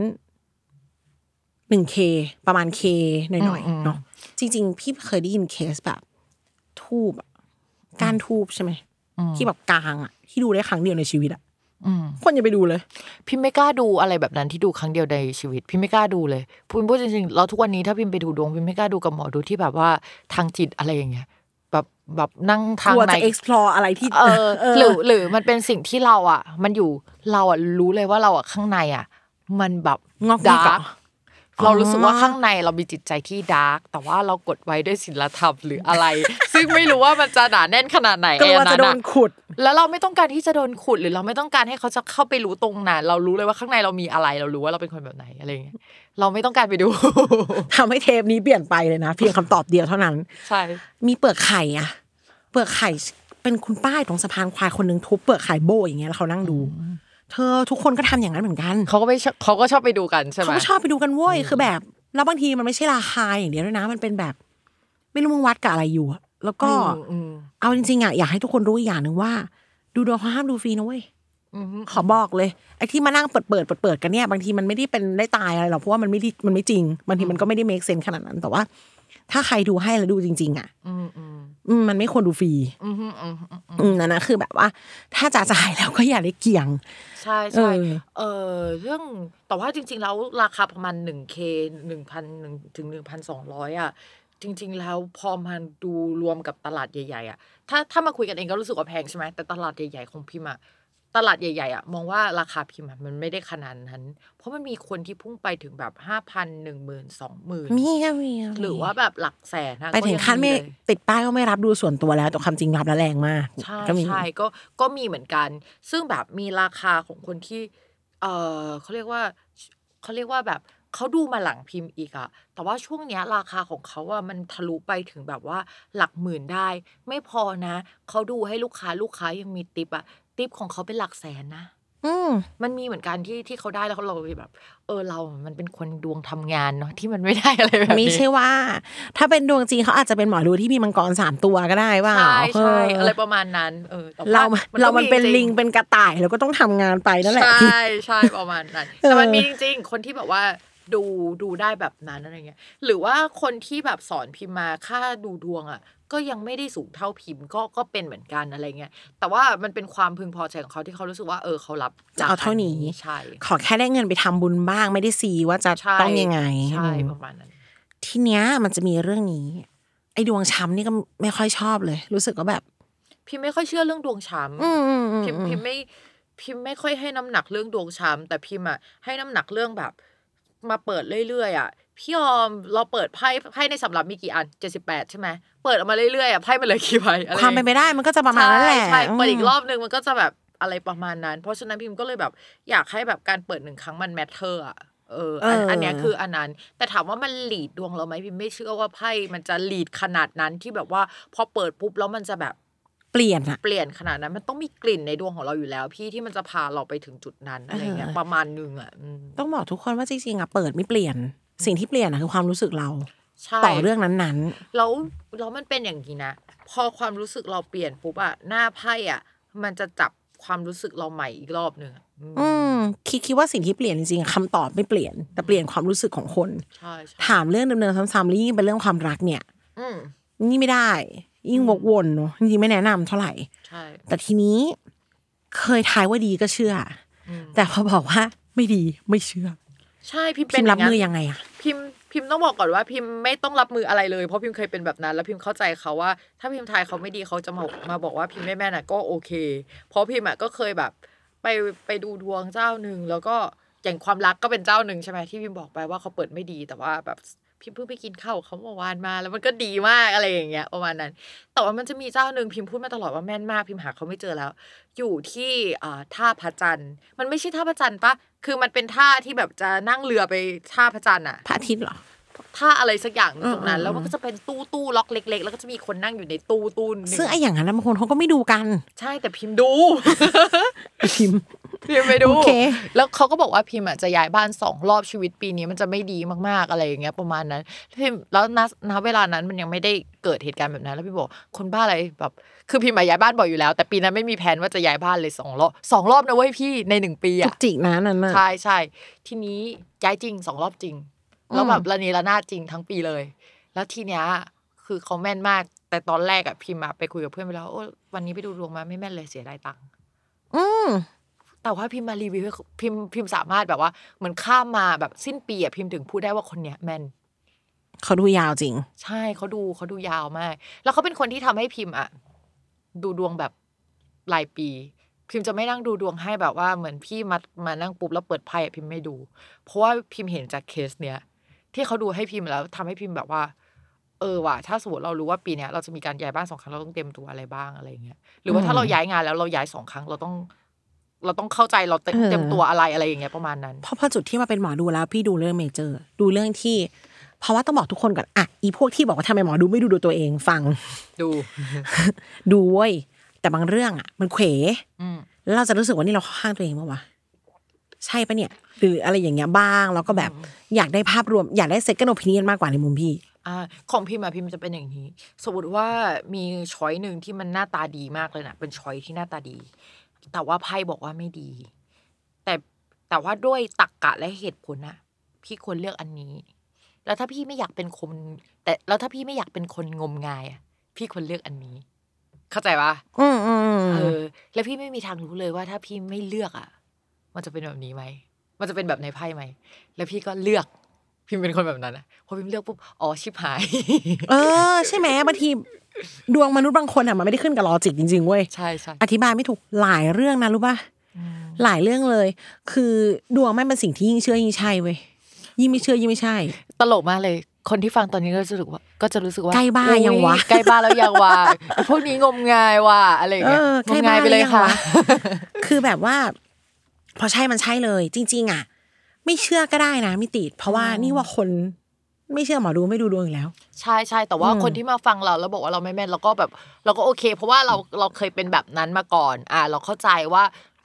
หนึ่งเคประมาณเคหน่อยๆเนาะจริง ๆ พี่เคยได้ยินเคสแบบ ทูบอะการทูบใช่ไหมที่แบบกลางอะที่ดูได้ครั้งเดียวในชีวิตอะอืม คนอย่าไปดูเลย พี่ไม่กล้าดูอะไรแบบนั้นที่ดูครั้งเดียวในชีวิต พี่ไม่กล้าดูเลยพูดพูดจริงๆแล้วทุกวันนี้ถ้าพิมไปดูดวงพิมไม่กล้าดูกับหมอดูที่แบบว่าทางจิตอะไรอย่างเงี้ยแบบแบบนั่งทางกลัวไหนจะ explore อะไรที่เออหรือหรือมันเป็นสิ่งที่เราอะ มันอยู่เราอะรู้เลยว่าเราอะข้างในอะ มันแบบงอกแงกดาเหรร์อก เรารู้สึกว่าอ๋อข้างในเรามีจิตใจที่ดาร์กแต่ว่าเรากดไว้ด้วยศีลธรรมหรืออะไร ซึ่งไม่รู้ว่ามันจะหนาแน่นขนาดไหนกลัวไอ้อัจะโดนขุด แล้วเราไม่ต้องการที่จะโดนขุด หรือเราไม่ต้องการให้เขาจะเข้าไปรู้ตรงนั้นเรารู้เลยว่าข้างในเรามีอะไร เรารู้ว่าเราเป็นคนแบบไหนอะไรอย่างเงี้ยเราไม่ต้องการไปดูทำให้เทปนี้เปลี่ยนไปเลยนะเพียงคำตอบเดียวเท่านั้นใช่มีเปลือกไข่อะเปลือกไข่เป็นคุณป้าอยู่ตรงสะพานควายคนหนึ่งทุบเปลือกไข่โบอย่างเงี้ยแล้วเขานั่งดู เธอทุกคนก็ทำอย่างนั้นเหมือนกันเขาก็ไม่ชอบเขาก็ชอบไปดูกันใช่ไหมเขาก็ชอบไปดูกันเว้ยคือแบบ แล้วบางทีมันไม่ใช่ราคาอย่างเดียวด้วยนะ มันเป็นแบบ ไม่รู้มึงวัดกับอะไรอยู่อะแล้วก็อืมอืมเอาจริงๆอะอยากให้ทุกคนรู้อีกอย่างหนึ่งว่า ดูดวงเขาห้ามดูฟรีนะเว้ยอืมขอบอกเลยไอ้ที่มานั่งเปิดเปิดเปิดเปิดกันเนี่ยบางทีมันไม่ได้เป็นได้ตายอะไรหรอกเพราะว่ามันไม่ได้มันไม่จริงบางทีมันก็ไม่ได้ make sense ขนาดนั้นแต่ว่า ถ้าใครดูให้แล้วดูจริง ๆ อะอืมอืมอืมมันไม่ควรดูฟรีอืมอืมอืมอืมอืมนั่นนะคือแบบว่า ถ้าจะจ่ายแล้วก็อย่าได้เกี่ยง ใช่ใช่เออเออเรื่องแต่ว่าจริง ๆ แล้วราคาประมาณหนึ่งเคหนึ่งพันหนึ่งถึงหนึ่งพันสองร้อยอะจริง ๆ แล้วพอมันดูรวมกับตลาดใหญ่ ๆ อะ ถ้าถ้ามาคุยกันเองก็รู้สึกว่าแพงใช่ไหมแต่ตลาดใหญ่ ๆ ของพิมพ์อะ ตลาดใหญ่ๆอะมองว่าราคาพิมพ์อะมันไม่ได้ขนาดนั้น เพราะมันมีคนที่พุ่งไปถึงแบบห้าพันหนึ่งหมื่นสองหมื่นมีค่ะมีค่ะหรือว่าแบบหลักแสนนะไปถึงขั้นไม่ก็ยังเลย ติดป้ายก็ไม่รับดูส่วนตัวแล้วแต่ความจริงรับแล้วแรงมาก ใช่ก็มี ใช่ก็ก็มีเหมือนกัน ซึ่งแบบมีราคาของคนที่ เออเขาเรียกว่าเขาเรียกว่าแบบเขาดูมาหลังพิมพ์อีกอะแต่ว่าช่วงเนี้ยราคาของเขาอะมันทะลุไปถึงแบบว่าหลักหมื่นได้ ไม่พอนะ เขาดูให้ลูกค้าลูกค้ายังมีติปอะ ติปของเขาเป็นหลักแสนนะอืมมันมีเหมือนกันที่ที่เขาได้แล้วเขาเราแบบ เออเรา มันเป็นคนดวงทำงานเนาะที่มันไม่ได้อะไรแบบนี้ไม่ใช่ว่า ถ้าเป็นดวงจริงเขาอาจจะเป็นหมอดูที่มีมังกรสามตัวก็ได้ว่าใช่ใช่เอออะไรประมาณนั้น เออแต่ว่เราก็เรามันเป็นจริลิงเป็นกระต่ายเราก็ต้องทำงานไปนั่นแหละใช่ใช่ประมาณนั้นแต่มันมีจริง ๆ คนที่แบบว่า ดูดูได้แบบนั้นอะไรเงี้ย หรือว่าคนที่แบบสอนพิมพ์มาค่าดูดวงอะ ก็ยังไม่ได้สูงเท่าพิมพ์ก็ก็เป็นเหมือนกันอะไรเงี้ย แต่ว่ามันเป็นความพึงพอใจของเขาที่เขารู้สึกว่าเออเขารับจะเอาเท่านี้ใช่ ขอแค่ได้เงินไปทำบุญบ้างไม่ได้ซีว่าจะใช่ต้องยังไงใช่อืมประมาณนั้น ทีเนี้ยมันจะมีเรื่องนี้ ไอ้ดวงช้ำนี่ก็ไม่ค่อยชอบเลย รู้สึกว่าแบบ พิมไม่ค่อยเชื่อเรื่องดวงช้ำอืมอืมอืมพิมพิมไม่พิมไม่ค่อยให้น้ำหนักเรื่องดวงช้ำแต่พิมอะให้น้ำหนักเรื่องแบบ มาเปิดเรื่อยๆอะพี่ออมเราเปิดไพ่ไพ่ในสำรับมีกี่อันเจ็ดสิบแปดใช่ไหมเปิดออกมาเรื่อยๆอะไพ่มันเลยกี่ใบอะไรความเป็นไปได้มันก็จะประมาณนั้นแหละใช่ใช่เปิดอีกมรอบนึงมันก็จะแบบอะไรประมาณนั้น เพราะฉะนั้นพิมก็เลยแบบอยากให้แบบการเปิดหนึ่งครั้งมัน matter อะเอออันเอออัอันเนี้ยคืออันนั้น แต่ถามว่ามัน lead ดวงเราไหมพิมไม่เชื่อว่าไพ่มันจะ lead ขนาดนั้นที่แบบว่าพอเปิดปุ๊บแล้วมันจะแบบ เปลี่ยนอะเปลี่ยนขนาดนั้นมันต้องมีกลิ่นในดวงของเราอยู่แล้ว พี่ที่มันจะพาเราไปถึงจุดนั้นอะไรเงี้ยเออประมาณนึงอะอืมต้องบอกทุกคนว่าจริงๆอะเปิดไม่เปลี่ยน สิ่งที่เปลี่ยนอะคือความรู้สึกเราใช่ต่อเรื่องนั้นแล้วแล้วมันเป็นอย่างนี้นะ พอความรู้สึกเราเปลี่ยนปุ๊บอะหน้าไพ่อะมันจะจับความรู้สึกเราใหม่อีกรอบหนึ่งอะอืมๆอืมคิดคิดว่าสิ่งที่เปลี่ยนจริงๆอะคำตอบไม่เปลี่ยน แต่เปลี่ยนความรู้สึกของคนใช่ใช่ถามเรื่องเดิมๆซ้ำๆแล้วยิ่งเป็นเรื่องความรักเนี่ยอืมนี่ไม่ได้ ยิ่งวกวนเนาะจริงๆไม่แนะนำเท่าไหร่ใช่แต่ทีนี้เคยทายว่าดีก็เชื่อออืมแต่พอบอกว่าไม่ดีไม่เชื่อ ใช่พิมพิเป็นมพ์รับย่ามือนั้นยังไงอะพิมพ์พิมพ์ต้องบอกก่อนว่าพิมพ์ไม่ต้องรับมืออะไรเลยเพราะพิมพ์เคยเป็นแบบนั้น แล้วพิมพ์เข้าใจเขาว่า ถ้าพิมพ์ทายเขาไม่ดีเขาจะมามาบอกว่าพิมพ์ไม่แม่นอะก็โอเค เพราะพิมพ์อะก็เคยแบบ ไปไปดูดวงเจ้าหนึ่งแล้วก็อย่างความรักก็เป็นเจ้าหนึ่งใช่ไหมที่พิมพ์บอกไปว่าเขาเปิดไม่ดีแต่ว่าแบบ พิมพ์เพิ่งไปกินข้าวกับเขาเมื่อวานมา แล้วมันก็ดีมากอะไรอย่างเงี้ยประมาณนั้น แต่ว่ามันจะมีเจ้าหนึ่งพิมพ์พูดมาตลอดว่าแม่นมากพิมพ์หาเขาไม่เจอแล้ว อยู่ที่อ่าท่าพระจันทร์มันไม่ใช่ท่าพระจันทร์ปะคือมันเป็นท่าที่แบบจะนั่งเรือไปท่าพระจันทร์อะพระอาทิตย์เหรอท่าอะไรสักอย่างหนึ่งตรงนั้นอืมแล้วมันก็จะเป็นตู้ตู้ล็อกเล็ก ๆ แล้วก็จะมีคนนั่งอยู่ในตู้ตู้หนึงซึ่งไอ้อย่างนั้นนะบางคนเขาก็ไม่ดูกัน ใช่แต่พิมพ์ดูพิมพ์ พิมพ์ไปดูโอเคแล้วเขาก็บอกว่าพิมพ์อะจะย้ายบ้านสองรอบชีวิตปีนี้มันจะไม่ดีมากๆอะไรอย่างเงี้ยประมาณนั้นพิมพ์แล้วณณเวลานั้นมันยังไม่ได้เกิดเหตุการณ์แบบนั้นแล้วพิมพ์บอกคนบ้าอะไรแบบ คือพิมพ์อะย้ายบ้านบ่อยอยู่แล้ว แต่ปีนั้นไม่มีแผนว่าจะย้ายบ้านเลยสองรอบสองรอบนะเว้ยพี่ในหนึ่งปีจุอะกจิกนะนั่นน่ะใช่ใช่ทีนี้ย้ายจริงสองรอบจริงแล้วแบบระเนระนาดจริงทั้งปีเลย แล้วทีเนี้ยคือเขาแม่นมาก แต่ตอนแรกอะพิมพ์อะไปคุยกับเพื่อนไปแล้วโอ้วันนี้ไปดูดวงมาไม่แม่นเลยเสียดายตังค์อืม แต่ว่าพิมพ์มารีวิวให้พิมพ์พิมพ์สามารถแบบว่าเหมือนข้ามมาแบบสิ้นปีอะพิมพ์ถึงพูดได้ว่าคนเนี้ยแม่นเขาดูยาวจริง ใช่เขาดูเขาดูยาวมาก แล้วเขาเป็นคนที่ทำให้พิมพ์อะดูดวงแบบรายปี พิมพ์จะไม่นั่งดูดวงให้แบบว่าเหมือนพี่มามานั่งปุ๊บแล้วเปิดไพ่อะพิมพ์ไม่ดู เพราะว่าพิมพ์เห็นจากเคสเนี้ยที่เขาดูให้พิมพ์แล้วทำให้พิมพ์แบบว่า เออว่ะถ้าสมมติเรารู้ว่าปีเนี้ยเราจะมีการย้ายบ้านสองครั้งเราต้องเตรียมตัวอะไรบ้างอะไรอย่างเงี้ยหรือว่าถ้าเราย้ายงานแล้วเราย้ายสองครั้งเราต้อง เราต้องเข้าใจเราเตเออเตรียมตัวอะไรอะไรอย่างเงี้ยประมาณนั้นเพราะพอจุดที่มาเป็นหมอดูแล้ว พี่ดูเรื่องเมเจอร์ดูเรื่องที่เพราะว่าต้องบอกทุกคนก่อนอะอีพวกที่บอกว่าทำไมหมอดูไม่ดูดูตัวเองฟัง ดู ดูเว้ยแต่บางเรื่องอะ มันเขวอืมแล้วเราจะรู้สึกว่านี่เราเข้าข้างตัวเองปะวะใช่ปะเนี่ย หรืออะไรอย่างเงี้ยบ้างแล้วก็แบบอยากได้ภาพรวมอยากได้เซ็ก n d โอ i ิ i ี n มากกว่าในมุมพี่อ่าของพิมพ์อะพิมพ์จะเป็นอย่างนี้ สมมติว่ามีช้อยหนึ่งที่มันหน้าตาดีมากเลยนะเป็นช้อยที่หน้าตาดี แต่ว่าไพ่บอกว่าไม่ดี แต่แต่ว่าด้วยตรรกกะและเหตุผลอะพี่ควรเลือกอันนี้ แล้วถ้าพี่ไม่อยากเป็นคน แต่แล้วถ้าพี่ไม่อยากเป็นคนงมงายอะพี่ควรเลือกอันนี้ เข้าใจปะอืมอืมเออ แล้วพี่ไม่มีทางรู้เลยว่า ถ้าพี่ไม่เลือกอะมันจะเป็นแบบนี้ไหมมันจะเป็นแบบในไพ่ไหม แล้วพี่ก็เลือก พิมเป็นคนแบบนั้นนะพอพิมเลือกปุ๊บอ๋อชิบหาย เออ ใช่ไหมบางทีดวงมนุษย์บางคนอะมันไม่ได้ขึ้นกับลอจิกจริงๆเว้ยใช่ใช่อธิบายไม่ถูกหลายเรื่องนะรู้ป่ะหลายเรื่องเลย คือดวงไม่เป็นสิ่งที่ยิ่งเชื่อยิ่งใช่เว้ยยิ่งไม่เชื่อยิ่งไม่ใช่ ตลกมากเลย คนที่ฟังตอนนี้ก็จะรู้สึกว่า ก็จะรู้สึกว่าใกล้บ้าอุ๊ยังวะใกล้บ้าแล้วยังวะไอ้พวกนี้งมงายว่ะอะไรอย่างเงี้ยเอองใกล้มงายไปเลยบ้าค่ะยังวะคือแบบว่า พอใช่มันใช่เลย จริง ๆ อะ ไม่เชื่อก็ได้นะมิติเพราะว่านี่ว่าคนไม่เชื่อหมอดูไม่ดูดวงอยู่แล้ว ใช่ใช่แต่ว่าอืมคนที่มาฟังเราแล้วบอกว่าเราไม่แม่นเราก็แบบเราก็โอเค เพราะว่าเราเราเคยเป็นแบบนั้นมาก่อน อ่า เราเข้าใจว่า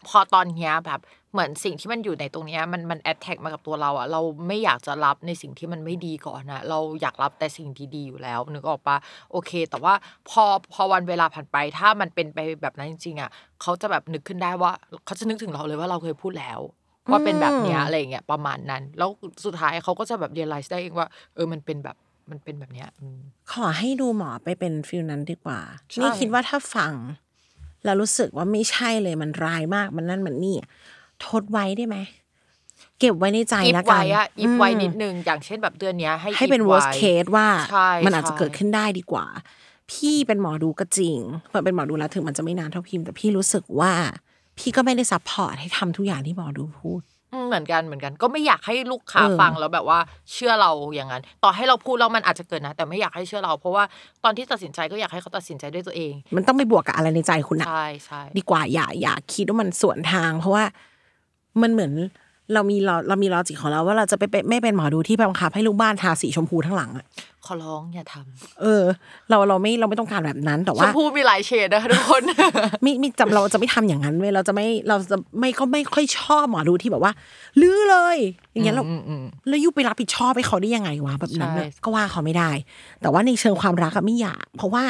พอตอนเนี้ยแบบเหมือนสิ่งที่มันอยู่ในตรงเนี้ยมันมันแอดแทกมากับตัวเราอะเราไม่อยากจะรับในสิ่งที่มันไม่ดีก่อนนะเราอยากรับแต่สิ่งที่ดีอยู่แล้วนึกออกปะโอเค แต่ว่าพอพอวันเวลาผ่านไปถ้ามันเป็นไปแบบนั้นจริงๆอะเขาจะแบบนึกขึ้นได้ว่าเขาจะนึกถึงเราเลยว่าเราเคยพูดแล้ว ว่าเป็นแบบเนี้ยอืมอะไรอย่างเงี้ยประมาณนั้น แล้วสุดท้ายเขาก็จะแบบเรียนรู้ได้เองว่า เออมันเป็นแบบมันเป็นแบบเนี้ยอืมขอให้ดูหมอไปเป็นฟิลนั้นดีกว่าใช่นี่คิดว่าถ้าฟังแล้วรู้สึกว่าไม่ใช่เลยมันร้ายมากมันนั่นมันนี่ทดไว้ได้ไหมเก็บไว้ในใจอิฟแล้วกัไว้นอะอิฟไว้อืมนิดนึงอย่างเช่นแบบเดือนเนี้ยให้ให้เป็น if worst ไว้ case ว่าใช่มันอาจจะใช่เกิดขึ้นได้ดีกว่า พี่เป็นหมอดูก็จริงเปิดเป็นหมอดูแล้วถึงมันจะไม่นานเท่าพิมพ์แต่พี่รู้สึกว่า พี่ก็ไม่ได้ support ให้ทำทุกอย่างที่หมอดูพูดอืมเหมือนกันเหมือนกัน ก็ไม่อยากให้ลูกค้าเออฟังแล้วแบบว่าเชื่อเราอย่างนั้น ต่อให้เราพูดแล้วมันอาจจะเกิดนะ แต่ไม่อยากให้เชื่อเราเพราะว่าตอนที่ตัดสินใจก็อยากให้เขาตัดสินใจด้วยตัวเอง มันต้องไปบวกกับอะไรในใจคุณนะใช่ใช่ดีกว่าอย่าอย่าคิดว่ามันสวนทาง เพราะว่ามันเหมือน เรามีเราเรามี logic ของเราว่าเราจะไปเป็นไม่เป็นหมอดูที่บังคับให้ลูกบ้านทาสีชมพูทั้งหลังอะขอร้องอย่าทำเออ เราเราไม่เราไม่ต้องการแบบนั้นแต่ชว่ามพูมีหลายเฉดนะคะทุกคนไม่ไม่จำเราจะไม่ทำอย่างนั้นเว้ยเราจะไม่เราจะไม่ก็ไม่ค่อยชอบหมอดูที่แบบว่าลื้อเลย อย่างเงี้ยเราอืมอืมแล้วยุไปรับผิดชอบให้เขาได้ยังไงวะแบบนั้นน่ะใช่ก็ว่าเขาไม่ได้ แต่ว่าในเชิงความรักอะไม่อยากเพราะว่า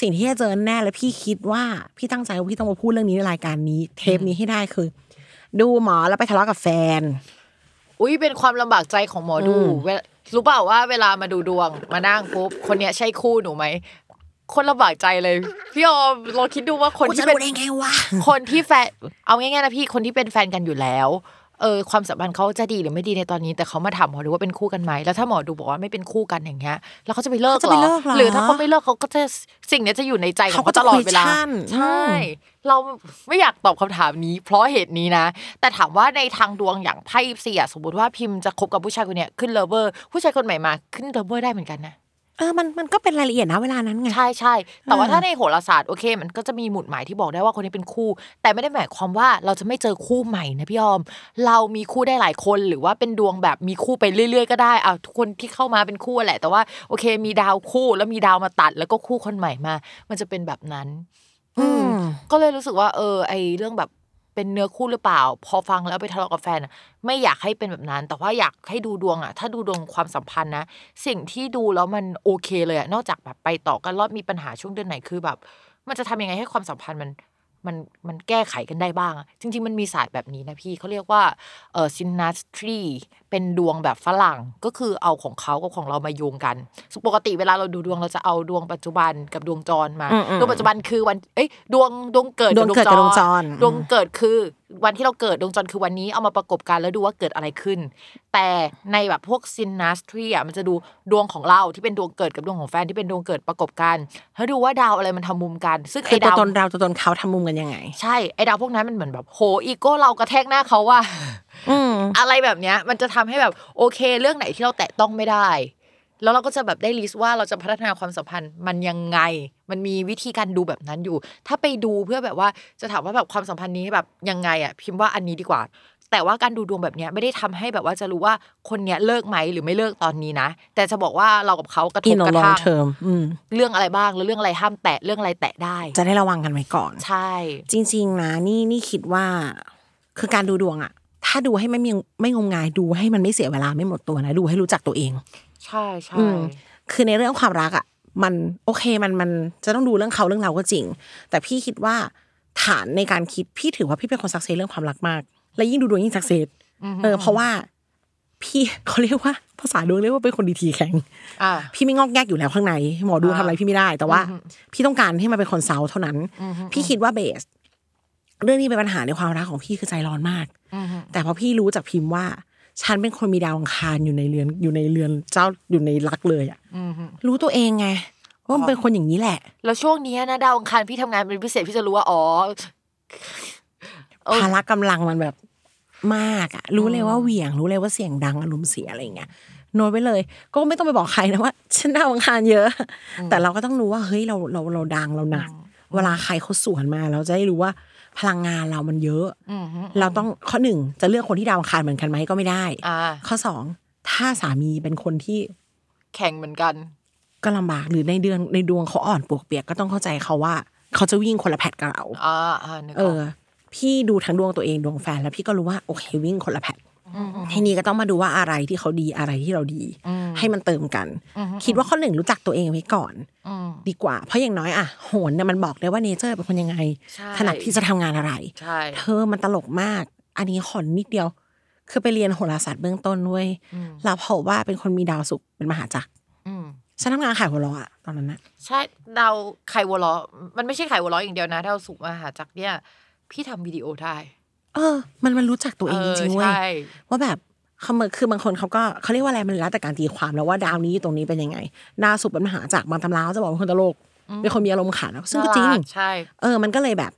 สิ่งที่จะเจอแน่และพี่คิดว่าพี่ตั้งใจว่าพี่ต้องมาพูดเรื่องนี้ในรายการนี้ เทปนี้ให้ได้คือ ดูหมอแล้วไปทะเลาะกับแฟน อุ้ยเป็นความลำบากใจของหมอดูอืมเวลารู้เปล่าว่าเวลามาดูดวงมานั่งปุ๊บคนเนี้ยใช่คู่หนูไหมคนลำบากใจเลยพี่ออมเราคิดดูว่าคนกูที่จะเป็นรู้ได้ไงวะคนที่แฟนเอาง่ายๆนะพี่คนที่เป็นแฟนกันอยู่แล้ว เออความสัมพันธ์เขาจะดีหรือไม่ดีในตอนนี้ แต่เขามาถามหมอดูว่าเป็นคู่กันไหมแล้วถ้าหมอดูบอกว่าไม่เป็นคู่กันอย่างเงี้ยแล้วเขาจะไปเลิกเขาจะเหรไปอเลิกเหรอหรือถ้าเขาไม่เลิกเขาก็จะสิ่งเนี้ยจะอยู่ในใจของเขาก็เขาตลอดเวลาจะ question ใช่อืมเราไม่อยากตอบคำถามนี้ เพราะเหตุนี้นะ แต่ถามว่าในทางดวงอย่างไพ่เสียสมมติว่าพิมพ์จะคบกับผู้ชายคนเนี้ยขึ้นเลเวอร์ผู้ชายคนใหม่มาขึ้นเลเวอร์ได้เหมือนกันนะเออมันมันก็เป็นรายละเอียดนะเวลานั้นไงใช่ใช่แต่ว่าเออถ้าในโหราศาสตร์โอเค มันก็จะมีหมุดหมายที่บอกได้ว่าคนนี้เป็นคู่ แต่ไม่ได้หมายความว่าเราจะไม่เจอคู่ใหม่นะพี่ออม เรามีคู่ได้หลายคนหรือว่าเป็นดวงแบบมีคู่ไปเรื่อย ๆ ก็ได้อะทุกคนที่เข้ามาเป็นคู่แหละ แต่ว่าโอเค มีดาวคู่แล้วมีดาวมาตัด แล้วก็คู่คนใหม่มา มันจะเป็นแบบนั้น อืมอืมก็เลยรู้สึกว่า เออ ไอเรื่องแบบ เป็นเนื้อคู่หรือเปล่า พอฟังแล้วไปทะเลาะกับแฟนไม่อยากให้เป็นแบบนั้น แต่ว่าอยากให้ดูดวงอะถ้าดูดวงความสัมพันธ์นะ สิ่งที่ดูแล้วมันโอเคเลยอะนอกจากแบบไปต่อกันรอดมีปัญหาช่วงเดือนไหนคือแบบ มันจะทำยังไงให้ความสัมพันธ์มันมันมันแก้ไขกันได้บ้าง จริง ๆ มันมีศาสตร์แบบนี้นะพี่เขาเรียกว่าเออซินนัสทรี เป็นดวงแบบฝรั่งก็คือเอาของเขากับของเรามาโยงกันปกติเวลาเราดูดวงเราจะเอาดวงปัจจุบันกับดวงจรมาอืมอืมดวงปัจจุบันคือวันเอ้ยดวงดวงเกิดดวงเกิดกับดวงจรดวงเกิดคือวันที่เราเกิดดวงจรคือวันนี้เอามาประกบกันแล้วดูว่าเกิดอะไรขึ้น แต่ในแบบพวก synastry อะมันจะดูดวงของเราที่เป็นดวงเกิดกับดวงของแฟนที่เป็นดวงเกิดประกบกันแล้วดูว่าดาวอะไรมันทำมุมกัน ซึ่งคือไอ้ตัวดาวตนเราตัวตนเขาทำมุมกันยังไง ใช่ไอ้ดาวพวกนั้นมันเหมือนแบบโหอีโก้เรากระแทกหน้าเขาว่า อืมอะไรแบบเนี้ย มันจะทำให้แบบโอเค เรื่องไหนที่เราแตะต้องไม่ได้ แล้วเราก็จะแบบได้ list ว่าเราจะพัฒนาความสัมพันธ์มันยังไง มันมีวิธีการดูแบบนั้นอยู่ ถ้าไปดูเพื่อแบบว่าจะถามว่าแบบความสัมพันธ์นี้แบบยังไงอะพิมพ์ว่าอันนี้ดีกว่า แต่ว่าการดูดวงแบบเนี้ยไม่ได้ทำให้แบบว่าจะรู้ว่าคนเนี้ยเลิกไหมหรือไม่เลิกตอนนี้นะ แต่จะบอกว่าเรากับเขากระทอิบนโนกระลองทั่งเทอมอืมเรื่องอะไรบ้างแล้วเรื่องอะไรห้ามแตะเรื่องอะไรแตะได้ จะได้ระวังกันไว้ก่อน ใช่ จริง ๆ นะนี่นี่คิดว่าคือการดูดวงอะ ถ้าดูให้ไม่มีไม่งมงายดูให้มันไม่เสียเวลาไม่หมดตัวนะดูให้รู้จักตัวเอง ใช่ใช่อืมคือในเรื่องความรักอะมันโอเคมันมันจะต้องดูเรื่องเขาเรื่องเราก็จริง แต่พี่คิดว่าฐานในการคิดพี่ถือว่าพี่เป็นคนสักเซสเรื่องความรักมาก และยิ่งดูดวงยิ่งสักเซสเออเพราะว่าพี่เขาเรียกว่าภาษาดวงเรียกว่าเป็นคนดีทีแข็งอ่าพี่ไม่งอกแงกอยู่แล้วข้างในหมอดูอ่าทำอะไรพี่ไม่ได้ แต่ว่า พี่ต้องการให้มันเป็นคนเซาเท่านั้น พี่คิดว่าเบส เรื่องนี้เป็นปัญหาในความรักของพี่คือใจร้อนมาก แต่พอพี่รู้จากพิมพ์ว่า ฉันเป็นคนมีดาวอังคารอยู่ในเรือนอยู่ในเรือนเจ้าอยู่ในรักเลยอะรู้ตัวเองไงว่ามันเป็นคนอย่างนี้แหละ แล้วช่วงเนี้ยนะดาวอังคารพี่ทำงานเป็นพิเศษพี่จะรู้ว่าอ๋อเออภาระกำลังมันแบบมากอะรู้เลยว่าเหวี่ยง รู้เลยว่าเสียงดังอารมณ์เสียอะไรอย่างเงี้ยโน้ตไว้เลย ก็ไม่ต้องไปบอกใครนะว่าฉันดาวอังคารเยอะ แต่เราก็ต้องรู้ว่าเฮ้ยเราเราเราดังเราหนัก เวลาใครเขาสวนมา เราจะได้รู้ว่า พลังงานเรามันเยอะอืมฮึเราต้องข้อหนึ่งจะเลือกคนที่ดาวอังคารเหมือนกันไหมก็ไม่ได้อ่าข้อสองถ้าสามีเป็นคนที่ แข่งเหมือนกัน ก็ลำบากหรือในเดือนในดวงเขาอ่อนปวกเปียกก็ต้องเข้าใจเขาว่า เขาจะวิ่งคนละแพทกับเราอ่าอ่านึกเอออกอพี่ดูทั้งดวงตัวเองดวงแฟนแล้วพี่ก็รู้ว่าโอเควิ่งคนละแพท ทีนี้ก็ต้องมาดูว่าอะไรที่เขาดีอะไรที่เราดี ให้มันเติมกัน คิดว่าข้อหนึ่งรู้จักตัวเองไว้ก่อนอืมดีกว่า เพราะอย่างน้อยอะโหนเนี่ยมันบอกได้ว่าเนเจอร์เป็นคนยังไงใช่ถนัดที่จะทำงานอะไรใช่เธอมันตลกมาก อันนี้ขอนนิดเดียว คือไปเรียนโหราศาสตร์เบื้องต้นด้วยแล้วพบว่าเป็นคนมีดาวศุกร์เป็นมหาจักรอืมฉันทำงานขายหัวเราะอะตอนนั้นนะใช่ดาวไข่วัวล้อมันไม่ใช่ไข่วัวล้ออย่างเดียวนะดาวสุกร์มหาจักรเนี่ย พี่ทำวิดีโอได้ เออ มันมันรู้จักตัวเองจริงๆเว้ยใช่ว่าแบบเขามาคือบางคนเขาก็เขาเรียกว่าอะไรมันแล้วแต่การตีความแล้วว่าดาวนี้ตรงนี้เป็นยังไงดาวศุกร์เป็นมหาจักรบางตำราเขาจะบอกว่าเป็นคนตลกเป็นคนมีอารมณ์ขันซึ่งก็จริงน่าใช่เออ มันก็เลยแบบ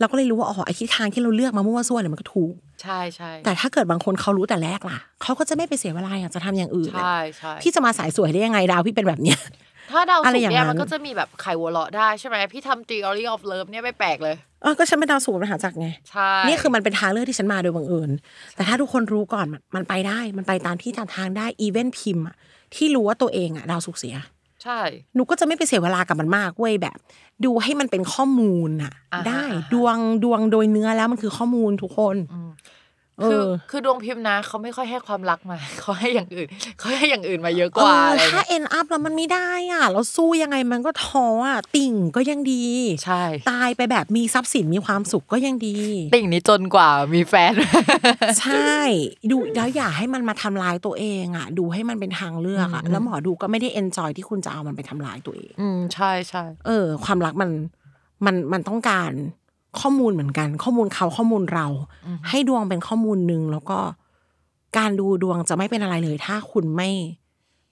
เราก็เลยรู้ว่าอ๋อไอ้ทิศทางที่เราเลือกมามั่วซั่วเนี่ยมันก็ถูกใช่ใช่แต่ถ้าเกิดบางคนเขารู้แต่แรกล่ะเขาก็จะไม่ไปเสียเวลาอยากจะทำอย่างอื่นอะใช่ใช่พี่จะมาสายสวยได้ยังไงดาวพี่เป็นแบบเนี้ย ถ้าดาวอะไรสุกอย่างร์เนี่ยนั้นมันก็จะมีแบบไข่วัวล้อได้ใช่ไหมพี่ทำ theory of love เนี่ยไม่แปลกเลยเออก็ฉันเป็นดาวศุกร์เป็นมหาจักรไงใช่นี่คือมันเป็นทางเลือกที่ฉันมาโดยบังเอิญแต่ถ้าทุกคนรู้ก่อนมันมันไปได้มันไปตามที่ทางทางได้อีเวนต์พิมพ์อะที่รู้ว่าตัวเองอะดาวศุกร์เสียใช่ หนูก็จะไม่ไปเสียเวลากับมันมากเว้ยแบบ ดูให้มันเป็นข้อมูลอะอ่าฮะได้อ่าฮะดวงดวงโดยเนื้อแล้วมันคือข้อมูลทุกคนเอ คืออคือดวงพิมพ์นะเขาไม่ค่อยให้ความรักมาเขาให้อย่างอื่นเขาให้อย่างอื่นมาเยอะกเอว่าออะไรถ้าเงี้ยเอ็นอัพแล้วมันไม่ได้อะ เราสู้ยังไงมันก็ท้ออะ ติ่งก็ยังดี ใช่ ตายไปแบบมีทรัพย์สินมีความสุขก็ยังดี ติ่งนี้จนกว่ามีแฟน ใช่ ดูแล้วอย่าให้มันมาทำลายตัวเองอะ ดูให้มันเป็นทางเลือกอะแล้วหมอดูก็ไม่ได้เอนจอยที่คุณจะเอามันไปทำลายตัวเอง อืมใช่ใช่เออ ความรักมันมันมันต้องการ ข้อมูลเหมือนกัน ข้อมูลเขาข้อมูลเรา ให้ดวงเป็นข้อมูลหนึ่งแล้วก็การดูดวงจะไม่เป็นอะไรเลย ถ้าคุณไม่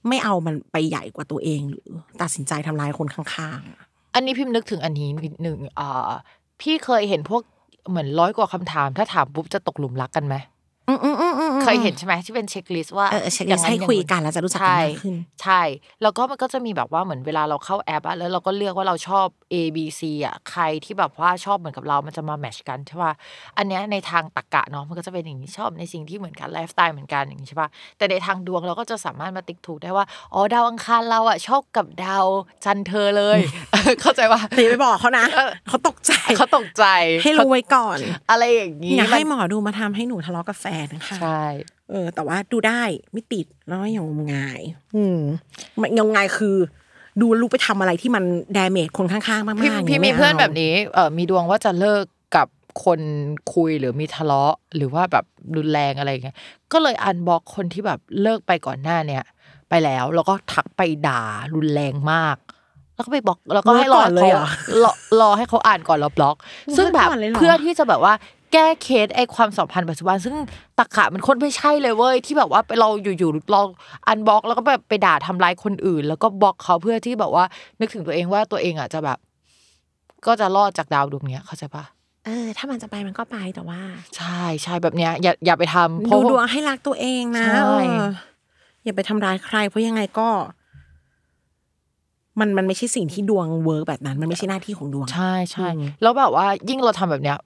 ไม่เอามันไปใหญ่กว่าตัวเองหรือ ตัดสินใจทำลายคนข้างๆอะอันนี้พิมพ์นึกถึงอันนี้นิดหนึ่งอ่าพี่เคยเห็นพวกเหมือนร้อยกว่าคำถาม ถ้าถามปุ๊บจะตกหลุมรักกันไหมอืมอืมอืมอืม เคยเห็นใช่ไหมที่เป็น checklist ว่าเออเช็คอลิย่าสงต์ให้อย่างคุยกันแล้วจะรู้จักกันใช่มากขึ้น ใช่ แล้วก็มันก็จะมีแบบว่าเหมือนเวลาเราเข้าแอปอะแล้วเราก็เลือกว่าเราชอบ A B C อะใครที่แบบว่าชอบเหมือนกับเรา มันจะมา match กันใช่ป่ะอันเนี้ยในทางตรรกะเนาะมันก็จะเป็นอย่างนี้ชอบในสิ่งที่เหมือนกันไลฟ์สไตล์เหมือนกันอย่างนี้ใช่ป่ะแต่ในทางดวงเราก็จะสามารถมาติ๊กถูกได้ว่าอ๋อดาวอังคารเราอะชอบกับดาวจันทร์เธอเลย เข้าใจป่ะแต่อย่าไปบอกเขานะเออเขาตกใจเขาตกใจให้รู้ไว้ก่อน อะไรอย่างนี้อย่าให้มันหมอดูมาทำให้หนูทะเลาะกับแฟนนะคะใช่ เออ แต่ว่าดูได้ไม่ติดแล้วไม่อย่างงมงาย อืมมันงมงายคือ ดูลูกไปทำอะไรที่มันดเมจคนข้างๆมากๆพี่ย่างพี่งี้มีไาเพื่อนแบบนี้เออมีดวงว่าจะเลิกกับคนคุยหรือมีทะเลาะ หรือว่าแบบรุนแรงอะไรอย่างเงี้ยก็เลยอันบล็อกคนที่แบบเลิกไปก่อนหน้าเนี่ย ไปแล้ว แล้วก็ทักไปด่ารุนแรงมาก แล้วก็ไปบล็อก แล้วก็ให้รอก่อนเลยเขาเหรอรอรอให้เขาอ่านก่อนแล้วบล็อก ซึ่งแบบก่อนเลยเหรอเพื่อที่จะแบบว่า แก้เคสไอ้ความสัมพันธ์ปัจจุบัน ซึ่งตรรกะมันคนไม่ใช่เลยเว้ยที่แบบว่าเราอยู่ๆเรา unblock แล้วก็แบบไปด่าทำร้ายคนอื่น แล้วก็บล็อกเขาเพื่อที่แบบว่า นึกถึงตัวเองว่าตัวเองอะจะแบบ ก็จะรอดจากดาวดวงเนี้ยเข้าใจปะเออ ถ้ามันจะไปมันก็ไปแต่ว่า ใช่ใช่แบบเนี้ยอย่าอย่าไปทำเพราะดูดวงให้รักตัวเองนะใช่เอออย่าไปทำร้ายใคร เพราะยังไงก็มันมันไม่ใช่สิ่งที่ดวง work แบบนั้น มันไม่ใช่หน้าที่ของดวง ใช่ใช่อืมแล้วแบบว่ายิ่งเราทำแบบเนี้ย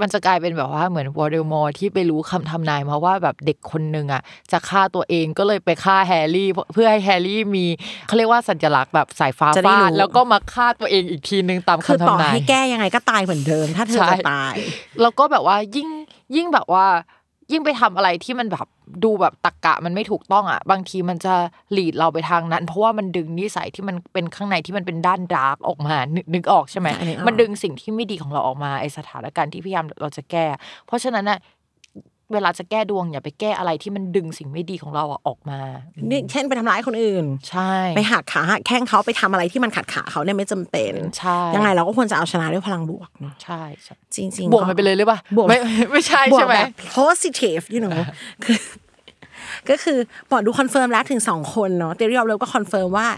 มันจะกลายเป็นแบบว่าเหมือนโวลเดอมอร์ที่ไปรู้คำทำนายมาว่าแบบเด็กคนหนึ่งอะจะฆ่าตัวเองก็เลยไปฆ่าแฮร์รี่ เพื่อให้แฮร์รี่มีเขาเรียกว่าสัญลักษณ์แบบสายฟ้าจะได้ฟาดแล้วก็มาฆ่าตัวเองอีกทีนึงตามคำทำนายคือต่อให้แก้ยังไงก็ตายเหมือนเดิมถ้าเธอจะตาย แล้วก็แบบว่ายิ่งยิ่งแบบว่า ยิ่งไปทำอะไรที่มันแบบดูแบบตักกะมันไม่ถูกต้องอะ บางทีมันจะหลีดเราไปทางนั้น เพราะว่ามันดึงนิสัยที่มันเป็นข้างในที่มันเป็นด้านดาร์กออกมานึกนึกออกใช่ไหมอันนี้ออกมันดึงสิ่งที่ไม่ดีของเราออกมาไอสถานการณ์ที่พยายามเราจะแก้ เพราะฉะนั้นอะ เวลาจะแก้ดวงอย่าไปแก้อะไรที่มันดึงสิ่งไม่ดีของเราอะออกมานี่เช่นไปทำร้ายคนอื่น ใช่ ไปหักขาหักแข้งเขาไปทำอะไรที่มันขัดขาเขาเนี่ยไม่จำเป็นใช่ยังไงเราก็ควรจะเอาชนะด้วยพลังบวกเนาะใช่ใช่จริงๆบวกมันไปเลยหรือเปล่าบวกไม่ไม่ใช่บวกใช่ไหมแบบ positive you know คือก็คือบอกดู confirm แล้วถึงสองคนเนาะเตรียมเราก็ confirm ว่า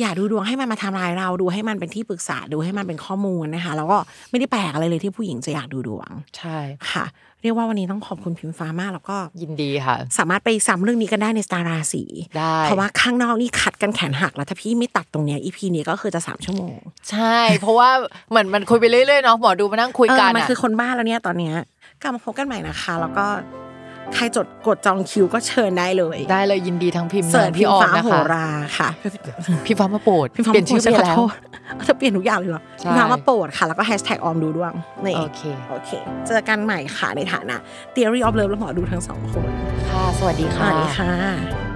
อย่าดูดวงให้มันมาทำลายเราดูให้มันเป็นที่ปรึกษาดูให้มันเป็นข้อมูลนะคะ แล้วก็ไม่ได้แปลกอะไรเลยที่ผู้หญิงจะอยากดูดวง ใช่ค่ะ เรียกว่าวันนี้ต้องขอบคุณพิมฟ้ามากแล้วก็ยินดีค่ะ สามารถไปซ้ำเรื่องนี้กันได้ในสตาราสีได้เพราะว่าข้างนอกนี่ขัดกันแขนหักแล้วถ้าพี่ไม่ตัดตรงเนี้ย EP นี้ก็คือจะสามชั่วโมง ใช่ เพราะว่าเหมือนมันคุยไปเรื่อยๆเนาะหมอดูมานั่งคุยเออกันมันอะคือคนบ้าแล้วเนี่ยตอนเนี้ยกลับมาพบกันใหม่นะคะ แล้วก็ ใครจดกดจองคิวก็เชิญได้เลย ได้เลยยินดีทั้งพิมพ์เสิร์ชนะพี่พี่ออมฟ้านะโหคะราค่ะ พี่ฟ้ามาโปรดพี่ฟ้าเปลี่ยนชื่อไปขแล้วโทษเธอเปลี่ยนทุกอย่างเลยเหรอใช่พี่ฟ้ามาโปรดค่ะ แล้วก็แฮชแท็กออมดูดวงนี่โอเคโอเค เจอกันใหม่ค่ะในฐานะ Theory of Love และหมอดูทั้งสองคนค่ะ สวัสดีสค่ะวัสดีค่ะ